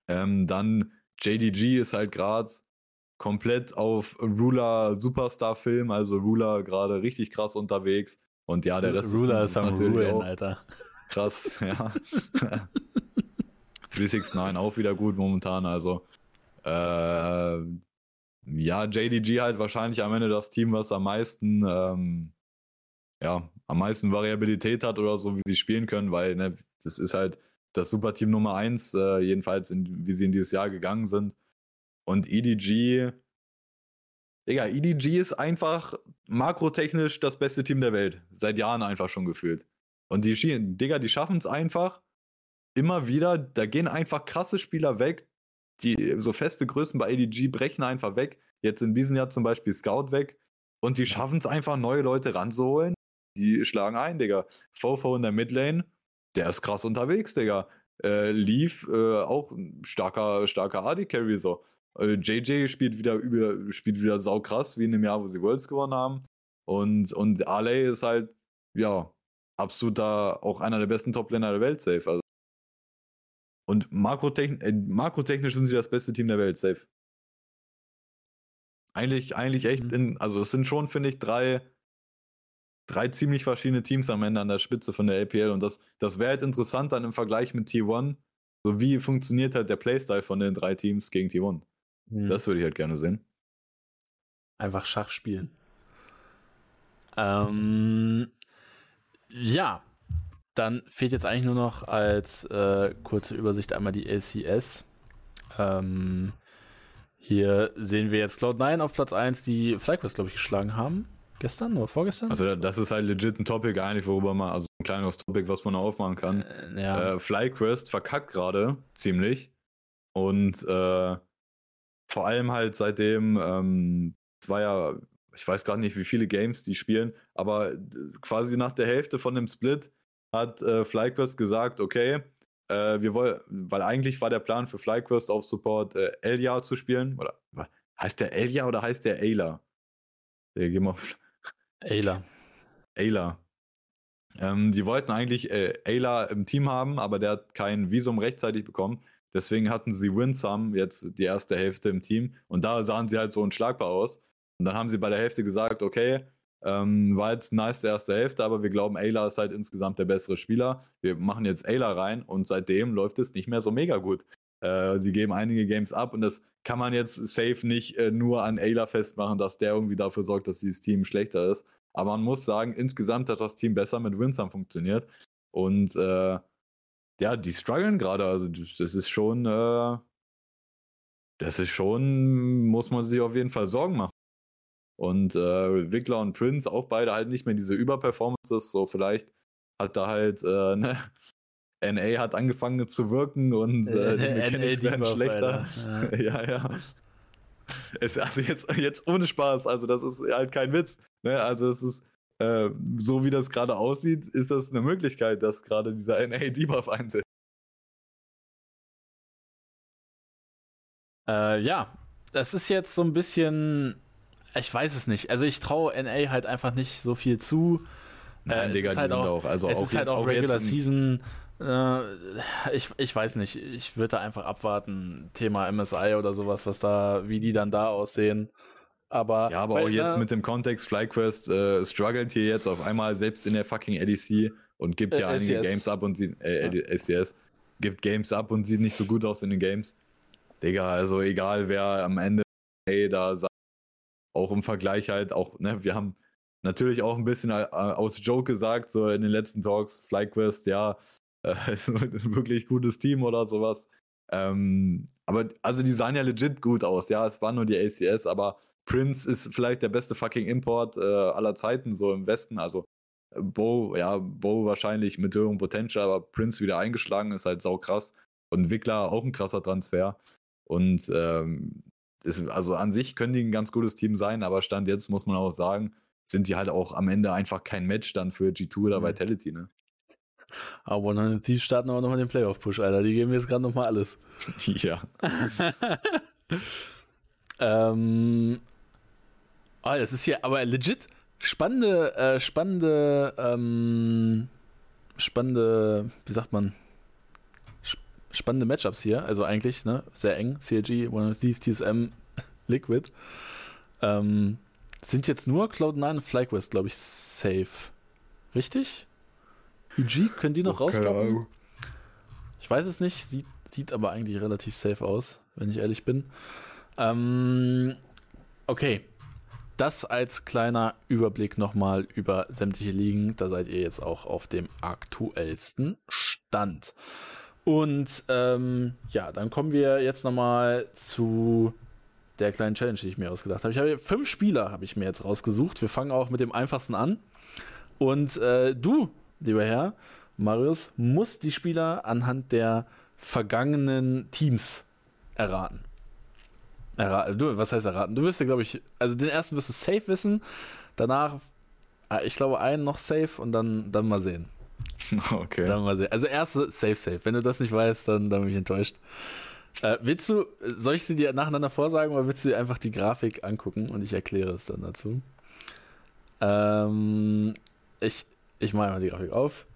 Ähm, dann JDG ist halt gerade komplett auf Ruler Superstar Film, also Ruler gerade richtig krass unterwegs. Und ja, der Rest Ruler ist, natürlich Ruin, auch Alter. Krass, <laughs> ja. <laughs> 369 auch wieder gut momentan. Also, äh, ja, JDG halt wahrscheinlich am Ende das Team, was am meisten, ähm, ja, am meisten Variabilität hat oder so, wie sie spielen können, weil ne, das ist halt das Superteam Nummer 1, äh, jedenfalls in, wie sie in dieses Jahr gegangen sind. Und EDG, Digga, EDG ist einfach makrotechnisch das beste Team der Welt. Seit Jahren einfach schon gefühlt. Und die, Digga, die schaffen es einfach, immer wieder, da gehen einfach krasse Spieler weg. Die so feste Größen bei ADG brechen einfach weg. Jetzt in diesem Jahr zum Beispiel Scout weg. Und die schaffen es einfach, neue Leute ranzuholen. Die schlagen ein, Digga. Fofo in der Midlane, der ist krass unterwegs, Digga. Äh, Leaf, äh, auch starker, starker AD-Carry so. Äh, JJ spielt wieder, über, spielt wieder saukrass, wie in dem Jahr, wo sie Worlds gewonnen haben. Und, und Ale ist halt, ja, absoluter, auch einer der besten Top-Länder der Welt, safe. Also und makrotechn äh, makrotechnisch sind sie das beste Team der Welt, safe. Eigentlich, eigentlich echt, mhm. in, also es sind schon, finde ich, drei, drei ziemlich verschiedene Teams am Ende an der Spitze von der APL und das, das wäre halt interessant dann im Vergleich mit T1. So wie funktioniert halt der Playstyle von den drei Teams gegen T1? Mhm. Das würde ich halt gerne sehen. Einfach Schach spielen. Ähm, ja, dann fehlt jetzt eigentlich nur noch als äh, kurze Übersicht einmal die LCS. Ähm, hier sehen wir jetzt Cloud9 auf Platz 1, die FlyQuest, glaube ich, geschlagen haben. Gestern oder vorgestern? Also das ist halt legit ein Topic eigentlich, worüber man, also ein kleines Topic, was man aufmachen kann. Äh, ja. äh, FlyQuest verkackt gerade ziemlich. Und äh, vor allem halt seitdem, ähm, es war ja, ich weiß gar nicht, wie viele Games die spielen, aber quasi nach der Hälfte von dem Split hat äh, FlyQuest gesagt, okay, äh, wir wollen, weil eigentlich war der Plan für FlyQuest auf Support äh, Elia zu spielen. Oder heißt der Elia oder heißt der Ayla? Der gehen wir auf. <laughs> Ayla. Ayla. Ähm, die wollten eigentlich äh, Ayla im Team haben, aber der hat kein Visum rechtzeitig bekommen. Deswegen hatten sie Winsum jetzt die erste Hälfte im Team und da sahen sie halt so unschlagbar aus. Und dann haben sie bei der Hälfte gesagt, okay, ähm, war jetzt nice erste Hälfte, aber wir glauben, Ayla ist halt insgesamt der bessere Spieler. Wir machen jetzt Ayla rein und seitdem läuft es nicht mehr so mega gut. Äh, sie geben einige Games ab und das kann man jetzt safe nicht äh, nur an Ayla festmachen, dass der irgendwie dafür sorgt, dass dieses Team schlechter ist. Aber man muss sagen, insgesamt hat das Team besser mit Winsam funktioniert. Und äh, ja, die strugglen gerade. Also das ist schon, äh, das ist schon, muss man sich auf jeden Fall Sorgen machen. Und äh, Wickler und Prince auch beide halt nicht mehr diese Überperformances. So vielleicht hat da halt äh, ne, <laughs> NA hat angefangen zu wirken und äh, die <laughs> Mechanics werden schlechter. Ja, <laughs> ja. ja. Es, also jetzt, jetzt ohne Spaß, also das ist halt kein Witz. Ne? Also es ist, äh, so wie das gerade aussieht, ist das eine Möglichkeit, dass gerade dieser NA-Debuff einsetzt. Äh, ja, das ist jetzt so ein bisschen, ich weiß es nicht. Also ich traue NA halt einfach nicht so viel zu. Nein, äh, Digga, es ist halt auch, auch, also es auch ist halt jetzt- auch auch Regular Season. Äh, ich, ich weiß nicht. Ich würde da einfach abwarten. Thema MSI oder sowas, was da, wie die dann da aussehen. Aber, Ja, aber weil, auch jetzt ne, mit dem Kontext, FlyQuest äh, struggelt hier jetzt auf einmal selbst in der fucking LEC und gibt hier Äh, einige LCS. Games ab und sieht, äh, LCS, gibt Games ab und sieht nicht so gut aus in den Games. Digga, also egal wer am Ende ey, da sagt, auch im Vergleich halt, auch, ne, wir haben natürlich auch ein bisschen äh, aus Joke gesagt, so in den letzten Talks, FlyQuest, ja, äh, <laughs> ist ein wirklich gutes Team oder sowas. Ähm, aber also die sahen ja legit gut aus, ja, es war nur die ACS, aber Prince ist vielleicht der beste fucking Import äh, aller Zeiten, so im Westen. Also äh, Bo, ja, Bo wahrscheinlich mit höherem Potential, aber Prince wieder eingeschlagen, ist halt sau krass. Und Wickler auch ein krasser Transfer. Und ähm, ist, also an sich können die ein ganz gutes Team sein, aber Stand jetzt muss man auch sagen, sind die halt auch am Ende einfach kein Match dann für G2 oder Mhm. Vitality, ne? Aber dann, die starten aber nochmal den Playoff-Push, Alter. Die geben jetzt gerade nochmal alles. <laughs> ja. <laughs> ähm, ah, das ist hier aber legit spannende, äh, spannende, ähm, spannende, wie sagt man, Sp- spannende Matchups hier. Also eigentlich, ne, sehr eng. CLG, One of Thieves, TSM, <laughs> Liquid. Ähm, sind jetzt nur Cloud9 und FlyQuest, glaube ich, safe. Richtig? EG, können die noch rausdroppen? Ich weiß es nicht, sieht, sieht aber eigentlich relativ safe aus, wenn ich ehrlich bin. Ähm, okay. Das als kleiner Überblick nochmal über sämtliche Ligen. Da seid ihr jetzt auch auf dem aktuellsten Stand. Und ähm, ja, dann kommen wir jetzt nochmal zu der kleinen Challenge, die ich mir ausgedacht habe. Ich habe fünf Spieler, habe ich mir jetzt rausgesucht. Wir fangen auch mit dem einfachsten an. Und äh, du, lieber Herr, Marius, musst die Spieler anhand der vergangenen Teams erraten. Erraten. Du, was heißt erraten? Du wirst ja, glaube ich, also den ersten wirst du safe wissen. Danach, äh, ich glaube, einen noch safe und dann, dann mal sehen. <laughs> Okay. Dann mal sehen. Also erste safe, safe. Wenn du das nicht weißt, dann, dann bin ich enttäuscht. Äh, willst du, soll ich sie dir nacheinander vorsagen oder willst du dir einfach die Grafik angucken und ich erkläre es dann dazu? Ähm, ich, ich mache mal die Grafik auf.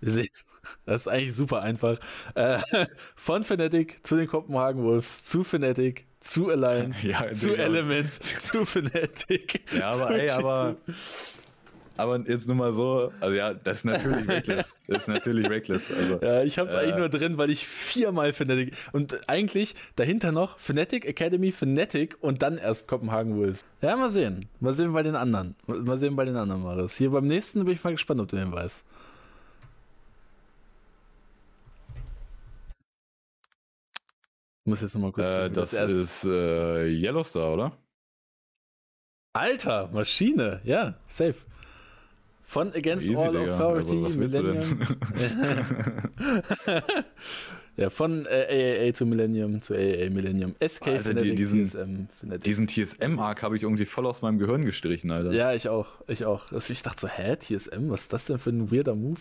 Wir sehen, <laughs> das ist eigentlich super einfach. Äh, <laughs> von Fnatic zu den Kopenhagen Wolves, zu Fnatic, zu Alliance, <laughs> Ja, zu Digga. Elements, <laughs> zu Fnatic. Ja, aber ey, G2. aber, aber jetzt nur mal so, also ja, das ist natürlich reckless. <laughs> Das ist natürlich reckless. Also, Ja, ich hab's Äh. eigentlich nur drin, weil ich viermal Fnatic und eigentlich dahinter noch Fnatic Academy, Fnatic und dann erst Kopenhagen Wolves. Ja, mal sehen. Mal sehen bei den anderen. Mal sehen bei den anderen, Marius. Hier beim nächsten bin ich mal gespannt, ob du den weißt. Muss jetzt noch mal kurz äh, das erst- ist äh, Yellowstar, oder? Alter, Maschine. Ja, safe. Von Against Easy, All Digga. Authority, Also, Millennium. <laughs> ja, von äh, AAA zu Millennium zu AAA Millennium. SK Alter, die- Fnatic, diesen- CSM Fnatic. Diesen TSM-Arc habe ich irgendwie voll aus meinem Gehirn gestrichen, Alter. Ja, ich auch. Ich auch. Also ich dachte so, hä, TSM, was ist das denn für ein weirder Move?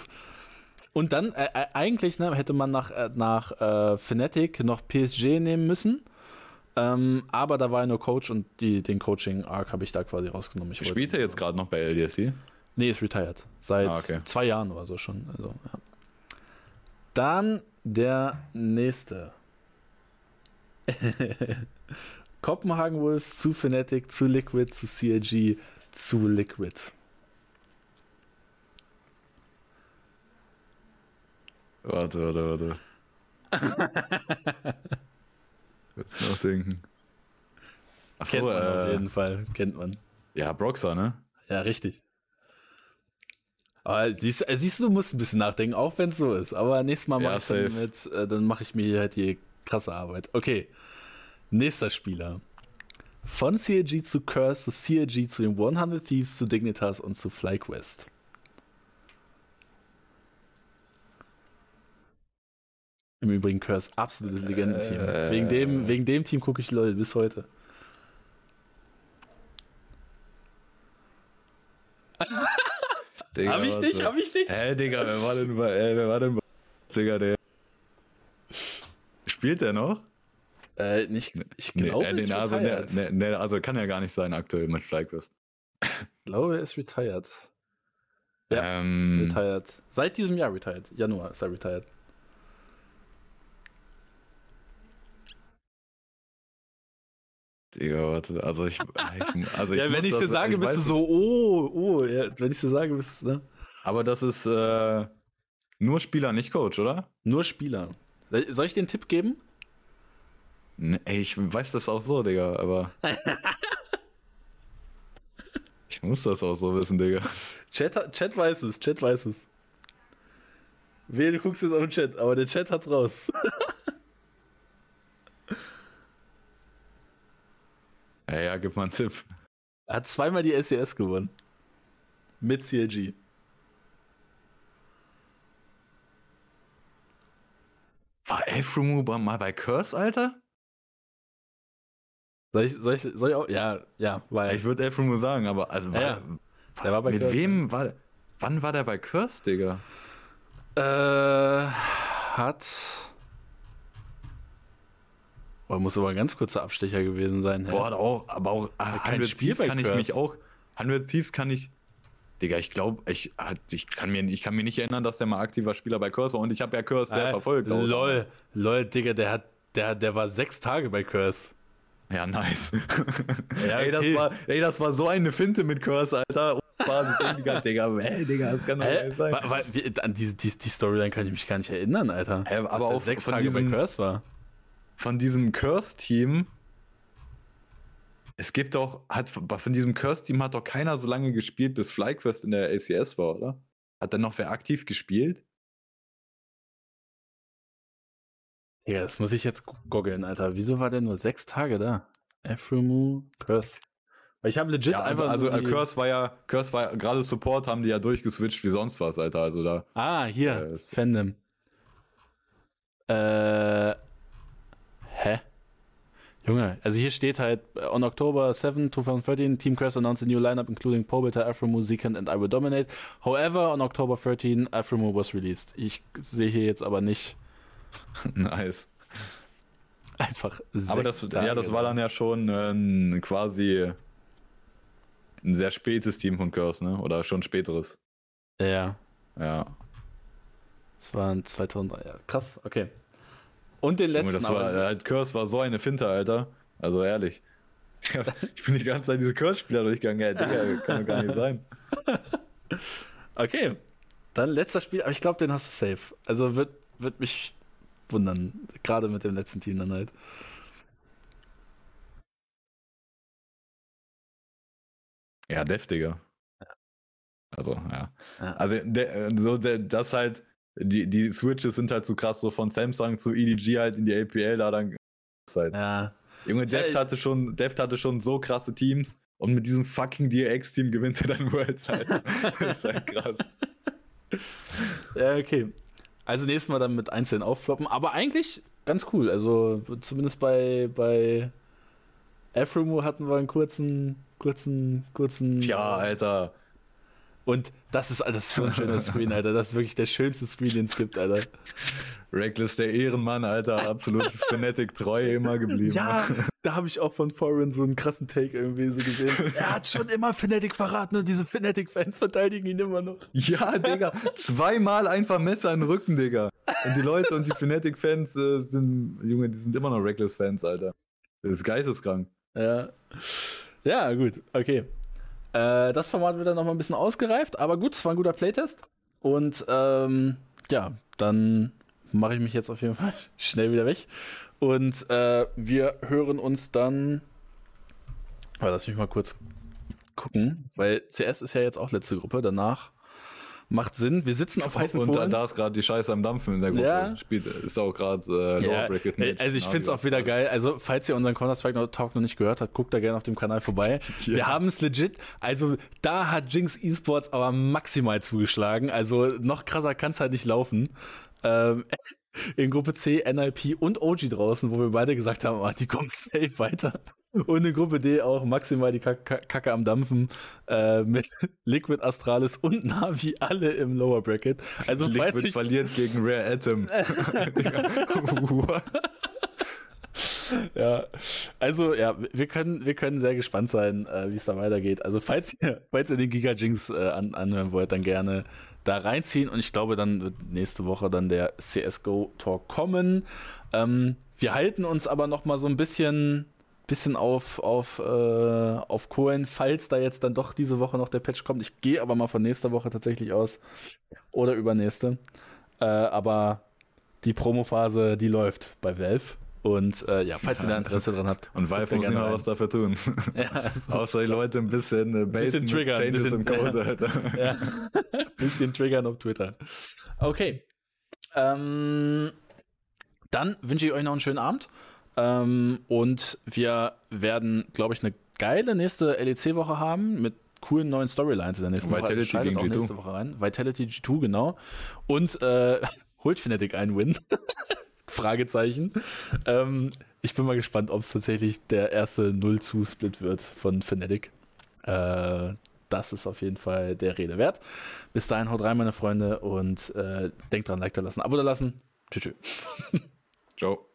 Und dann, äh, äh, eigentlich ne, hätte man nach, äh, nach äh, Fnatic noch PSG nehmen müssen. Ähm, aber da war ja nur Coach und die, den Coaching-Arc habe ich da quasi rausgenommen. Ich Spielt er jetzt gerade noch bei LDSC? Nee, ist retired. Seit Ah, okay. zwei Jahren oder so schon. Also, ja. Dann der nächste. <laughs> Kopenhagen Wolves zu Fnatic, zu Liquid, zu CLG, zu Liquid. Warte, warte, warte. <laughs> Jetzt nachdenken. Ach Kennt so, man auf äh, jeden Fall. Kennt man. ja, Broxer, ne? Ja, richtig. Aber siehst, äh, siehst du, du musst ein bisschen nachdenken, auch wenn es so ist. Aber nächstes Mal mache Ja, ich dann safe. mit, äh, dann mache ich mir hier halt die krasse Arbeit. Okay. Nächster Spieler. Von CLG zu Curse zu CLG zu den 100 Thieves zu Dignitas und zu FlyQuest. Im Übrigen Curse, absolutes Legendenteam. Äh. Wegen, dem, wegen dem Team gucke ich LOL bis heute. Digga, Hab ich nicht, hab ich nicht. Hä, Digga, wer war denn bei, äh, wer war denn bei, Digga, der. Spielt der noch? Äh, nicht, ich glaube, nee, er ist nee, also, retired. nee, nee, also kann ja gar nicht sein aktuell mit FlyQuest. Ich glaube, er ist retired. Ja, ähm, Retired. Seit diesem Jahr retired. Januar ist er retired. Digga, warte, also ich, ich also <laughs> ja, muss wenn ich dir sage, bist weiß du so, oh, oh. Ja, wenn ich dir sage, bist du, ne? Aber das ist äh, nur Spieler, nicht Coach, oder? Nur Spieler. Soll ich den Tipp geben? Nee, ey, ich weiß das auch so, Digga, aber. <laughs> ich muss das auch so wissen, Digga. Chat, Chat weiß es, Chat weiß es. Wehe, du guckst jetzt auf den Chat, aber der Chat hat's raus. <laughs> Ja, ja, gib mal einen Tipp. Er hat zweimal die SES gewonnen. Mit CLG. War Elfrumu mal bei Curse, Alter? Soll ich, soll ich, soll ich auch? Ja, ja, weil. Ich würde Elfrumu sagen, aber also war, Ja, ja. Der war bei mit Curse, wem war Wann war der bei Curse, Digga? Äh, hat. Oh, muss aber ein ganz kurzer Abstecher gewesen sein. hä? Boah, auch, aber auch ah, kein 100 Spiel Thieves bei kann ich Curse. mich auch 100 Thieves kann ich Digga, ich glaube, ich, ah, ich, kann mir, ich kann mir nicht erinnern, dass der mal aktiver Spieler bei Curse war und ich habe ja Curse sehr Äh, verfolgt. lol, lol, Digga, der hat, der, der war sechs Tage bei Curse. Ja, nice. <laughs> Ja, ey, das okay. war, ey, das war so eine Finte mit Curse, Alter. Die ganze- Digga, ey, Digga, das kann doch Hä? nicht sein. Wa- wa- wie- an diese, die, die Storyline kann ich mich gar nicht erinnern, Alter. Hä, aber er auch sechs Tage bei diesem- Curse war. Von diesem Curse-Team, es gibt doch, hat, von diesem Curse-Team hat doch keiner so lange gespielt, bis FlyQuest in der ACS war, oder? Hat dann noch wer aktiv gespielt? Ja, das muss ich jetzt goggeln, Alter. Wieso war der nur sechs Tage da? Efremu, Curse. Weil ich habe legit Ja, einfach. also, nur also die- Curse war ja, Curse war ja, gerade Support haben die ja durchgeswitcht wie sonst was, Alter. Also da. Ah, hier, Äh, Fandom. Äh. Hä? Junge, also hier steht halt, uh, on October 7, 2013, Team Curse announced a new lineup including Pobita, Afremu, Zekant and I Will Dominate. However, on October 13, Afremu was released. Ich sehe hier jetzt aber nicht <laughs> nice. einfach Aber das, Tage ja, das war dann ja schon äh, quasi ein sehr spätes Team von Curse, ne? Oder schon späteres. Ja, Ja. das waren 2003. Ja, krass, okay. Und den Junge, letzten das war, halt, Curse war so eine Finte, Alter. Also ehrlich. <laughs> ich bin die ganze Zeit diese Curse-Spieler durchgegangen. Ey, Digga, kann doch gar nicht sein. <laughs> Okay. Dann letzter Spiel, aber ich glaube, den hast du safe. Also wird, wird mich wundern. Gerade mit dem letzten Team dann halt. Ja, deftiger. Also, ja. Ja. Also, der, so, der, das halt, die, die Switches sind halt so krass, so von Samsung zu EDG halt in die APL, da dann. Halt. Ja. Junge, Deft hatte, schon, Deft hatte schon so krasse Teams und mit diesem fucking DX-Team gewinnt er dann <laughs> Worlds halt. das <laughs> ist halt krass. Ja, okay. Also nächstes Mal dann mit einzeln aufploppen. Aber eigentlich ganz cool. Also zumindest bei, bei Afremu hatten wir einen kurzen, kurzen, kurzen. Tja, Alter. Und das ist, das ist so ein schöner Screen, <laughs> Alter. Das ist wirklich der schönste Screen, den es gibt, Alter. Reckless, der Ehrenmann, Alter. Absolut <laughs> Fnatic treu immer geblieben. Ja, da habe ich auch von Foreign so einen krassen Take irgendwie so gesehen. Er hat schon immer Fnatic verraten und diese Fnatic-Fans verteidigen ihn immer noch. Ja, Digga. Zweimal einfach Messer in den Rücken, Digga. Und die Leute und die Fnatic-Fans äh, sind, Junge, die sind immer noch Reckless-Fans, Alter. Das ist geisteskrank. Ja. Ja, gut, okay. Äh, das Format wird dann nochmal ein bisschen ausgereift, aber gut, es war ein guter Playtest. Und ähm, ja, dann mache ich mich jetzt auf jeden Fall <laughs> schnell wieder weg. Und äh, wir hören uns dann. Aber lass mich mal kurz gucken, weil CS ist ja jetzt auch letzte Gruppe. Danach macht Sinn. Wir sitzen auf heißen Und da, Kohlen. da ist gerade die Scheiße am Dampfen in der Gruppe. Ja. Spielt, ist auch gerade äh, Lower Ja, Bracket Match. also ich finde es auch wieder geil. Also falls ihr unseren Counter-Strike Talk noch nicht gehört habt, guckt da gerne auf dem Kanal vorbei. <laughs> Ja. Wir haben es legit. Also da hat Jinx Esports aber maximal zugeschlagen. Also noch krasser kann es halt nicht laufen. Ähm, <laughs> in Gruppe C, NLP und OG draußen, wo wir beide gesagt haben, ah, die kommen <laughs> safe weiter. Und in Gruppe D auch maximal die Kack Kack- Kacke am Dampfen äh, mit <laughs> Liquid Astralis und Navi alle im Lower Bracket. Also Liquid verliert gegen Rare Atom. What? ja, also ja, wir können, wir können sehr gespannt sein, äh, wie es da weitergeht. Also falls ihr, falls ihr den Giga Jinx äh, an, anhören wollt, dann gerne da reinziehen und ich glaube, dann wird nächste Woche dann der CSGO Talk kommen. Ähm, wir halten uns aber noch mal so ein bisschen bisschen auf, auf, äh, auf Cohen, falls da jetzt dann doch diese Woche noch der Patch kommt. Ich gehe aber mal von nächster Woche tatsächlich aus. Oder übernächste. Äh, aber die Promophase, die läuft bei Valve. Und äh, ja, falls ihr da Interesse dran habt. Und Valve muss immer was dafür tun. <laughs> Ja, Außer die Leute ein bisschen äh, bisschen triggern, ein bisschen, im Code. <laughs> Ja, ja. bisschen triggern auf Twitter. Okay. Ähm, dann wünsche ich euch noch einen schönen Abend. Ähm, und wir werden, glaube ich, eine geile nächste LEC-Woche haben mit coolen neuen Storylines in der nächsten Vitality Woche. Also gegen G2. nächste Woche rein. Vitality G2, genau. Und äh, <laughs> holt Fnatic einen Win? Fragezeichen. Ähm, ich bin mal gespannt, ob es tatsächlich der erste 0-2-Split wird von Fnatic. Äh, das ist auf jeden Fall der Rede wert. Bis dahin, haut rein, meine Freunde, und äh, denkt dran, Like da lassen, Abo da lassen. Tschüss. Ciao.